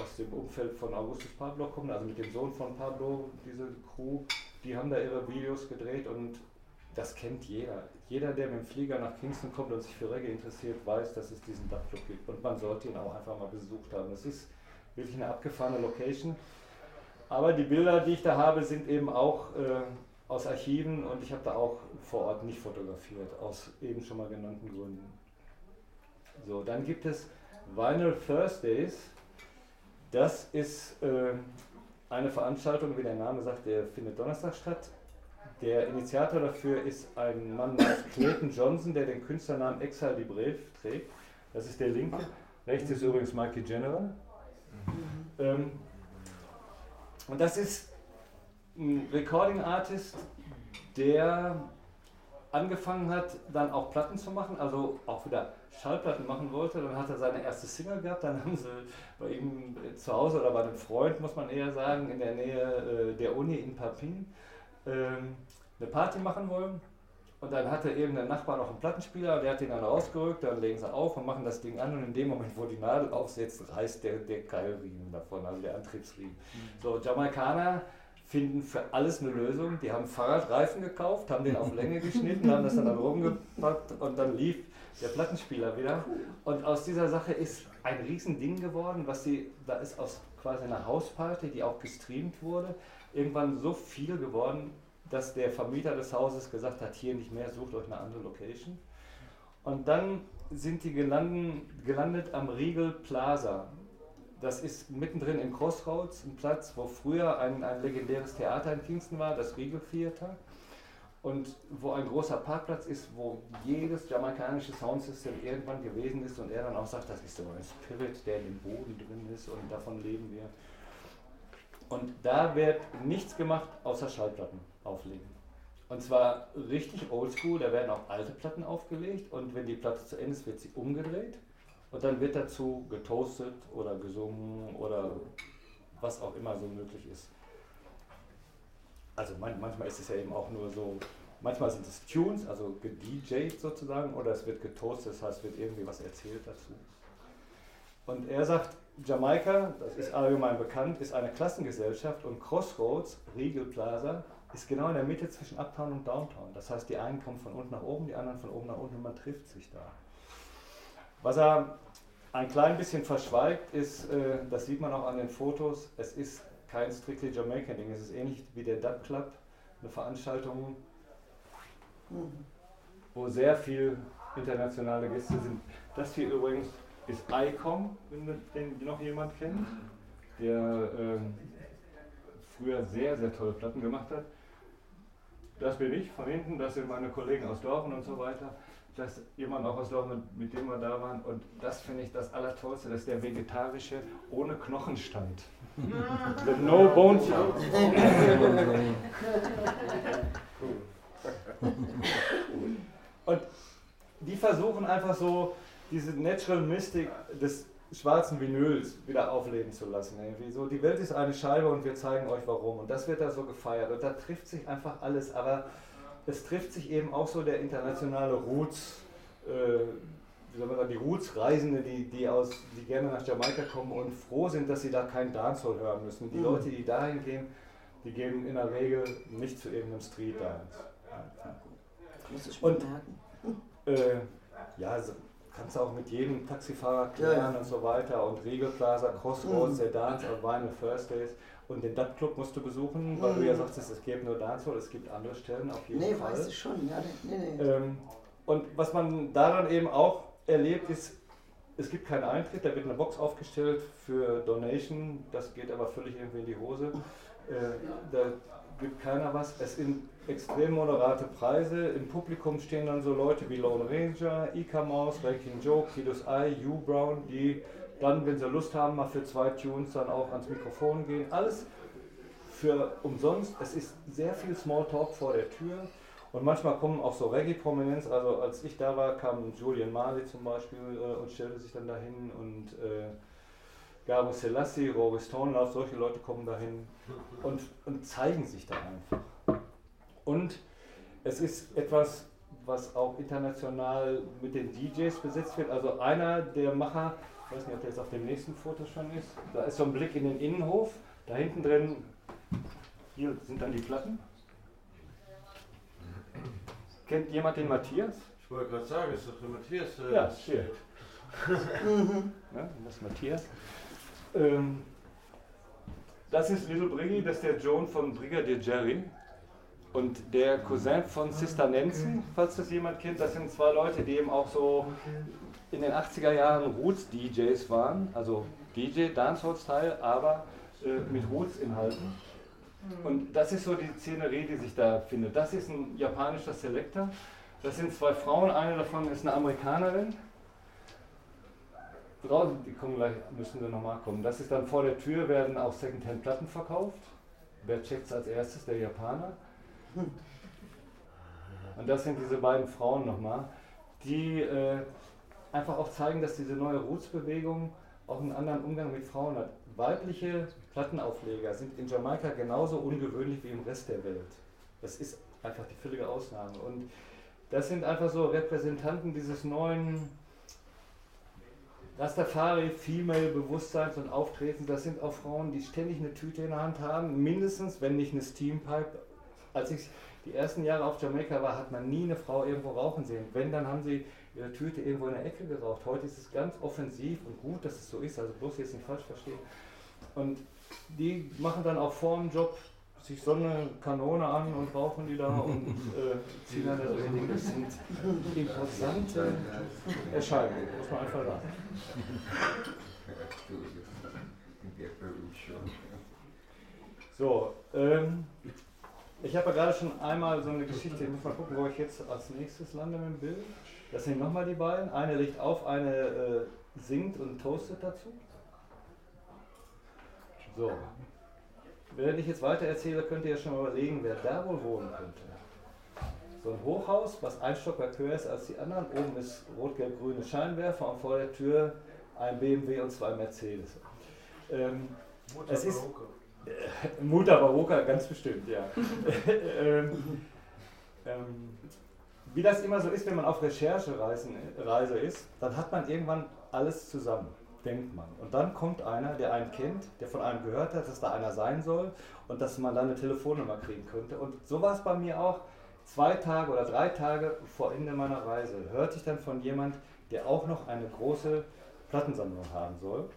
aus dem Umfeld von Augustus Pablo kommen, also mit dem Sohn von Pablo, diese Crew, die haben da ihre Videos gedreht und das kennt jeder. Jeder, der mit dem Flieger nach Kingston kommt und sich für Reggae interessiert, weiß, dass es diesen Dub-Club gibt und man sollte ihn auch einfach mal besucht haben. Das ist wirklich eine abgefahrene Location. Aber die Bilder, die ich da habe, sind eben auch äh, aus Archiven und ich habe da auch vor Ort nicht fotografiert, aus eben schon mal genannten Gründen. So, dann gibt es Vinyl Thursdays. Das ist äh, eine Veranstaltung, wie der Name sagt, der findet Donnerstag statt. Der Initiator dafür ist ein Mann namens Clayton Johnson, der den Künstlernamen Exile Libre trägt. Das ist der linke. Rechts ist übrigens Mikey General. Ähm, und das ist ein Recording Artist, der angefangen hat, dann auch Platten zu machen, also auch wieder Schallplatten machen wollte. Dann hat er seine erste Single gehabt, dann haben sie bei ihm zu Hause oder bei einem Freund, muss man eher sagen, in der Nähe äh, der Uni in Papin ähm, eine Party machen wollen. Und dann hatte eben der Nachbar noch einen Plattenspieler, der hat den dann rausgerückt, dann legen sie auf und machen das Ding an und in dem Moment, wo die Nadel aufsetzt, reißt der, der Keilriemen davon, also der Antriebsriemen. Mhm. So, Jamaikaner finden für alles eine Lösung. Die haben Fahrradreifen gekauft, haben den auf Länge geschnitten, haben das dann, dann rumgepackt und dann lief der Plattenspieler wieder. Und aus dieser Sache ist ein Riesending geworden, was sie, da ist aus quasi einer Hausparty, die auch gestreamt wurde, irgendwann so viel geworden, dass der Vermieter des Hauses gesagt hat, hier nicht mehr, sucht euch eine andere Location. Und dann sind die gelandet, gelandet am Riegel Plaza. das ist mittendrin im Crossroads, ein Platz, wo früher ein, ein legendäres Theater in Kingston war, das Regal Theater. Und wo ein großer Parkplatz ist, wo jedes jamaikanische Soundsystem irgendwann gewesen ist und er dann auch sagt, das ist so ein Spirit, der in dem Boden drin ist und davon leben wir. Und da wird nichts gemacht, außer Schallplatten auflegen. Und zwar richtig oldschool, da werden auch alte Platten aufgelegt und wenn die Platte zu Ende ist, wird sie umgedreht und dann wird dazu getoastet oder gesungen oder was auch immer so möglich ist. Also man, manchmal ist es ja eben auch nur so, manchmal sind es Tunes, also gedjed sozusagen, oder es wird getoastet, das heißt, wird irgendwie was erzählt dazu. Und er sagt, Jamaika, das ist allgemein bekannt, ist eine Klassengesellschaft und Crossroads, Regal Plaza, ist genau in der Mitte zwischen Uptown und Downtown. Das heißt, die einen kommen von unten nach oben, die anderen von oben nach unten und man trifft sich da. Was er ein klein bisschen verschweigt, ist, äh, das sieht man auch an den Fotos, es ist kein strictly Jamaican Ding. Es ist ähnlich wie der Dub Club, eine Veranstaltung, wo sehr viel internationale Gäste sind. Das hier übrigens ist ICOM, wenn den noch jemand kennt, der ähm, früher sehr, sehr tolle Platten gemacht hat. Das bin ich von hinten, das sind meine Kollegen aus Dortmund und so weiter. Das ist jemand auch aus Dortmund, mit dem wir da waren. Und das finde ich das Allertollste, das ist der vegetarische ohne Knochenstand. The No Bone Show. Und die versuchen einfach so diese Natural Mystic des schwarzen Vinyls wieder aufleben zu lassen. Irgendwie so, die Welt ist eine Scheibe und wir zeigen euch warum. Und das wird da so gefeiert. Und da trifft sich einfach alles. Aber es trifft sich eben auch so der internationale Roots, äh, wie soll man sagen, die Roots-Reisende, die, die, aus, die gerne nach Jamaika kommen und froh sind, dass sie da keinen Dancehall hören müssen. Die Mhm. Leute, die dahin gehen, die gehen in der Regel nicht zu irgendeinem Street-Dance. Und-. Äh, ja, so, kannst du auch mit jedem Taxifahrer klären Ja, ja. und so weiter. Und Regal Plaza, Crossroads, der Dance auf Vinyl Thursdays. Und den Dub Club musst du besuchen, weil du ja Mhm. sagtest, es gibt nur Dancehall, es gibt andere Stellen auf jeden Nee, Fall. weiß ich schon. Ja, nee, nee. Ähm, und was man daran eben auch erlebt, ist, es gibt keinen Eintritt, da wird eine Box aufgestellt für Donation, das geht aber völlig irgendwie in die Hose. Äh, da gibt keiner was. Es sind extrem moderate Preise. Im Publikum stehen dann so Leute wie Lone Ranger, Ika Maus, Ranking Joe, Kidus Eye, Hugh Brown, die dann, wenn sie Lust haben, mal für zwei Tunes dann auch ans Mikrofon gehen. Alles für umsonst. Es ist sehr viel Smalltalk vor der Tür. Und manchmal kommen auch so Reggae-Prominenz. Also als ich da war, kam Julian Marley zum Beispiel äh, und stellte sich dann dahin. Und äh, Gabo Selassie, Rory Stonelauf, solche Leute kommen dahin und, und zeigen sich da einfach. Und es ist etwas, was auch international mit den DJs besetzt wird. Also einer der Macher, ich weiß nicht, ob der jetzt auf dem nächsten Foto schon ist, da ist so ein Blick in den Innenhof. Da hinten drin, hier sind dann die Platten. Kennt jemand den Matthias? Ich wollte gerade sagen, ist doch der Matthias. Äh, Ja, hier. ja, das ist Matthias. Ähm, das ist Little Briggy, das ist der Joan von Brigadier Jerry. Und der Cousin von Sister Nancy, falls das jemand kennt, das sind zwei Leute, die eben auch so in den 80er Jahren Roots-DJs waren. Also DJ, Dancehall-Style, aber äh, mit Roots-Inhalten. Und das ist so die Szenerie, die sich da findet. Das ist ein japanischer Selector. Das sind zwei Frauen, eine davon ist eine Amerikanerin. Draußen, die kommen gleich, müssen wir nochmal kommen. Das ist dann vor der Tür, werden auch Secondhand-Platten verkauft. Wer checkt es als erstes? Der Japaner. Und das sind diese beiden Frauen nochmal, die äh, einfach auch zeigen, dass diese neue Roots-Bewegung auch einen anderen Umgang mit Frauen hat. Weibliche Plattenaufleger sind in Jamaika genauso ungewöhnlich wie im Rest der Welt. Das ist einfach die völlige Ausnahme. Und das sind einfach so Repräsentanten dieses neuen Rastafari, Female-Bewusstseins und Auftretens. Das sind auch Frauen, die ständig eine Tüte in der Hand haben, mindestens, wenn nicht eine Steampipe. Als ich die ersten Jahre auf Jamaika war, hat man nie eine Frau irgendwo rauchen sehen. Wenn, dann haben sie ihre Tüte irgendwo in der Ecke geraucht. Heute ist es ganz offensiv und gut, dass es so ist, also bloß jetzt nicht falsch verstehen. Und die machen dann auch vor dem Job sich so eine Kanone an und rauchen die da und äh, ziehen dann da so ihr Ding. Das sind imposante Erscheinungen, muss man einfach sagen. So, ähm, ich habe ja gerade schon einmal so eine Geschichte, ich muss mal gucken, wo ich jetzt als nächstes lande mit dem Bild. Das sind nochmal die beiden. Eine legt auf, eine äh, singt und toastet dazu. So. Wenn ich jetzt weiter erzähle, könnt ihr ja schon mal überlegen, wer da wohl wohnen könnte. So ein Hochhaus, was ein Stockwerk höher ist als die anderen. Oben ist rot-gelb-grüne Scheinwerfer und vor der Tür ein BMW und zwei Mercedes. Ähm, es ist Mutter Barocca, ganz bestimmt, ja. ähm, ähm, wie das immer so ist, wenn man auf Recherchereise Reise ist, dann hat man irgendwann alles zusammen, denkt man. Und dann kommt einer, der einen kennt, der von einem gehört hat, dass da einer sein soll und dass man dann eine Telefonnummer kriegen könnte. Und so war es bei mir auch. Zwei Tage oder drei Tage vor Ende meiner Reise hörte ich dann von jemand, der auch noch eine große Plattensammlung haben soll.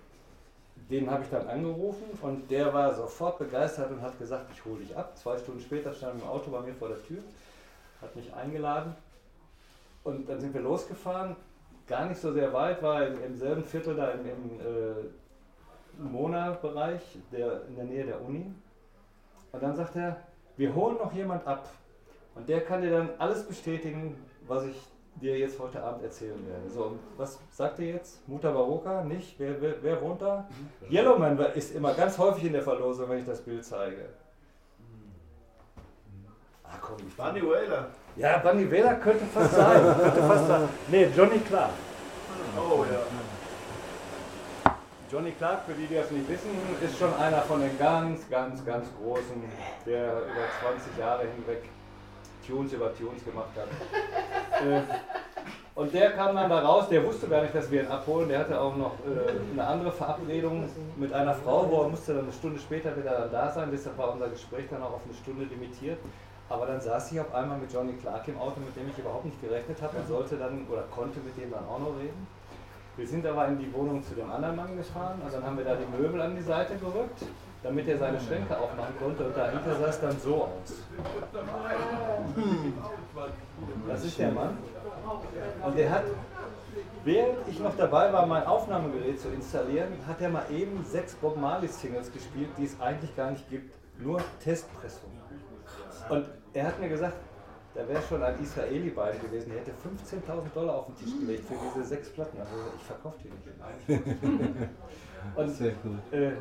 Den habe ich dann angerufen und der war sofort begeistert und hat gesagt, ich hole dich ab. Zwei Stunden später stand im Auto bei mir vor der Tür, hat mich eingeladen und dann sind wir losgefahren. Gar nicht so sehr weit, war im, im selben Viertel da im, im äh, Mona-Bereich, in der Nähe der Uni. Und dann sagt er, wir holen noch jemand ab. Und der kann dir dann alles bestätigen, was ich dir jetzt heute Abend erzählen werde. So, was sagt ihr jetzt? Mutter Barocca? Nicht? Wer, wer, wer wohnt da? Yellowman ist immer ganz häufig in der Verlosung, wenn ich das Bild zeige. Ah, komm, ich Bunny Whaler. Ja, Bunny Whaler könnte fast sein. könnte fast sein. Nee, Johnny Clark. Oh ja. Johnny Clark, für die, die das nicht wissen, ist schon einer von den ganz, ganz, ganz Großen, der über 20 Jahre hinweg Tunes über Tunes gemacht hat. Äh, und der kam dann da raus, der wusste gar nicht, dass wir ihn abholen. Der hatte auch noch äh, eine andere Verabredung mit einer Frau, wo er musste dann eine Stunde später wieder da sein. Deshalb war unser Gespräch dann auch auf eine Stunde limitiert. Aber dann saß ich auf einmal mit Johnny Clark im Auto, mit dem ich überhaupt nicht gerechnet habe und sollte dann oder konnte mit dem dann auch noch reden. Wir sind aber in die Wohnung zu dem anderen Mann gefahren und dann haben wir da die Möbel an die Seite gerückt, damit er seine Schränke aufmachen konnte und dahinter sah es dann so aus. Das ist der Mann. Und der hat, während ich noch dabei war, mein Aufnahmegerät zu installieren, hat er mal eben sechs Bob Marley Singles gespielt, die es eigentlich gar nicht gibt. Nur Testpressungen. Und er hat mir gesagt, da wäre schon ein Israeli bei gewesen, der hätte 15.000 Dollar auf den Tisch gelegt für diese sechs Platten. Also ich verkaufe die nicht. Und Sehr gut. äh,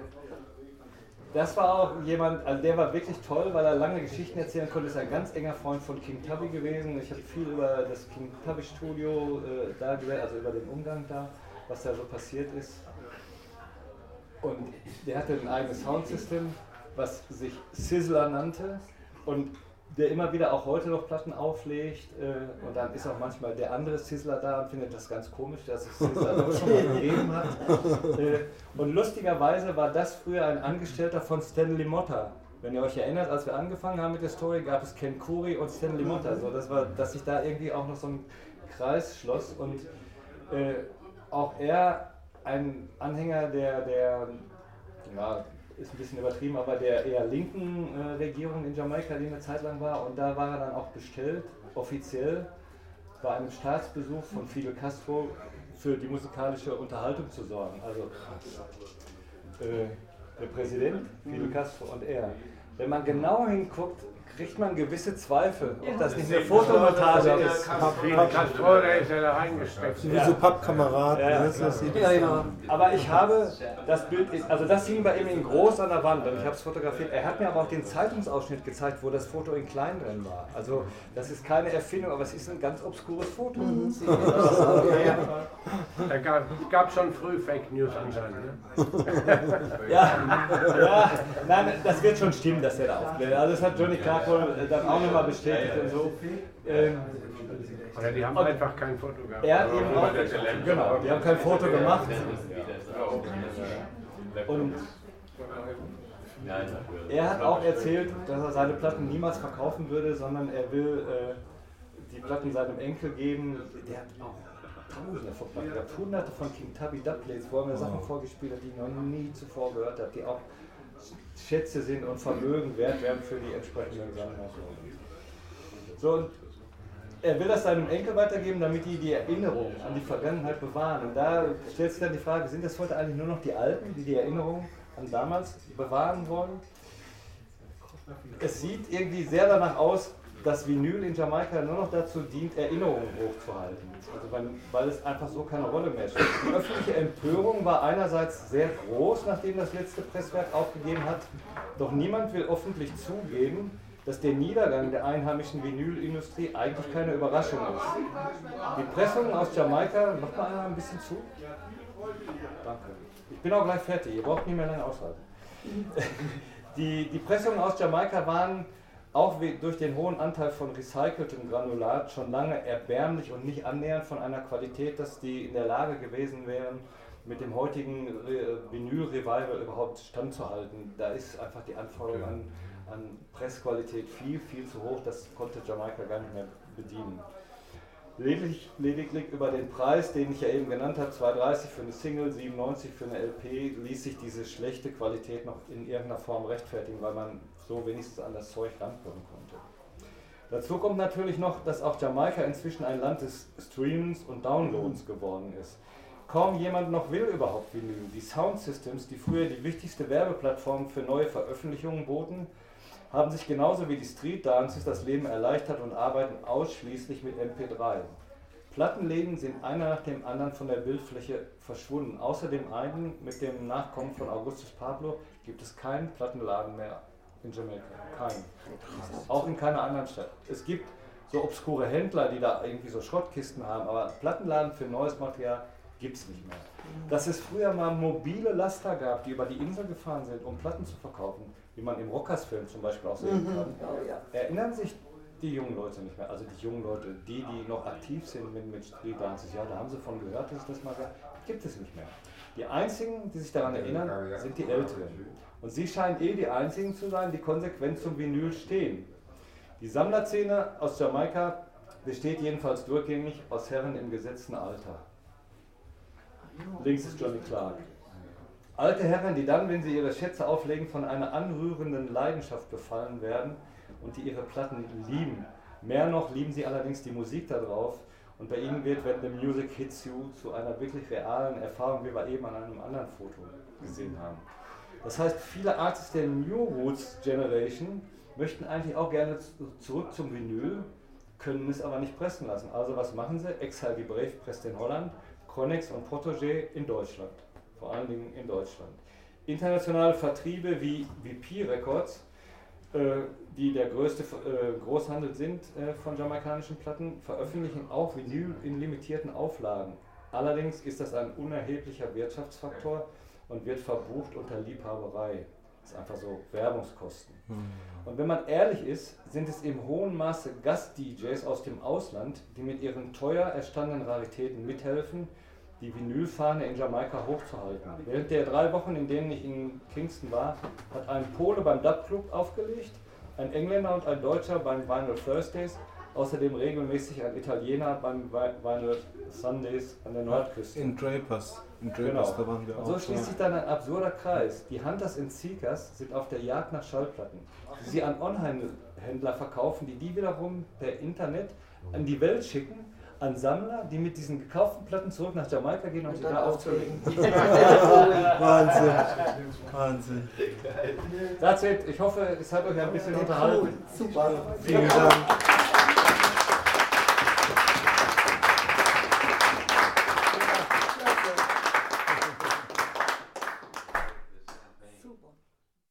das war auch jemand, also der war wirklich toll, weil er lange Geschichten erzählen konnte. Ist ein ganz enger Freund von King Tubby gewesen. Ich habe viel über das King Tubby Studio äh, da gesehen, also über den Umgang da, was da so passiert ist. Und der hatte ein eigenes Soundsystem, was sich Sizzler nannte und der immer wieder auch heute noch Platten auflegt. Äh, und dann ist auch manchmal der andere Sizzler da und findet das ganz komisch, dass es Sizzler doch schon mal gegeben hat. Äh, und lustigerweise war das früher ein Angestellter von Stanley Motta. Wenn ihr euch erinnert, als wir angefangen haben mit der Story, gab es Ken Curry und Stanley Motta. So, das war, dass sich da irgendwie auch noch so ein Kreis schloss und äh, auch er ein Anhänger der, der ja, ist ein bisschen übertrieben, aber der eher linken äh, Regierung in Jamaika, die eine Zeit lang war. Und da war er dann auch bestellt, offiziell, bei einem Staatsbesuch von Fidel Castro für die musikalische Unterhaltung zu sorgen. Also äh, der Präsident, Fidel Castro und er. Wenn man genau hinguckt, kriegt man gewisse Zweifel, ob das nicht eine Fotomontage ist. Der ist ja da reingesteckt. Wie so Pappkamerad. Ja, Ja, ja. Aber ich habe das Bild, also das hing bei ihm in groß an der Wand und ich habe es fotografiert. Er hat mir aber auch den Zeitungsausschnitt gezeigt, wo das Foto in klein drin war. Also das ist keine Erfindung, aber es ist ein ganz obskures Foto. Da gab, gab schon früh Fake News anscheinend. Ne? Ja, ja, nein, das wird schon stimmen, dass er da aufklärt. Also das hat Johnny Clark wohl äh, dann auch nochmal bestätigt und so. Ähm, Oder die haben einfach kein Foto gehabt. er hat eben auch, genau, die haben kein Foto gemacht. Und er hat auch erzählt, dass er seine Platten niemals verkaufen würde, sondern er will äh, die Platten seinem Enkel geben. Der hat auch Tausende von Platten gehabt, hunderte von King Tubby Dubplates, wo er mir Sachen vorgespielt hat, die ich noch nie zuvor gehört habe, die auch Schätze sind und Vermögen wert werden für die entsprechenden Sammler. So, er will das seinem Enkel weitergeben, damit die die Erinnerung an die Vergangenheit bewahren. Und da stellt sich dann die Frage, sind das heute eigentlich nur noch die Alten, die die Erinnerung an damals bewahren wollen? Es sieht irgendwie sehr danach aus, dass Vinyl in Jamaika nur noch dazu dient, Erinnerungen hochzuhalten. Also weil, weil es einfach so keine Rolle mehr spielt. Die öffentliche Empörung war einerseits sehr groß, nachdem das letzte Presswerk aufgegeben hat, doch niemand will öffentlich zugeben, dass der Niedergang der einheimischen Vinylindustrie eigentlich keine Überraschung ist. Die Pressungen aus Jamaika, macht mal einer ein bisschen zu? Danke. Ich bin auch gleich fertig, ihr braucht nicht mehr lange aushalten. Die, die Pressungen aus Jamaika waren auch durch den hohen Anteil von recyceltem Granulat schon lange erbärmlich und nicht annähernd von einer Qualität, dass die in der Lage gewesen wären, mit dem heutigen Re- Vinyl-Revival überhaupt standzuhalten. Da ist einfach die Anforderung an, an Pressqualität viel, viel zu hoch, das konnte Jamaika gar nicht mehr bedienen. Lediglich, lediglich über den Preis, den ich ja eben genannt habe, 2,30 für eine Single, 97 für eine LP, ließ sich diese schlechte Qualität noch in irgendeiner Form rechtfertigen, weil man so wenigstens an das Zeug rankommen konnte. Dazu kommt natürlich noch, dass auch Jamaika inzwischen ein Land des Streamens und Downloads geworden ist. Kaum jemand noch will überhaupt Vinyl. Die Soundsystems, die früher die wichtigste Werbeplattform für neue Veröffentlichungen boten, haben sich genauso wie die Street Dances das Leben erleichtert und arbeiten ausschließlich mit MP3. Plattenläden sind einer nach dem anderen von der Bildfläche verschwunden. Außer dem einen mit dem Nachkommen von Augustus Pablo gibt es keinen Plattenladen mehr in Jamaika. Keinen. Auch in keiner anderen Stadt. Es gibt so obskure Händler, die da irgendwie so Schrottkisten haben, aber Plattenladen für neues Material gibt es nicht mehr. Dass es früher mal mobile Laster gab, die über die Insel gefahren sind, um Platten zu verkaufen, wie man im Rockers-Film zum Beispiel auch sehen kann, Oh erinnern sich die jungen Leute nicht mehr. Also die jungen Leute, die, die noch aktiv sind mit, mit Street Dances, ja, da haben sie von gehört, dass es das mal gab, gibt es nicht mehr. Die einzigen, die sich daran erinnern, sind die Älteren. Und sie scheinen eh die einzigen zu sein, die konsequent zum Vinyl stehen. Die Sammlerszene aus Jamaika besteht jedenfalls durchgängig aus Herren im gesetzten Alter. Links ist Johnny Clark. Alte Herren, die dann, wenn sie ihre Schätze auflegen, von einer anrührenden Leidenschaft befallen werden und die ihre Platten lieben. Mehr noch lieben sie allerdings die Musik darauf und bei ihnen wird When the Music Hits You zu einer wirklich realen Erfahrung, wie wir eben an einem anderen Foto gesehen haben. Das heißt, viele Artists der New Roots Generation möchten eigentlich auch gerne zu- zurück zum Vinyl, können es aber nicht pressen lassen. Also was machen sie? Exile die Brave presst in Holland, Connex und Protégé in Deutschland. Vor allen Dingen in Deutschland. Internationale Vertriebe wie VP Records, äh, die der größte äh, Großhandel sind äh, von jamaikanischen Platten, veröffentlichen auch Vinyl in limitierten Auflagen. Allerdings ist das ein unerheblicher Wirtschaftsfaktor und wird verbucht unter Liebhaberei. Das ist einfach so Werbungskosten. Und wenn man ehrlich ist, sind es im hohen Maße Gast-DJs aus dem Ausland, die mit ihren teuer erstandenen Raritäten mithelfen, die Vinylfahne in Jamaika hochzuhalten. Während der drei Wochen, in denen ich in Kingston war, hat ein Pole beim Dub Club aufgelegt, ein Engländer und ein Deutscher beim Vinyl Thursdays, außerdem regelmäßig ein Italiener beim Vi- Vinyl Sundays an der Nordküste. In Drapers. In Drapers, Genau. da waren wir Und auch. so schließt sich dann ein absurder Kreis. Die Hunters und Seekers sind auf der Jagd nach Schallplatten, die sie an Online-Händler verkaufen, die die wiederum per Internet an die Welt schicken, an Sammler, die mit diesen gekauften Platten zurück nach Jamaika gehen, um Und sie da aufzulegen. Wahnsinn. Wahnsinn. That's it. Ich hoffe, es hat euch ein bisschen unterhalten. Super. Vielen Dank.